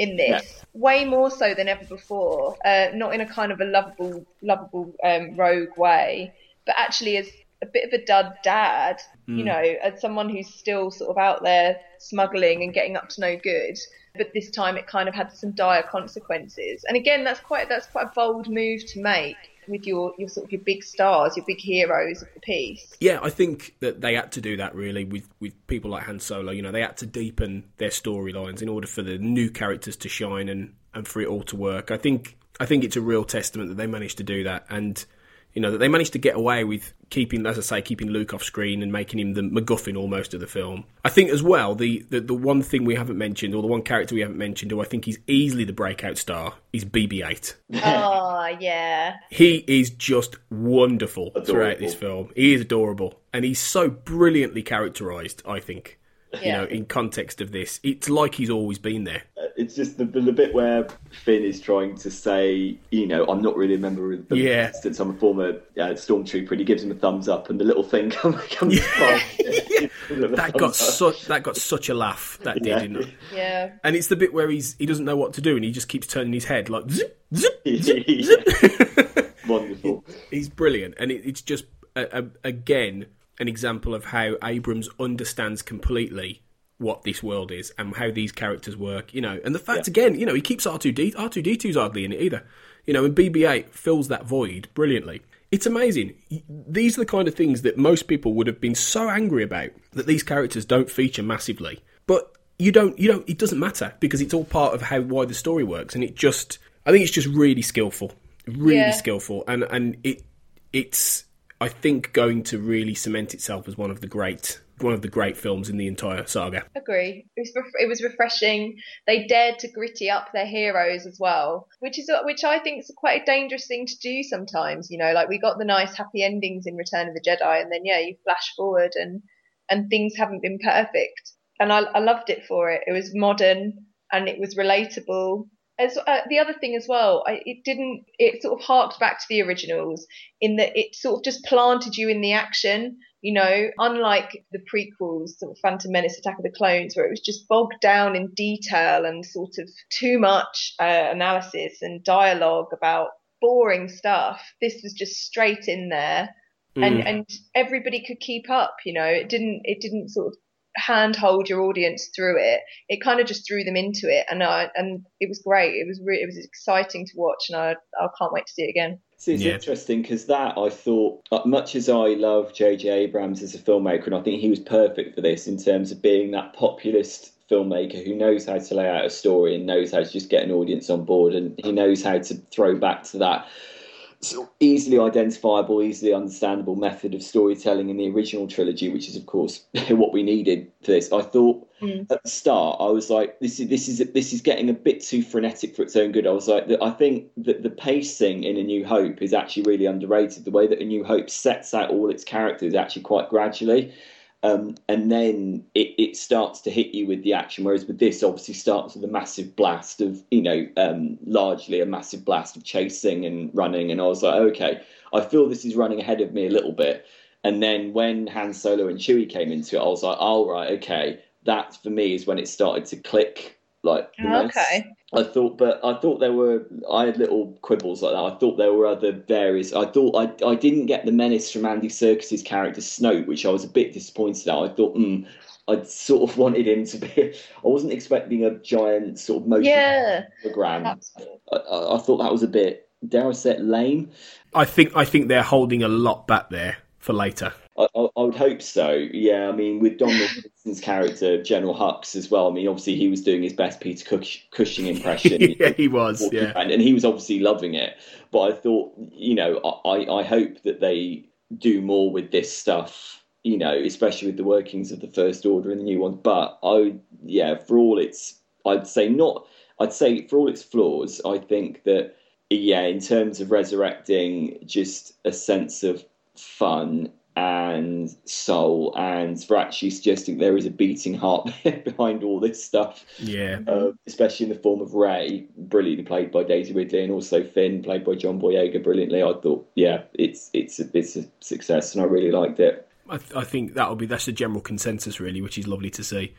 in this way more so than ever before uh, not in a kind of a lovable lovable um, rogue way but actually as a bit of a dud dad, you Mm. know, as someone who's still sort of out there smuggling and getting up to no good. But this time it kind of had some dire consequences. And again, that's quite that's quite a bold move to make with your your sort of your big stars, your big heroes of the piece. Yeah, I think that they had to do that really with, with people like Han Solo. You know, they had to deepen their storylines in order for the new characters to shine and, and for it all to work. I think I think it's a real testament that they managed to do that and you know that they managed to get away with keeping, as I say, keeping Luke off screen and making him the MacGuffin almost of the film. I think as well the, the the one thing we haven't mentioned, or the one character we haven't mentioned, who I think is easily the breakout star, is BB-8. oh [laughs] yeah. He is just wonderful throughout this film. He is adorable, and he's so brilliantly characterized. I think, you know, in context of this, it's like he's always been there. It's just the, the bit where Finn is trying to say, you know, I'm not really a member of the Yeah. resistance. I'm a former uh, stormtrooper, and he gives him a thumbs up, and the little thing [laughs] comes. comes [laughs] That got such that got such a laugh. That did, Yeah. didn't it? Yeah. And it's the bit where he's he doesn't know what to do, and he just keeps turning his head like zip, zip, [laughs] Wonderful. He's brilliant, and it, it's just a, a, again an example of how Abrams understands completely what this world is and how these characters work. You know, and the fact again, you know, he keeps R two D R two D 2s hardly in it either. You know, and BB eight fills that void brilliantly. It's amazing. These are the kind of things that most people would have been so angry about that these characters don't feature massively. But you don't, you don't. It doesn't matter because it's all part of how why the story works, and it just. I think it's just really skillful, really Yeah. skillful, and and it it's I think going to really cement itself as one of the great one of the great films in the entire saga. Agree. It was ref- it was refreshing. They dared to gritty up their heroes as well, which is which I think is quite a dangerous thing to do sometimes. You know, like we got the nice happy endings in Return of the Jedi, and then yeah, you flash forward and and things haven't been perfect. And I, I loved it for it. It was modern and it was relatable. As uh, the other thing as well, I, it didn't. It sort of harked back to the originals in that it sort of just planted you in the action. You know, unlike the prequels, sort of Phantom Menace, Attack of the Clones, where it was just bogged down in detail and sort of too much uh, analysis and dialogue about boring stuff. This was just straight in there, and Mm. and everybody could keep up. You know, it didn't it didn't sort of handhold your audience through it. It kind of just threw them into it, and I and it was great. It was re- it was exciting to watch, and I I can't wait to see it again. See, it's Yeah. interesting because that I thought, uh, much as I love J.J. Abrams as a filmmaker, and I think he was perfect for this in terms of being that populist filmmaker who knows how to lay out a story and knows how to just get an audience on board, and he knows how to throw back to that sort of easily identifiable, easily understandable method of storytelling in the original trilogy, which is of course [laughs] what we needed for this. I thought mm. at the start, I was like, this is this is this is getting a bit too frenetic for its own good. I was like, I think that the pacing in A New Hope is actually really underrated. The way that A New Hope sets out all its characters actually quite gradually. Um, and then it, it starts to hit you with the action. Whereas with this, obviously, starts with a massive blast of, you know, um, largely a massive blast of chasing and running. And I was like, okay, I feel this is running ahead of me a little bit. And then when Han Solo and Chewie came into it, I was like, oh, right, okay. That for me is when it started to click. Like, the most. Okay. I thought, but I thought there were. I had little quibbles like that. I thought there were other various. I thought I I didn't get the menace from Andy Serkis's character Snoke, which I was a bit disappointed at. I thought, hmm, I sort of [laughs] wanted him to be. I wasn't expecting a giant sort of motion Yeah. hologram. I, I, I thought that was a bit, dare I say, lame. I think I think they're holding a lot back there for later. I, I, I would hope so. Yeah, I mean, with Don [laughs] Wilson's character, General Hux, as well. I mean, obviously he was doing his best Peter Cush- Cushing impression. [laughs] yeah, he was. Yeah. around, and he was obviously loving it. But I thought, you know, I, I hope that they do more with this stuff. You know, especially with the workings of the First Order and the new ones. But I, yeah, for all its, I'd say not. I'd say for all its flaws, I think that yeah, in terms of resurrecting just a sense of fun and soul, and for actually suggesting there is a beating heart [laughs] behind all this stuff Yeah. uh, especially in the form of Rey, brilliantly played by Daisy Ridley, and also Finn, played by John Boyega, brilliantly. I thought, yeah, it's it's a, it's a success, and I really liked it. I, th- I think that'll be that's the general consensus really, which is lovely to see.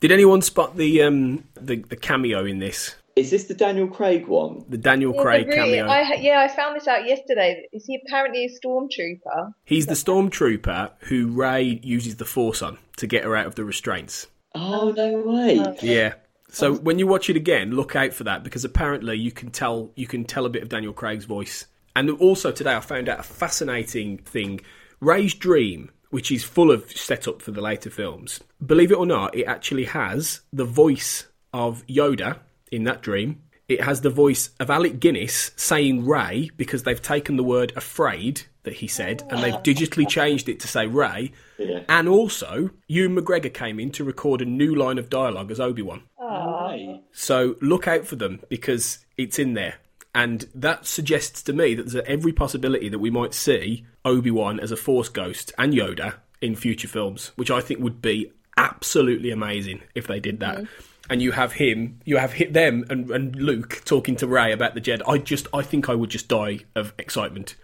Did anyone spot the um the, the cameo in this Is this the Daniel Craig one? The Daniel Yeah, Craig they're really- cameo. I, yeah, I found this out yesterday. Is he apparently a stormtrooper? He's the stormtrooper who Rey uses the Force on to get her out of the restraints. Oh no way! Yeah. So when you watch it again, look out for that because apparently you can tell you can tell a bit of Daniel Craig's voice. And also today I found out a fascinating thing. Rey's dream, which is full of setup for the later films, believe it or not, it actually has the voice of Yoda in that dream. It has the voice of Alec Guinness saying Rey because they've taken the word afraid that he said and they've digitally changed it to say Rey. Yeah. And also, Ewan McGregor came in to record a new line of dialogue as Obi Wan. Oh. So look out for them because it's in there. And that suggests to me that there's every possibility that we might see Obi Wan as a Force ghost and Yoda in future films, which I think would be absolutely amazing if they did that. Mm. And you have him, you have hit them and, and Luke talking to Rey about the Jedi. I just, I think I would just die of excitement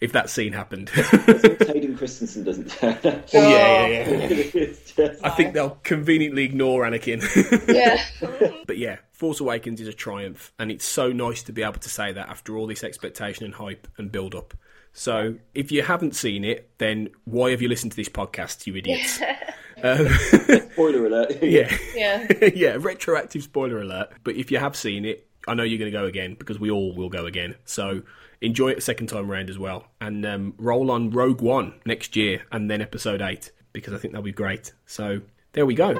if that scene happened. [laughs] Hayden Christensen doesn't [laughs] turn up. Oh, yeah, yeah, yeah. [laughs] Just- I think they'll conveniently ignore Anakin. Yeah. but yeah, Force Awakens is a triumph, and it's so nice to be able to say that after all this expectation and hype and build up. So if you haven't seen it, then why have you listened to this podcast, you idiots? Um, [laughs] Spoiler alert. [laughs] yeah. Yeah. [laughs] yeah, retroactive spoiler alert. But if you have seen it, I know you're going to go again because we all will go again. So enjoy it a second time round as well. And um, roll on Rogue One next year and then episode 8 because I think that'll be great. So there we go.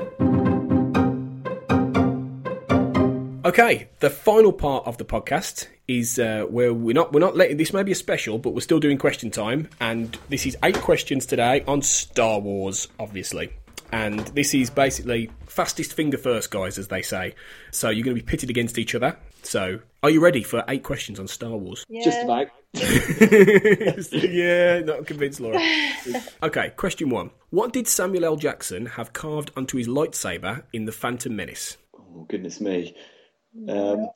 Okay, the final part of the podcast is uh, where we're not we're not letting this may be a special, but we're still doing question time, and this is eight questions today on Star Wars, obviously. And this is basically fastest finger first, guys, as they say. So you're going to be pitted against each other. So are you ready for eight questions on Star Wars? Just about. [laughs] yeah, not convinced, Laura. Okay, question one. What did Samuel L. Jackson have carved onto his lightsaber in The Phantom Menace? Oh goodness me. Um,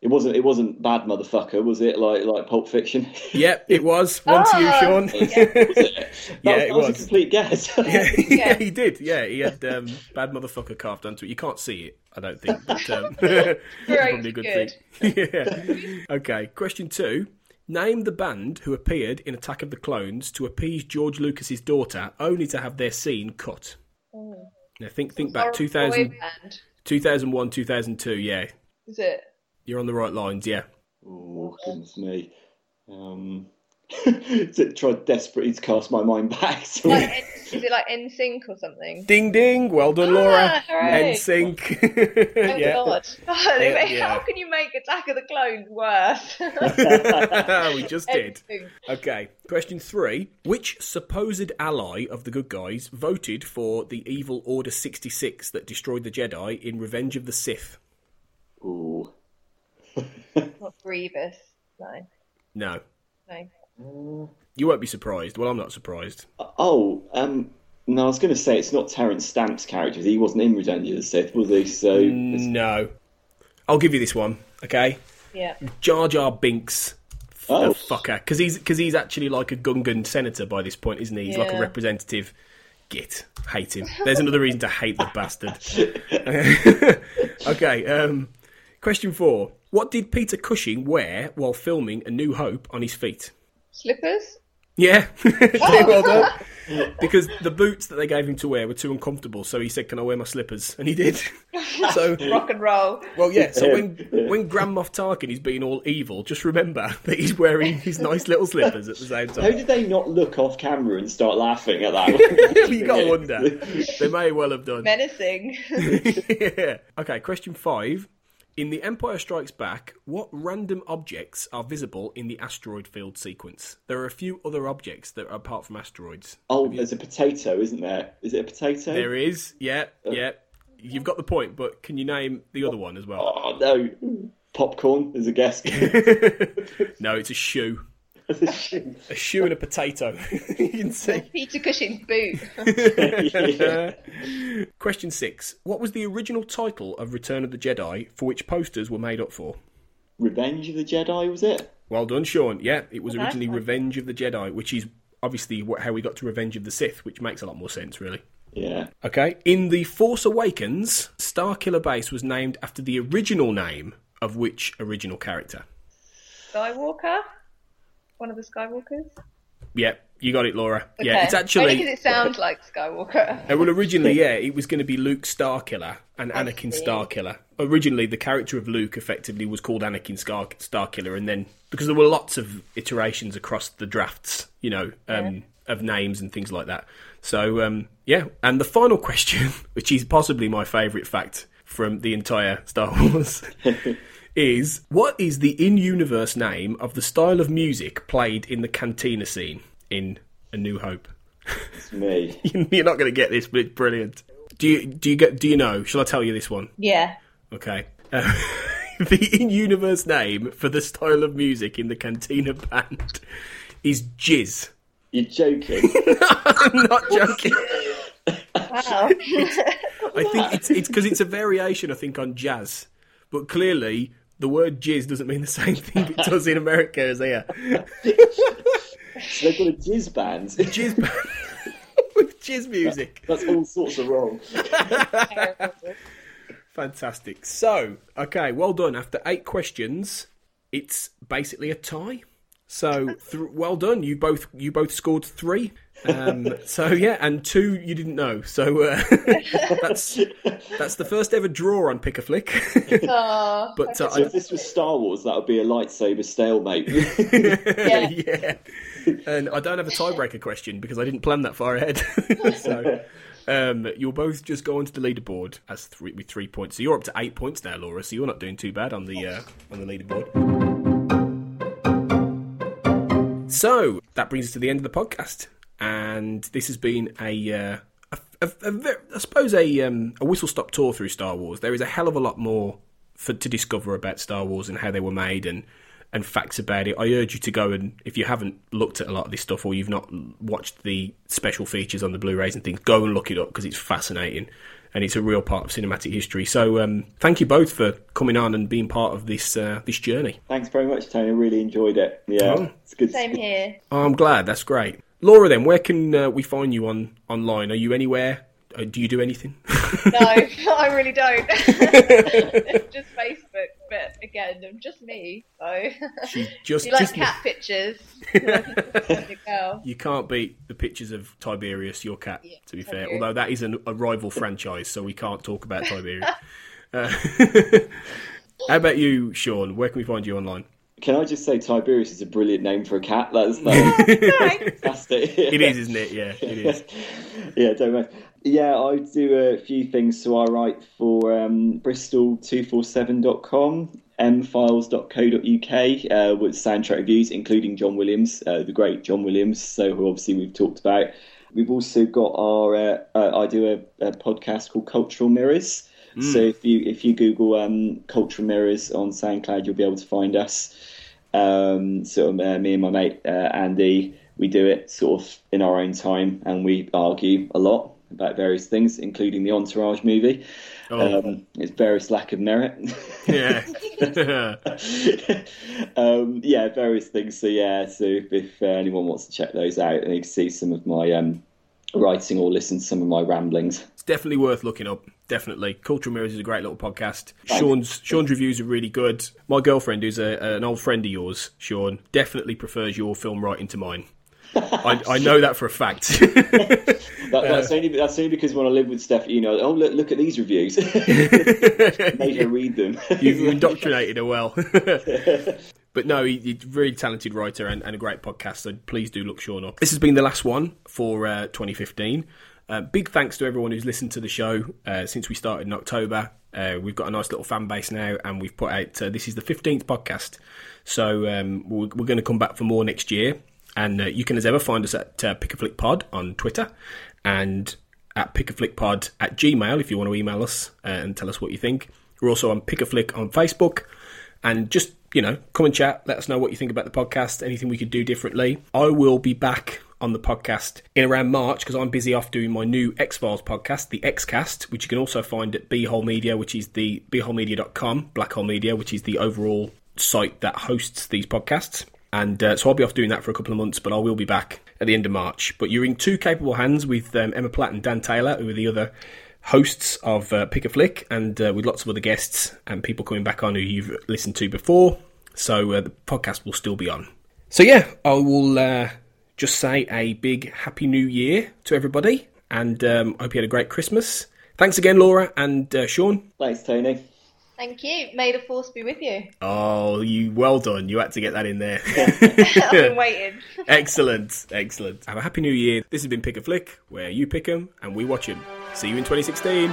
it wasn't. It wasn't bad, motherfucker. Was it like like Pulp Fiction? [laughs] Yep, it was. One to you, Oh, Sean. [laughs] [laughs] That yeah, was, it that was a complete guess. yeah, yeah, he did. Yeah, he had um, bad motherfucker carved onto it. You can't see it, I don't think. But, um, that's probably a good, good. thing. yeah. Okay, question two. Name the band who appeared in Attack of the Clones to appease George Lucas's daughter, only to have their scene cut. Oh. Now think think back 2000, 2001, 2002, Yeah, Is it? You're on the right lines. Yeah. Oh goodness me. Um, [laughs] to try desperately to cast my mind back. [laughs] to Like, it. N- is it like NSYNC or something? Ding ding. Well done, Laura. Ah, hooray. NSYNC. [laughs] Oh yeah. God! God, Yeah, How yeah. can you make Attack of the Clones worse? we just did. NSYNC. Okay, question three. Which supposed ally of the good guys voted for the evil Order 66 that destroyed the Jedi in Revenge of the Sith? Ooh. Not Grievous. No. No. No. You won't be surprised. Well, I'm not surprised. Oh, um, no, I was going to say it's not Terence Stamp's character. He wasn't in Revenge of the Sith, was he? So it's- No. I'll give you this one, okay? Yeah. Jar Jar Binks. Oh. The fucker. Because he's, cause he's actually like a Gungan senator by this point, isn't he? He's like a representative. Git. Hate him. [laughs] There's another reason to hate the bastard. [laughs] [laughs] okay, um, question four. What did Peter Cushing wear while filming A New Hope on his feet? Slippers. Yeah, [laughs] [laughs] well done. [laughs] Because the boots that they gave him to wear were too uncomfortable, so he said, "Can I wear my slippers?" And he did. so Rock and roll. well, yeah. So when when Grand Moff Tarkin is being all evil, just remember that he's wearing his nice little slippers at the same time. how did they not look off camera and start laughing at that? you got to wonder. They may well have done. Menacing. yeah. Okay, question five. In The Empire Strikes Back, what random objects are visible in the asteroid field sequence? There are a few other objects that are apart from asteroids. oh, there's a potato, isn't there? Is it a potato? There is, yeah, uh, yeah. You've got the point, but can you name the other one as well? Oh no, popcorn is a guess. [laughs] [laughs] No, it's a shoe. [laughs] A shoe and a potato. [laughs] you can see. [laughs] Peter Cushing's boot. Question six. What was the original title of Return of the Jedi for which posters were made up for? Revenge of the Jedi, was it? Well done, Sean. Yeah, it was Okay. originally Revenge of the Jedi, which is obviously how we got to Revenge of the Sith, which makes a lot more sense, really. Yeah. Okay. In The Force Awakens, Starkiller Base was named after the original name of which original character? Skywalker? One of the Skywalkers? Yeah, you got it, Laura. Okay. Yeah, it's actually. because it sounds like Skywalker. Uh, well, originally, [laughs] yeah, it was going to be Luke Starkiller and Anakin see. Starkiller. Originally, the character of Luke effectively was called Anakin Star- Starkiller, and then because there were lots of iterations across the drafts, you know, um, of names and things like that. So, um, yeah, and the final [laughs] question, which is possibly my favourite fact from the entire Star Wars. [laughs] Is what is the in-universe name of the style of music played in the cantina scene in A New Hope? It's me. [laughs] You're not going to get this, but it's brilliant. Do you do you get do you know? Shall I tell you this one? Yeah. Okay. Uh, [laughs] the in-universe name for the style of music in the Cantina band is Jizz. You're joking. [laughs] I'm not joking. Wow. I think it's it's because it's a variation. I think on jazz, but clearly the word jizz doesn't mean the same thing it does in America as here. So they've got a jizz band. Jizz band [laughs] with jizz music. That's all sorts of wrong. [laughs] Fantastic. So, okay, well done. After eight questions, it's basically a tie. So, th- well done. You both you both scored three. Um, so yeah, and two you didn't know. So uh, [laughs] that's that's the first ever draw on Pick a Flick. [laughs] [laughs] Aw, But, uh, so if this was Star Wars, that would be a lightsaber stalemate. yeah. And I don't have a tiebreaker question because I didn't plan that far ahead. so um, you'll both just go onto the leaderboard as three with three points. So you're up to eight points now, Laura. So you're not doing too bad on the uh, on the leaderboard. So that brings us to the end of the podcast, and this has been a. Uh, a, a, a ver- I suppose a um, a whistle stop tour through Star Wars. There is a hell of a lot more for, to discover about Star Wars and how they were made and and facts about it. I urge you to go and if you haven't looked at a lot of this stuff or you've not watched the special features on the Blu-rays and things, go and look it up because it's fascinating and it's a real part of cinematic history. So um, thank you both for coming on and being part of this uh, this journey. Thanks very much, Tony. I really enjoyed it. Yeah, Oh. it's good. Same here. Oh, I'm glad. That's great. Laura, then where can uh, we find you on online? Are you anywhere? Uh, do you do anything? [laughs] No, [laughs] I really don't. [laughs] just Facebook, but again, I'm just me. So just- you like just- cat pictures? You can't beat the pictures of Tiberius, your cat, to be fair. Although that is an, a rival franchise, so we can't talk about Tiberius. uh, how about you, Sean? Where can we find you online? Can I just say Tiberius is a brilliant name for a cat? That's like, [laughs] fantastic. It is, isn't it? Yeah, it is. [laughs] yeah, don't mind. Yeah, I do a few things. So I write for um, Bristol247.com, mfiles.co.uk uh, with soundtrack reviews, including John Williams, uh, the great John Williams, so who obviously we've talked about. We've also got our, uh, uh, I do a, a podcast called Cultural Mirrors. Mm. So if you if you Google um, Cultural Mirrors on SoundCloud, you'll be able to find us. Um, so uh, me and my mate uh, Andy, we do it sort of in our own time, and we argue a lot about various things, including the Entourage movie. Oh. Um, its various lack of merit. Yeah. [laughs] um, yeah, various things. So yeah, so if, if uh, anyone wants to check those out, and you can see some of my um, writing or listen to some of my ramblings. It's definitely worth looking up. Definitely, Cultural Mirrors is a great little podcast. Sean's Sean's reviews are really good. My girlfriend, who's a, an old friend of yours, Sean, definitely prefers your film writing to mine. I, I know that for a fact. [laughs] That, that's only that's only because when I lived with Steph, you know, oh look look at these reviews. [laughs] Made her read them. you, you [laughs] indoctrinated her well. but no, he, he's a really talented writer and, and a great podcast. So please do look Sean up. This has been the last one for uh, 2015. Uh, big thanks to everyone who's listened to the show uh, since we started in October. Uh, we've got a nice little fan base now, and we've put out uh, this is the 15th podcast. So um, we're, we're going to come back for more next year. And uh, you can, as ever, find us at Pick a Flick Pod on Twitter and at Pick a Flick Pod at gmail if you want to email us and tell us what you think. We're also on Pick a Flick on Facebook. And just, you know, come and chat. Let us know what you think about the podcast, anything we could do differently. I will be back on the podcast in around March because I'm busy off doing my new X Files podcast, the Xcast, which you can also find at Beehole Media, which is the beeholemedia.com, Black Hole Media, which is the overall site that hosts these podcasts. And uh, so I'll be off doing that for a couple of months, but I will be back at the end of March. But you're in two capable hands with um, Emma Platt and Dan Taylor, who are the other hosts of uh, Pick a Flick, and uh, with lots of other guests and people coming back on who you've listened to before. So uh, the podcast will still be on. So yeah, I will uh, just say a big happy new year to everybody, and um, hope you had a great Christmas. Thanks again, Laura and uh, Sean. Thanks, Tony. Thank you. May the force be with you. Oh, you well done. You had to get that in there. [laughs] I've been [laughs] waiting. excellent, excellent. Have a happy new year. This has been Pick a Flick, where you pick 'em and we watch 'em. See you in 2016.